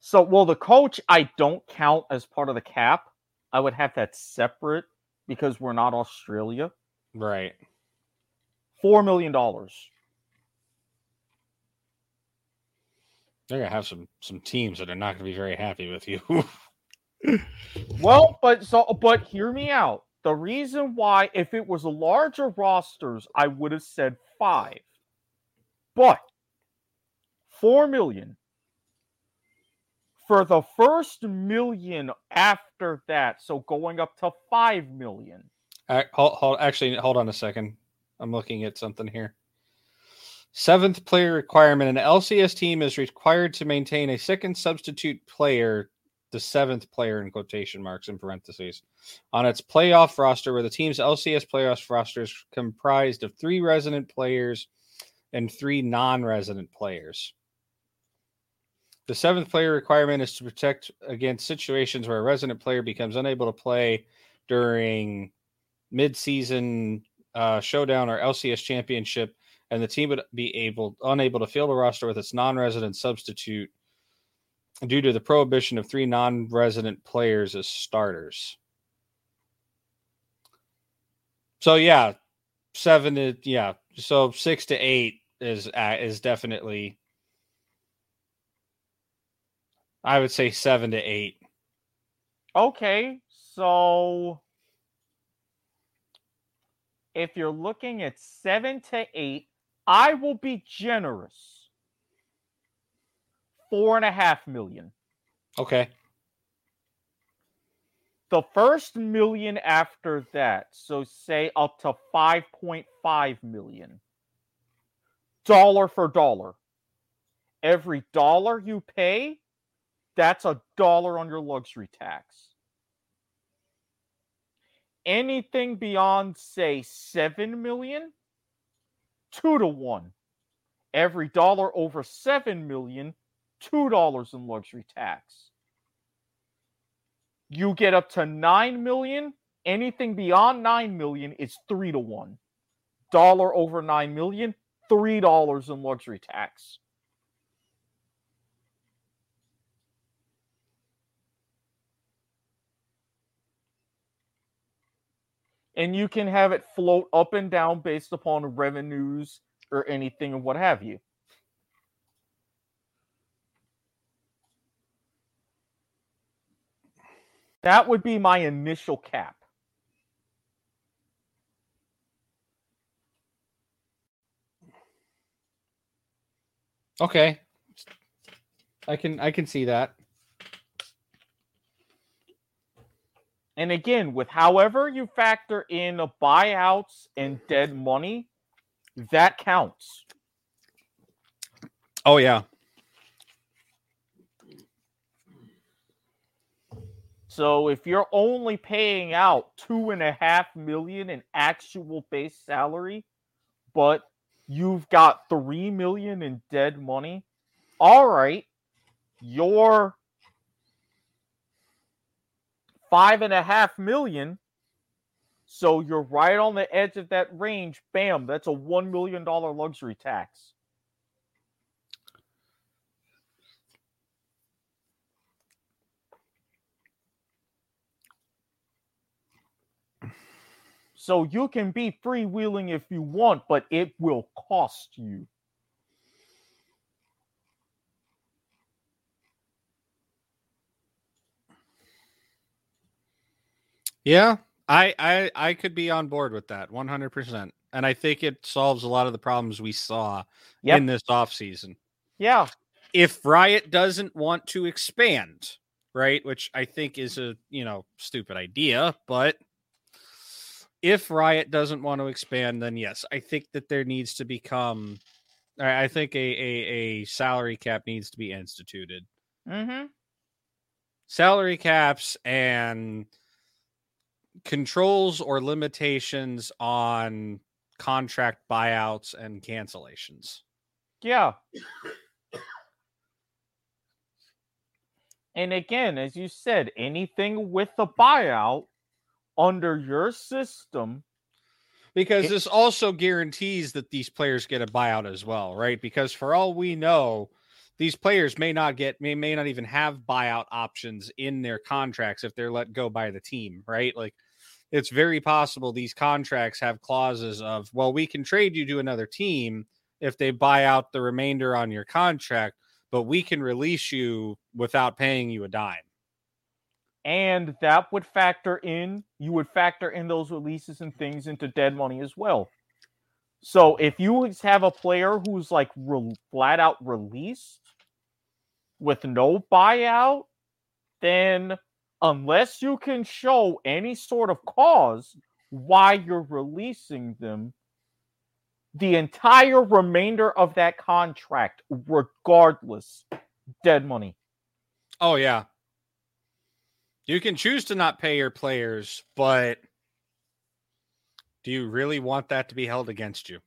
So, well, the coach I don't count as part of the cap. I would have that separate because we're not Australia. Right. Four million dollars. They're to have some some teams that are not going to be very happy with you. *laughs* Well, but so, but hear me out. The reason why, if it was larger rosters, I would have said five. But four million for the first million after that, so going up to five million. Uh, hold, hold, actually, hold on a second. I'm looking at something here. Seventh player requirement: An LCS team is required to maintain a second substitute player the seventh player in quotation marks in parentheses on its playoff roster, where the team's LCS playoff roster is comprised of three resident players and three non-resident players. The seventh player requirement is to protect against situations where a resident player becomes unable to play during mid-season uh, showdown or LCS championship, and the team would be able unable to field a roster with its non-resident substitute due to the prohibition of three non-resident players as starters. So yeah, seven to yeah, so six to eight is uh, is definitely. I would say seven to eight. Okay, so if you're looking at seven to eight, I will be generous. Four and a half million. Okay. The first million after that, so say up to 5.5 million. Dollar for dollar. Every dollar you pay, that's a dollar on your luxury tax. Anything beyond, say, 7 million, two to one. Every dollar over 7 million, $2 in luxury tax. You get up to 9 million, anything beyond 9 million is 3 to 1. Dollar over 9 million, $3 in luxury tax. And you can have it float up and down based upon revenues or anything and what have you. That would be my initial cap. Okay. I can I can see that. And again, with however you factor in buyouts and dead money, that counts. Oh yeah. So if you're only paying out two and a half million in actual base salary, but you've got three million in dead money, all right, your five and a half million. So you're right on the edge of that range. Bam, that's a one million dollar luxury tax. So you can be freewheeling if you want, but it will cost you. Yeah, I I I could be on board with that 100%. And I think it solves a lot of the problems we saw Yep. in this offseason. Yeah. If Riot doesn't want to expand, right, which I think is a, you know, stupid idea, but if Riot doesn't want to expand, then yes, I think that there needs to become I I think a a, a salary cap needs to be instituted. Mm-hmm. salary caps and controls or limitations on contract buyouts and cancellations. Yeah. And again, as you said, anything with a buyout under your system, Because It- this also guarantees that these players get a buyout as well, right? Because for all we know, these players may not get may, may not even have buyout options in their contracts if they're let go by the team, right? Like it's very possible these contracts have clauses of, well, we can trade you to another team if they buy out the remainder on your contract, but we can release you without paying you a dime. And that would factor in, you would factor in those releases and things into dead money as well. So if you have a player who's like re- flat out released with no buyout, then unless you can show any sort of cause why you're releasing them, the entire remainder of that contract, regardless, dead money. Oh yeah. You can choose to not pay your players, but do you really want that to be held against you?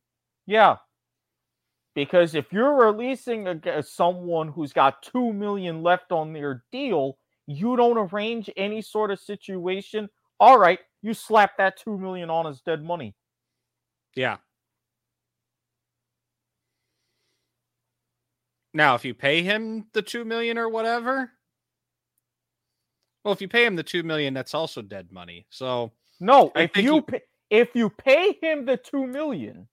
Yeah. Because if you're releasing a, someone who's got 2 million left on their deal, you don't arrange any sort of situation, all right, you slap that 2 million on as dead money. Yeah. Now, if you pay him the 2 million or whatever, well, if you pay him the 2 million, that's also dead money. So, no, I if you, you pay, if you pay him the 2 million,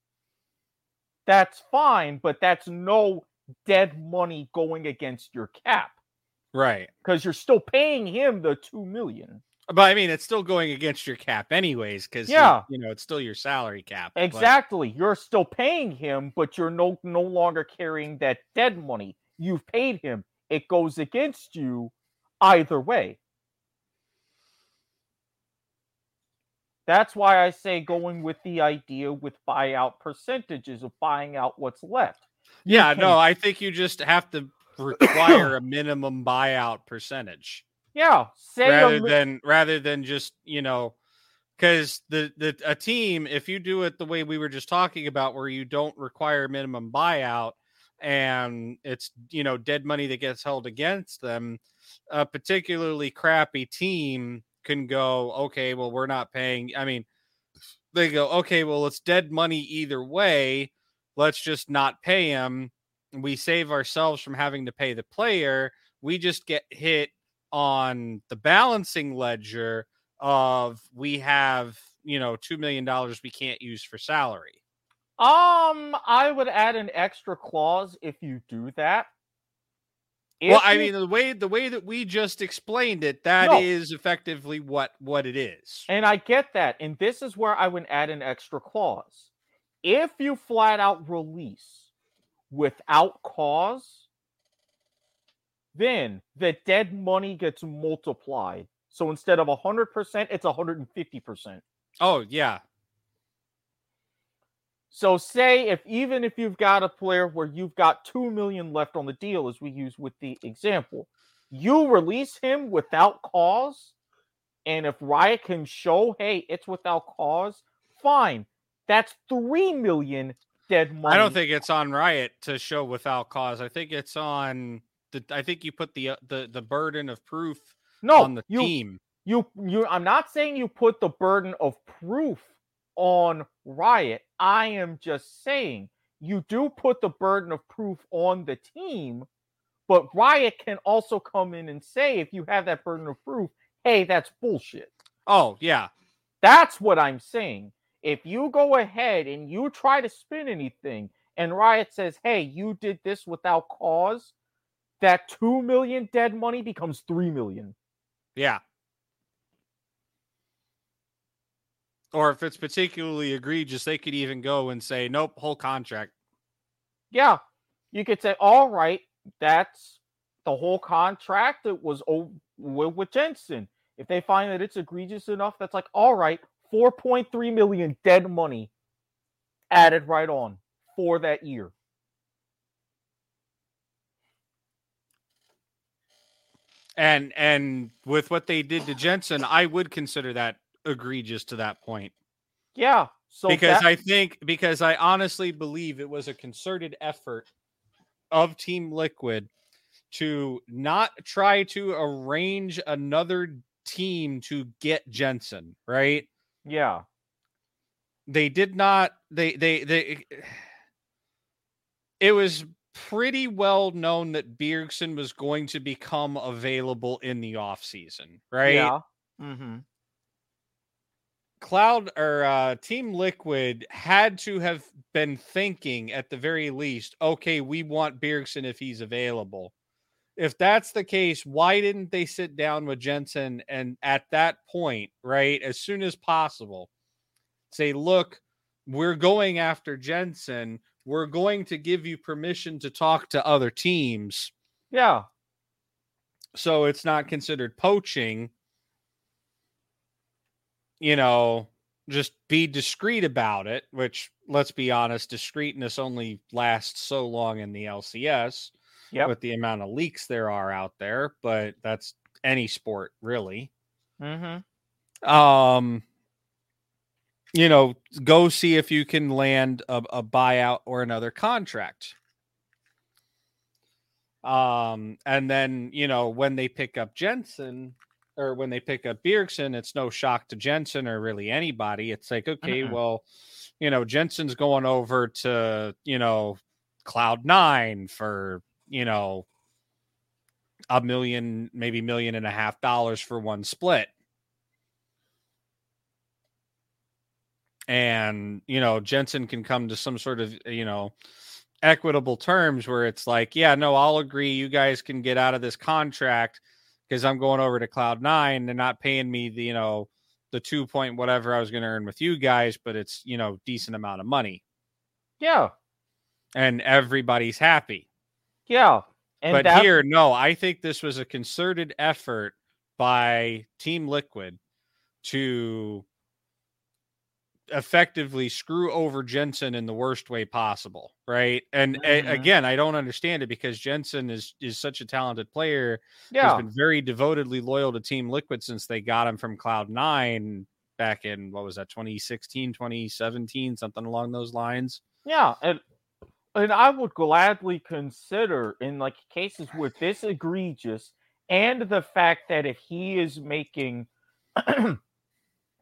that's fine, but that's no dead money going against your cap. Right. Because you're still paying him the 2 million. But I mean, it's still going against your cap, anyways, because yeah, you, you, know, it's still your salary cap. Exactly. But... You're still paying him, but you're no no longer carrying that dead money. You've paid him. It goes against you either way. That's why I say going with the idea with buyout percentages of buying out what's left. yeah, no, I think you just have to require a minimum buyout percentage. Yeah, rather than rather than just you know, because the the a team if you do it the way we were just talking about, where you don't require minimum buyout and it's you know dead money that gets held against them, a particularly crappy team can go, okay, well we're not paying. I mean, they go, okay, well it's dead money either way. Let's just not pay him. We save ourselves from having to pay the player. We just get hit on the balancing ledger of we have you know two million dollars we can't use for salary um i would add an extra clause if you do that well i mean the way the way that we just explained it that no. is effectively what what it is and i get that and this is where i would add an extra clause if you flat out release without cause then the dead money gets multiplied. So instead of 100%, it's 150%. Oh, yeah. So say if even if you've got a player where you've got 2 million left on the deal as we use with the example, you release him without cause and if Riot can show, hey, it's without cause, fine. That's 3 million dead money. I don't think it's on Riot to show without cause. I think it's on the I think you put the uh, the the burden of proof no, on the you, team. You you I'm not saying you put the burden of proof on Riot. I am just saying you do put the burden of proof on the team, but Riot can also come in and say if you have that burden of proof, hey, that's bullshit. Oh, yeah. That's what I'm saying. If you go ahead and you try to spin anything and Riot says, "Hey, you did this without cause," that 2 million dead money becomes 3 million. Yeah. Or if it's particularly egregious, they could even go and say, nope, whole contract. Yeah. You could say, all right, that's the whole contract. that was with Jensen. If they find that it's egregious enough, that's like, all right, 4.3 million dead money added right on for that year. And and with what they did to Jensen, I would consider that egregious to that point. Yeah. So because that... I think because I honestly believe it was a concerted effort of Team Liquid to not try to arrange another team to get Jensen, right? Yeah. They did not they they they it was pretty well known that Bjergsen was going to become available in the off season, right? Yeah. Mm-hmm. Cloud or uh, Team Liquid had to have been thinking at the very least, okay, we want Bjergsen if he's available. If that's the case, why didn't they sit down with Jensen and at that point, right, as soon as possible, say, look, we're going after Jensen we're going to give you permission to talk to other teams. Yeah. So it's not considered poaching. You know, just be discreet about it, which let's be honest, discreetness only lasts so long in the LCS yep. with the amount of leaks there are out there, but that's any sport really. Mm-hmm. Um, you know, go see if you can land a, a buyout or another contract. Um, and then you know when they pick up Jensen or when they pick up Bjergsen, it's no shock to Jensen or really anybody. It's like, okay, Mm-mm. well, you know, Jensen's going over to you know Cloud Nine for you know a million, maybe million and a half dollars for one split. and you know Jensen can come to some sort of you know equitable terms where it's like, yeah, no, I'll agree. You guys can get out of this contract because I'm going over to Cloud Nine. They're not paying me the you know the two point whatever I was going to earn with you guys, but it's you know decent amount of money, Yeah. and everybody's happy. Yeah. And but that, here, no, I think this was a concerted effort by Team Liquid to effectively screw over Jensen in the worst way possible, right? And a- Mhm. again, I don't understand it because Jensen is is such a talented player. yeah. Has been very devotedly loyal to Team Liquid since they got him from Cloud Nine back in what was that 2016, 2017, something along those lines. Yeah, and and I would gladly consider in like cases where this egregious and the fact that if he is making *clears throat*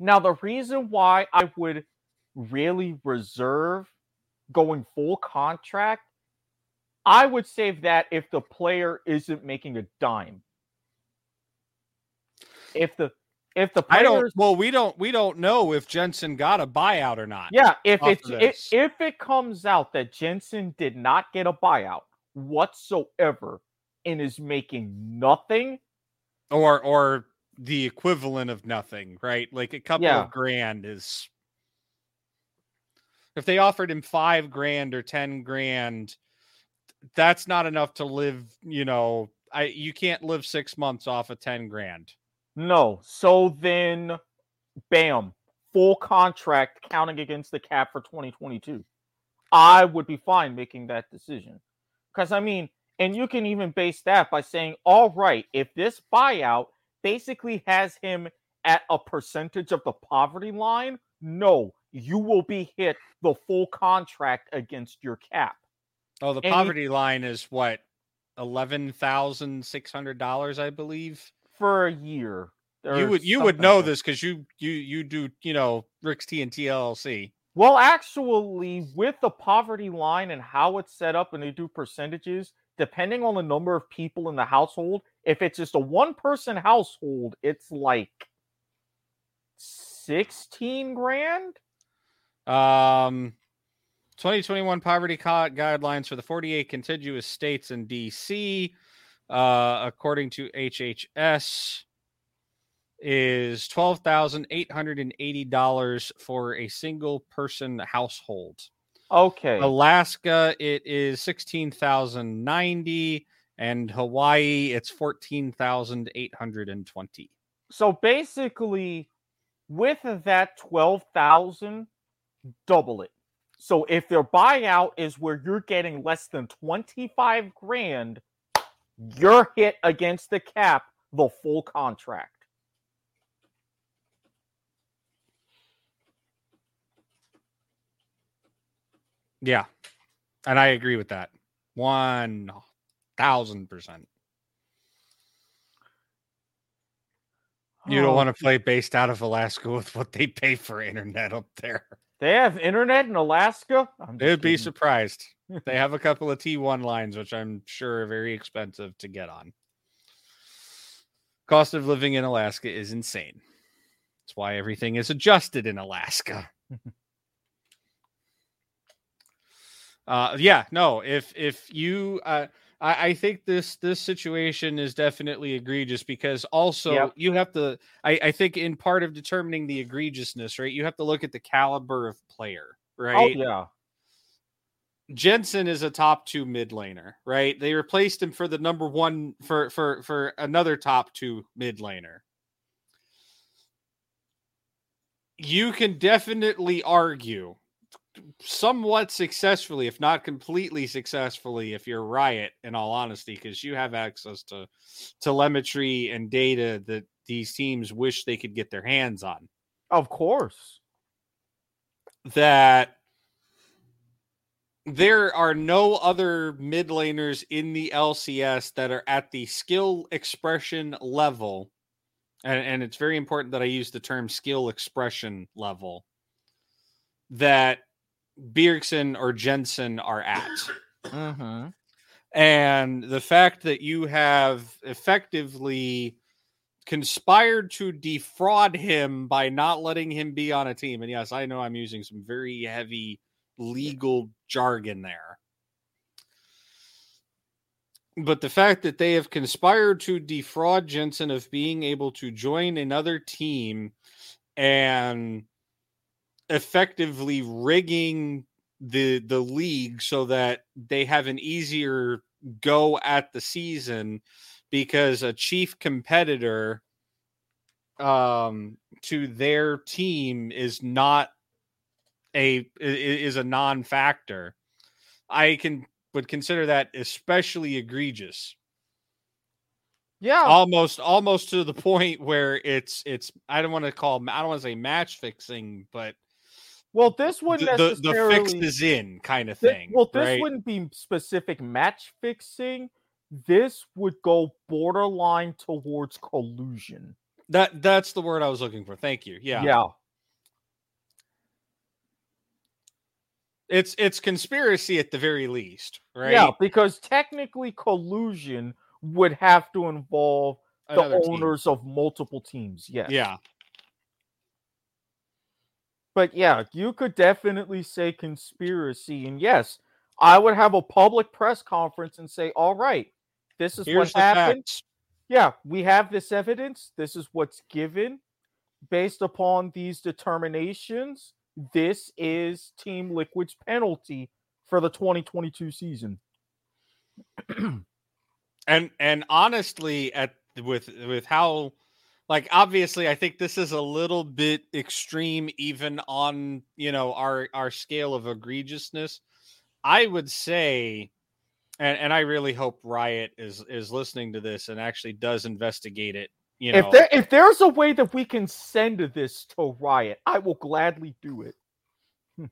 now the reason why I would really reserve going full contract, I would save that if the player isn't making a dime. If the if the I players don't well, we don't we don't know if Jensen got a buyout or not. Yeah, if it's if it comes out that Jensen did not get a buyout whatsoever and is making nothing, or or the equivalent of nothing, right? Like a couple Yeah. of grand is if they offered him five grand or ten grand, that's not enough to live, you know. I you can't live six months off of ten grand. no. So then, bam, full contract counting against the cap for 2022. I would be fine making that decision. Because, I mean, and you can even base that by saying, all right, if this buyout basically has him at a percentage of the poverty line, no, you will be hit the full contract against your cap. Oh, the And he- poverty line is what eleven thousand six hundred dollars, I believe. for a year. you would you would know like- this because you you you do you know Rick's TNT LLC. Well, actually, with the poverty line and how it's set up and they do percentages, depending on the number of people in the household, if it's just a one person household, it's like 16 grand. Um, 2021 poverty guidelines for the 48 contiguous states in DC, uh, according to HHS, is twelve thousand eight hundred and eighty dollars for a single person household. Okay. Alaska, it is sixteen thousand ninety, and Hawaii, it's fourteen thousand eight hundred and twenty. So basically, with that 12,000, double it. So if their buyout is where you're getting less than 25 grand, you're hit against the cap the full contract. Yeah, and I agree with that one thousand percent. You don't Oh, want to play based out of Alaska with what they pay for internet up there. They have internet in Alaska? I'm They'd be surprised. *laughs* they have a couple of T1 lines, which I'm sure are very expensive to get on. Cost of living in Alaska is insane. That's why everything is adjusted in Alaska. *laughs* uh yeah, no, if if you uh I, I think this this situation is definitely egregious because also Yep. you have to I, I think in part of determining the egregiousness, right? You have to look at the caliber of player, Oh, right? yeah. Jensen is a top two mid laner, right? They replaced him for the number one for for for another top two mid laner. You can definitely argue somewhat successfully, if not completely successfully, if you're Riot, in all honesty, because you have access to telemetry and data that these teams wish they could get their hands on. Of course. That there are no other mid laners in the LCS that are at the skill expression level. And, and it's very important that I use the term skill expression level that Bjergsen or Jensen are at. Mm-hmm. And the fact that you have effectively conspired to defraud him by not letting him be on a team. And yes, I know I'm using some very heavy legal jargon there. But the fact that they have conspired to defraud Jensen of being able to join another team and effectively rigging the the league so that they have an easier go at the season because a chief competitor um to their team is not a is a non-factor i can would consider that especially egregious Yeah. almost almost to the point where it's it's i don't want to call i don't want to say match fixing but well, this wouldn't the, the fix is in kind of thi- thing well, this right? wouldn't be specific match fixing. This would go borderline towards collusion. that that's the word i was looking for thank you yeah Yeah. it's it's conspiracy at the very least right Yeah, because technically collusion would have to involve the Another team. owners of multiple teams. Yes. yeah But yeah, you could definitely say conspiracy. And yes, I would have a public press conference and say, all right, this is here's what happened. facts Yeah, we have this evidence. This is what's given. Based upon these determinations, this is Team Liquid's penalty for the 2022 season. *clears throat* and and honestly at with with how like obviously i think this is a little bit extreme even on you know our our scale of egregiousness. I would say and and i really hope riot is is listening to this and actually does investigate it you know. If there if there's a way that we can send this to Riot, I will gladly do it. Hmm.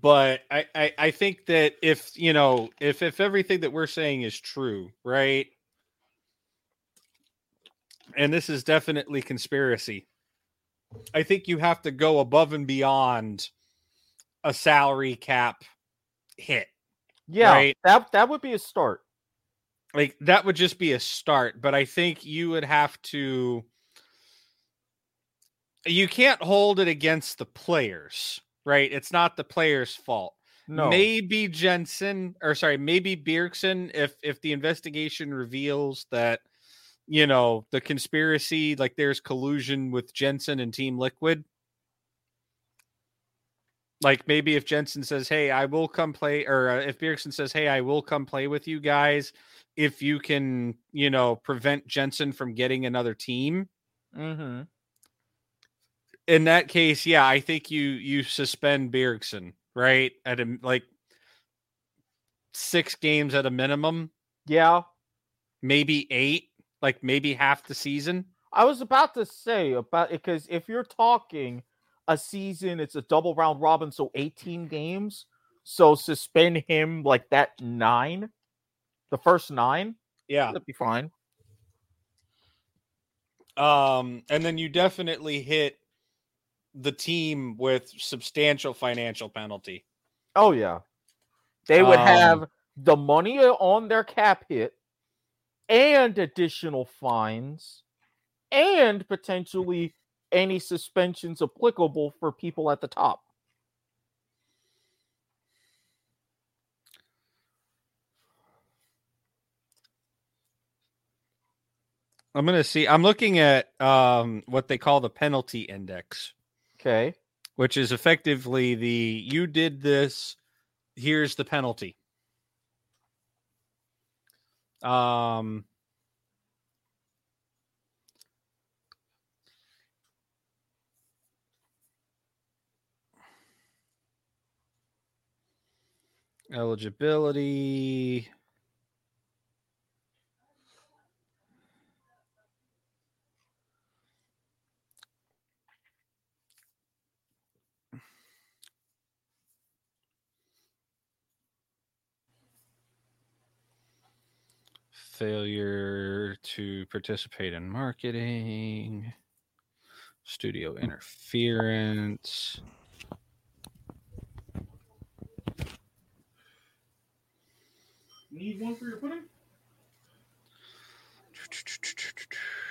but I, I i think that if you know if if everything that we're saying is true right and this is definitely conspiracy i think you have to go above and beyond a salary cap hit Yeah, Right. that that would be a start. like that would just be a start but i think you would have to you can't hold it against the players right it's not the players fault No. Maybe Jensen or sorry, maybe Bjergsen if if the investigation reveals that you know the conspiracy like there's collusion with Jensen and Team Liquid. Like maybe if Jensen says, "Hey, I will come play," or uh, if Bjergsen says, "Hey, I will come play with you guys," if you can, you know, prevent Jensen from getting another team. Mm-hmm. In that case, yeah, I think you you suspend Bjergsen right at a like six games at a minimum, Yeah. maybe eight, like maybe half the season. I was about to say about because if you're talking a season, it's a double round robin, so 18 games. So suspend him like that nine, the first nine, Yeah. that'd be fine. Um, and then you definitely hit the team with substantial financial penalty. Oh yeah, they would Um, have the money on their cap hit, and additional fines, and potentially any suspensions applicable for people at the top. I'm gonna see. I'm looking at um what they call the penalty index, Okay. which is effectively the you did this, here's the penalty. Um, eligibility. Failure to participate in marketing, studio hmm. interference. Need one for your pudding? *sniffs*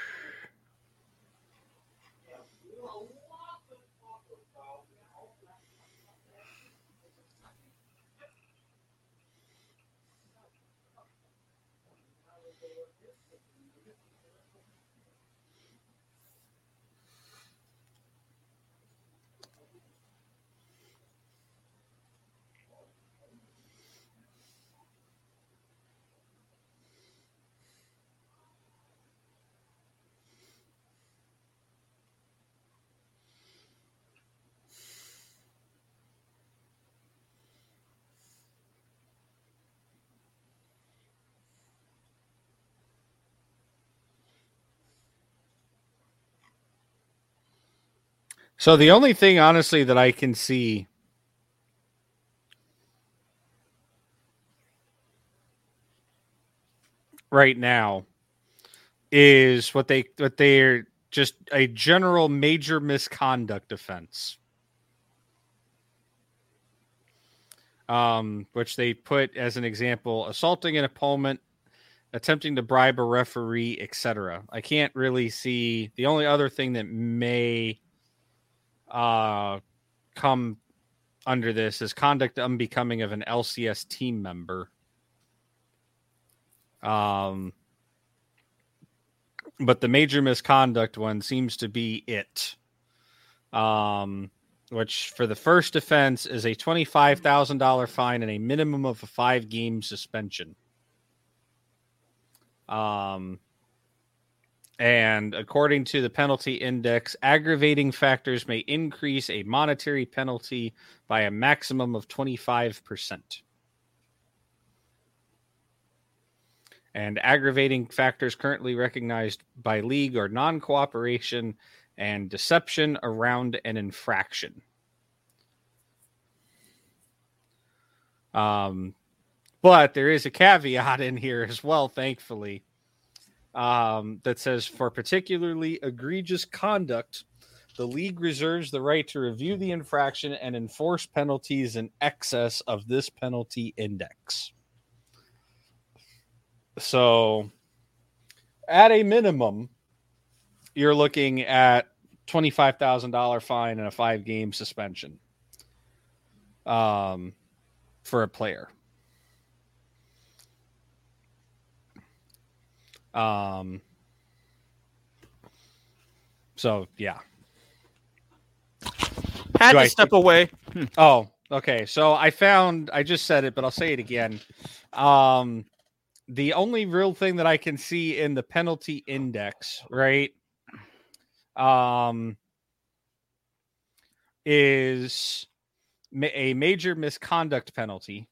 So the only thing, honestly, that I can see right now is what they what they're just a general major misconduct offense. Um, which they put as an example assaulting an opponent, attempting to bribe a referee, etc. I can't really see the only other thing that may uh, come under this is conduct unbecoming of an LCS team member. Um, but the major misconduct one seems to be it. Um, which for the first offense is a twenty-five thousand dollar fine and a minimum of a five game suspension. Um, and according to the penalty index, aggravating factors may increase a monetary penalty by a maximum of 25%. And aggravating factors currently recognized by league are non cooperation and deception around an infraction. Um, but there is a caveat *laughs* in here as well, thankfully um, that says for particularly egregious conduct, the league reserves the right to review the infraction and enforce penalties in excess of this penalty index. So, at a minimum, you're looking at $25,000 fine and a five game suspension um, for a player. Um, so yeah. Had Do to I step think- away. Oh, okay. So I found I just said it, but I'll say it again. Um the only real thing that I can see in the penalty index, right? Um is ma- a major misconduct penalty,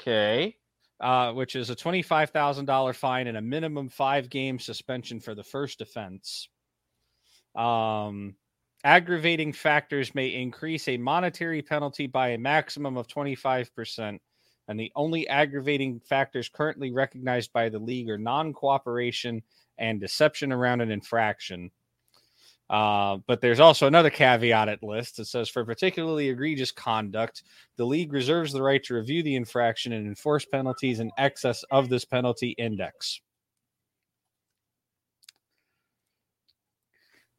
Okay. Uh, which is a twenty-five thousand dollar fine and a minimum five game suspension for the first offense. Um, aggravating factors may increase a monetary penalty by a maximum of twenty-five percent, and the only aggravating factors currently recognized by the league are non-cooperation and deception around an infraction. Uh, but there's also another caveat at list that says for particularly egregious conduct, the league reserves the right to review the infraction and enforce penalties in excess of this penalty index.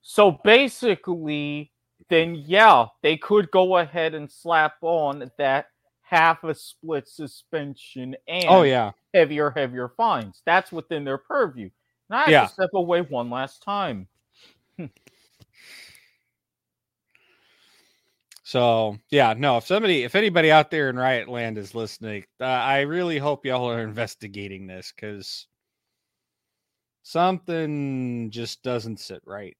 So basically, then yeah, they could go ahead and slap on that half a split suspension and Oh yeah, heavier, heavier fines. That's within their purview. Now I have Yeah. to step away one last time. *laughs* So yeah, no. If somebody, if anybody out there in Riot Land is listening, uh, I really hope y'all are investigating this because something just doesn't sit right.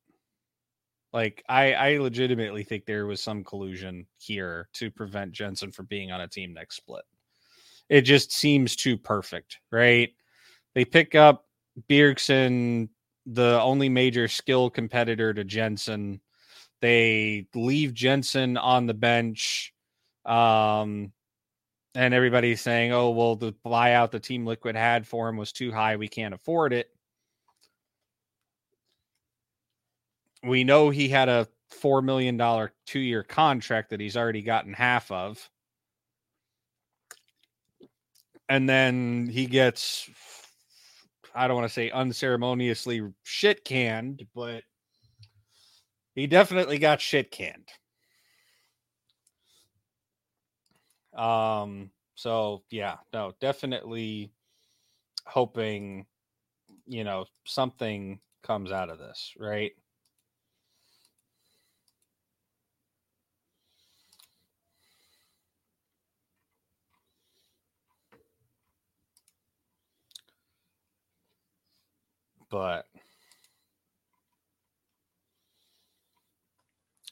Like I, I legitimately think there was some collusion here to prevent Jensen from being on a team next split. it just seems too perfect, right? They pick up Bjergsen, the only major skill competitor to Jensen. They leave Jensen on the bench. Um, and everybody's saying, oh, well, the buyout the Team Liquid had for him was too high. We can't afford it. We know he had a $4 million two year contract that he's already gotten half of. And then he gets, I don't want to say unceremoniously shit canned, but he definitely got shit canned. Um, so yeah, no, definitely hoping, you know, something comes out of this, right? But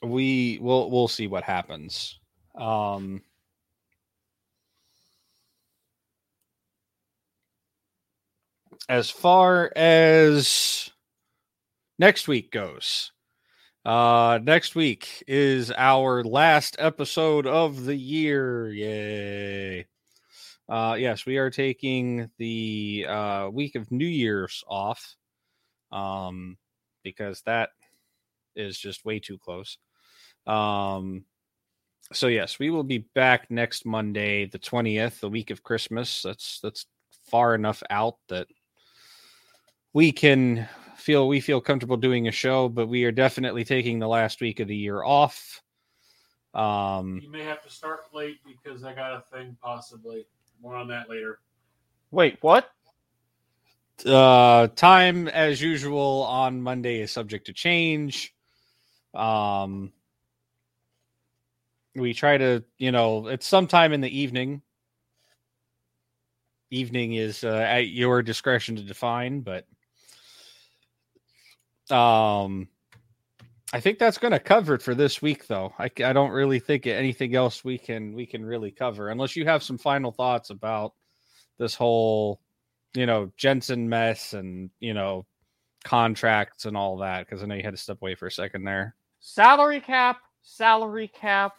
we will we'll see what happens. Um as far as next week goes, uh, next week is our last episode of the year. Yay. Uh, yes, we are taking the uh, week of New Year's off um, because that is just way too close. Um, so yes, we will be back next Monday, the twentieth, the week of Christmas. That's that's far enough out that we can feel we feel comfortable doing a show, but we are definitely taking the last week of the year off. Um, you may have to start late because I got a thing possibly. More on that later. Wait, what? Uh, time as usual on Monday is subject to change. Um, we try to, you know, it's sometime in the evening. Evening is uh, at your discretion to define, but um, I think that's going to cover it for this week, though. I, I don't really think anything else we can we can really cover, unless you have some final thoughts about this whole, you know, Jensen mess and you know contracts and all that. Because I know you had to step away for a second there. Salary cap, salary cap,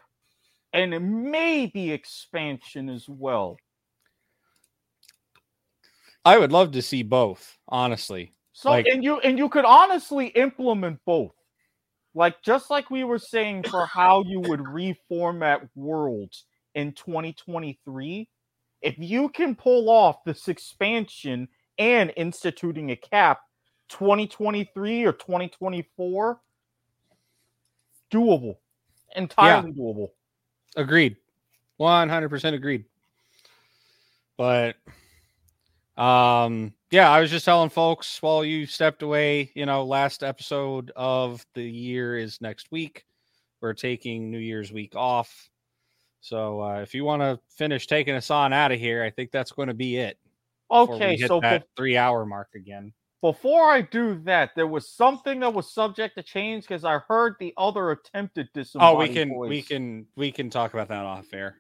and maybe expansion as well. I would love to see both, honestly. So like, and you and you could honestly implement both. Like just like we were saying for how you would reformat worlds in 2023, if you can pull off this expansion and instituting a cap 2023 or 2024, doable. Entirely yeah. doable. Agreed. 100% agreed. But um yeah, I was just telling folks while you stepped away, you know, last episode of the year is next week. We're taking New Year's week off. So uh, if you want to finish taking us on out of here, I think that's going to be it. Okay, so that be- three hour mark again. Before I do that, there was something that was subject to change because I heard the other attempted disembodied. Oh, we can voice. we can we can talk about that off air.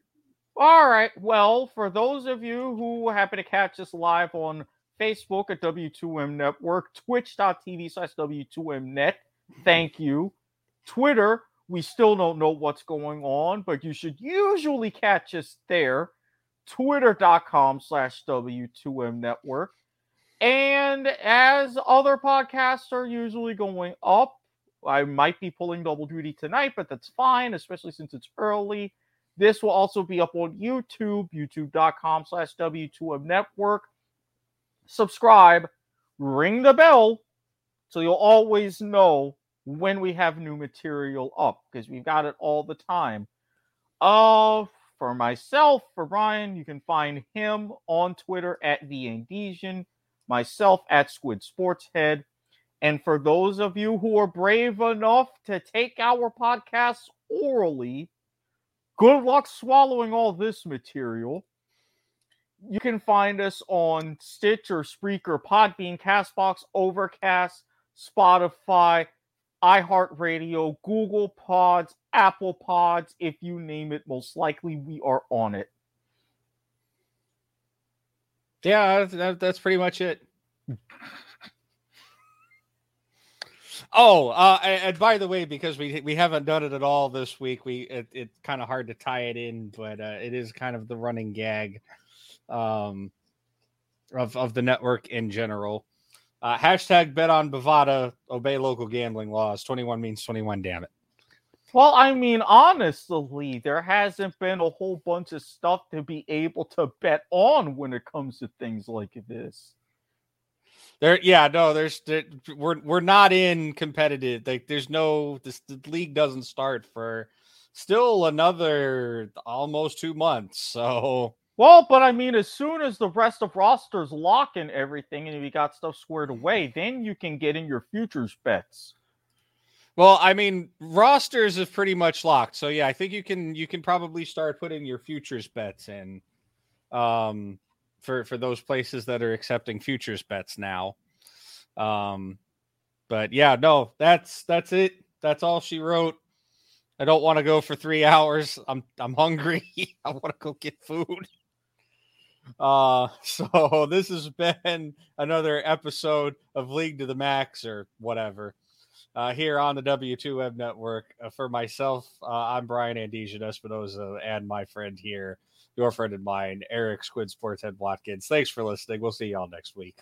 All right. Well, for those of you who happen to catch us live on Facebook at W2M Network, twitch.tv slash W2Mnet. Thank you. Twitter, we still don't know what's going on, but you should usually catch us there. Twitter.com slash W2M Network. And as other podcasts are usually going up, I might be pulling double duty tonight, but that's fine, especially since it's early. This will also be up on YouTube, youtube.com slash W2M Network subscribe, ring the bell so you'll always know when we have new material up because we've got it all the time. Uh, for myself, for Bryan, you can find him on Twitter at the Andesian, myself at Squid Sportshead. And for those of you who are brave enough to take our podcasts orally, good luck swallowing all this material. You can find us on Stitcher, Spreaker, Podbean, Castbox, Overcast, Spotify, iHeartRadio, Google Pods, Apple Pods, if you name it, most likely we are on it. Yeah, that, that's pretty much it. Oh, uh, and by the way, because we we haven't done it at all this week, we it, it's kind of hard to tie it in, but uh, it is kind of the running gag um, of of the network in general. Uh, hashtag bet on Bovada, obey local gambling laws. Twenty one means twenty one. Damn it. Well, I mean, honestly, there hasn't been a whole bunch of stuff to be able to bet on when it comes to things like this. There, yeah, no, there's there, we're we're not in competitive. Like, there's no this the league doesn't start for still another almost two months. So, well, but I mean, as soon as the rest of rosters lock and everything, and we got stuff squared mm-hmm. away, then you can get in your futures bets. Well, I mean, rosters is pretty much locked. So yeah, I think you can you can probably start putting your futures bets in. Um, for for those places that are accepting futures bets now. Um, but yeah, no, that's that's it. That's all she wrote. I don't want to go for three *laughs* hours. I'm I'm hungry. *laughs* I want to go get food. Uh, *laughs* so this has been another episode of League to the Max or whatever. Uh, here on the W2M network. Uh, for myself, uh, I'm Bryan Andesian Espinoza and my friend here, your friend and mine, Eric Squid Sports Head Watkins. Thanks for listening. We'll see y'all next week.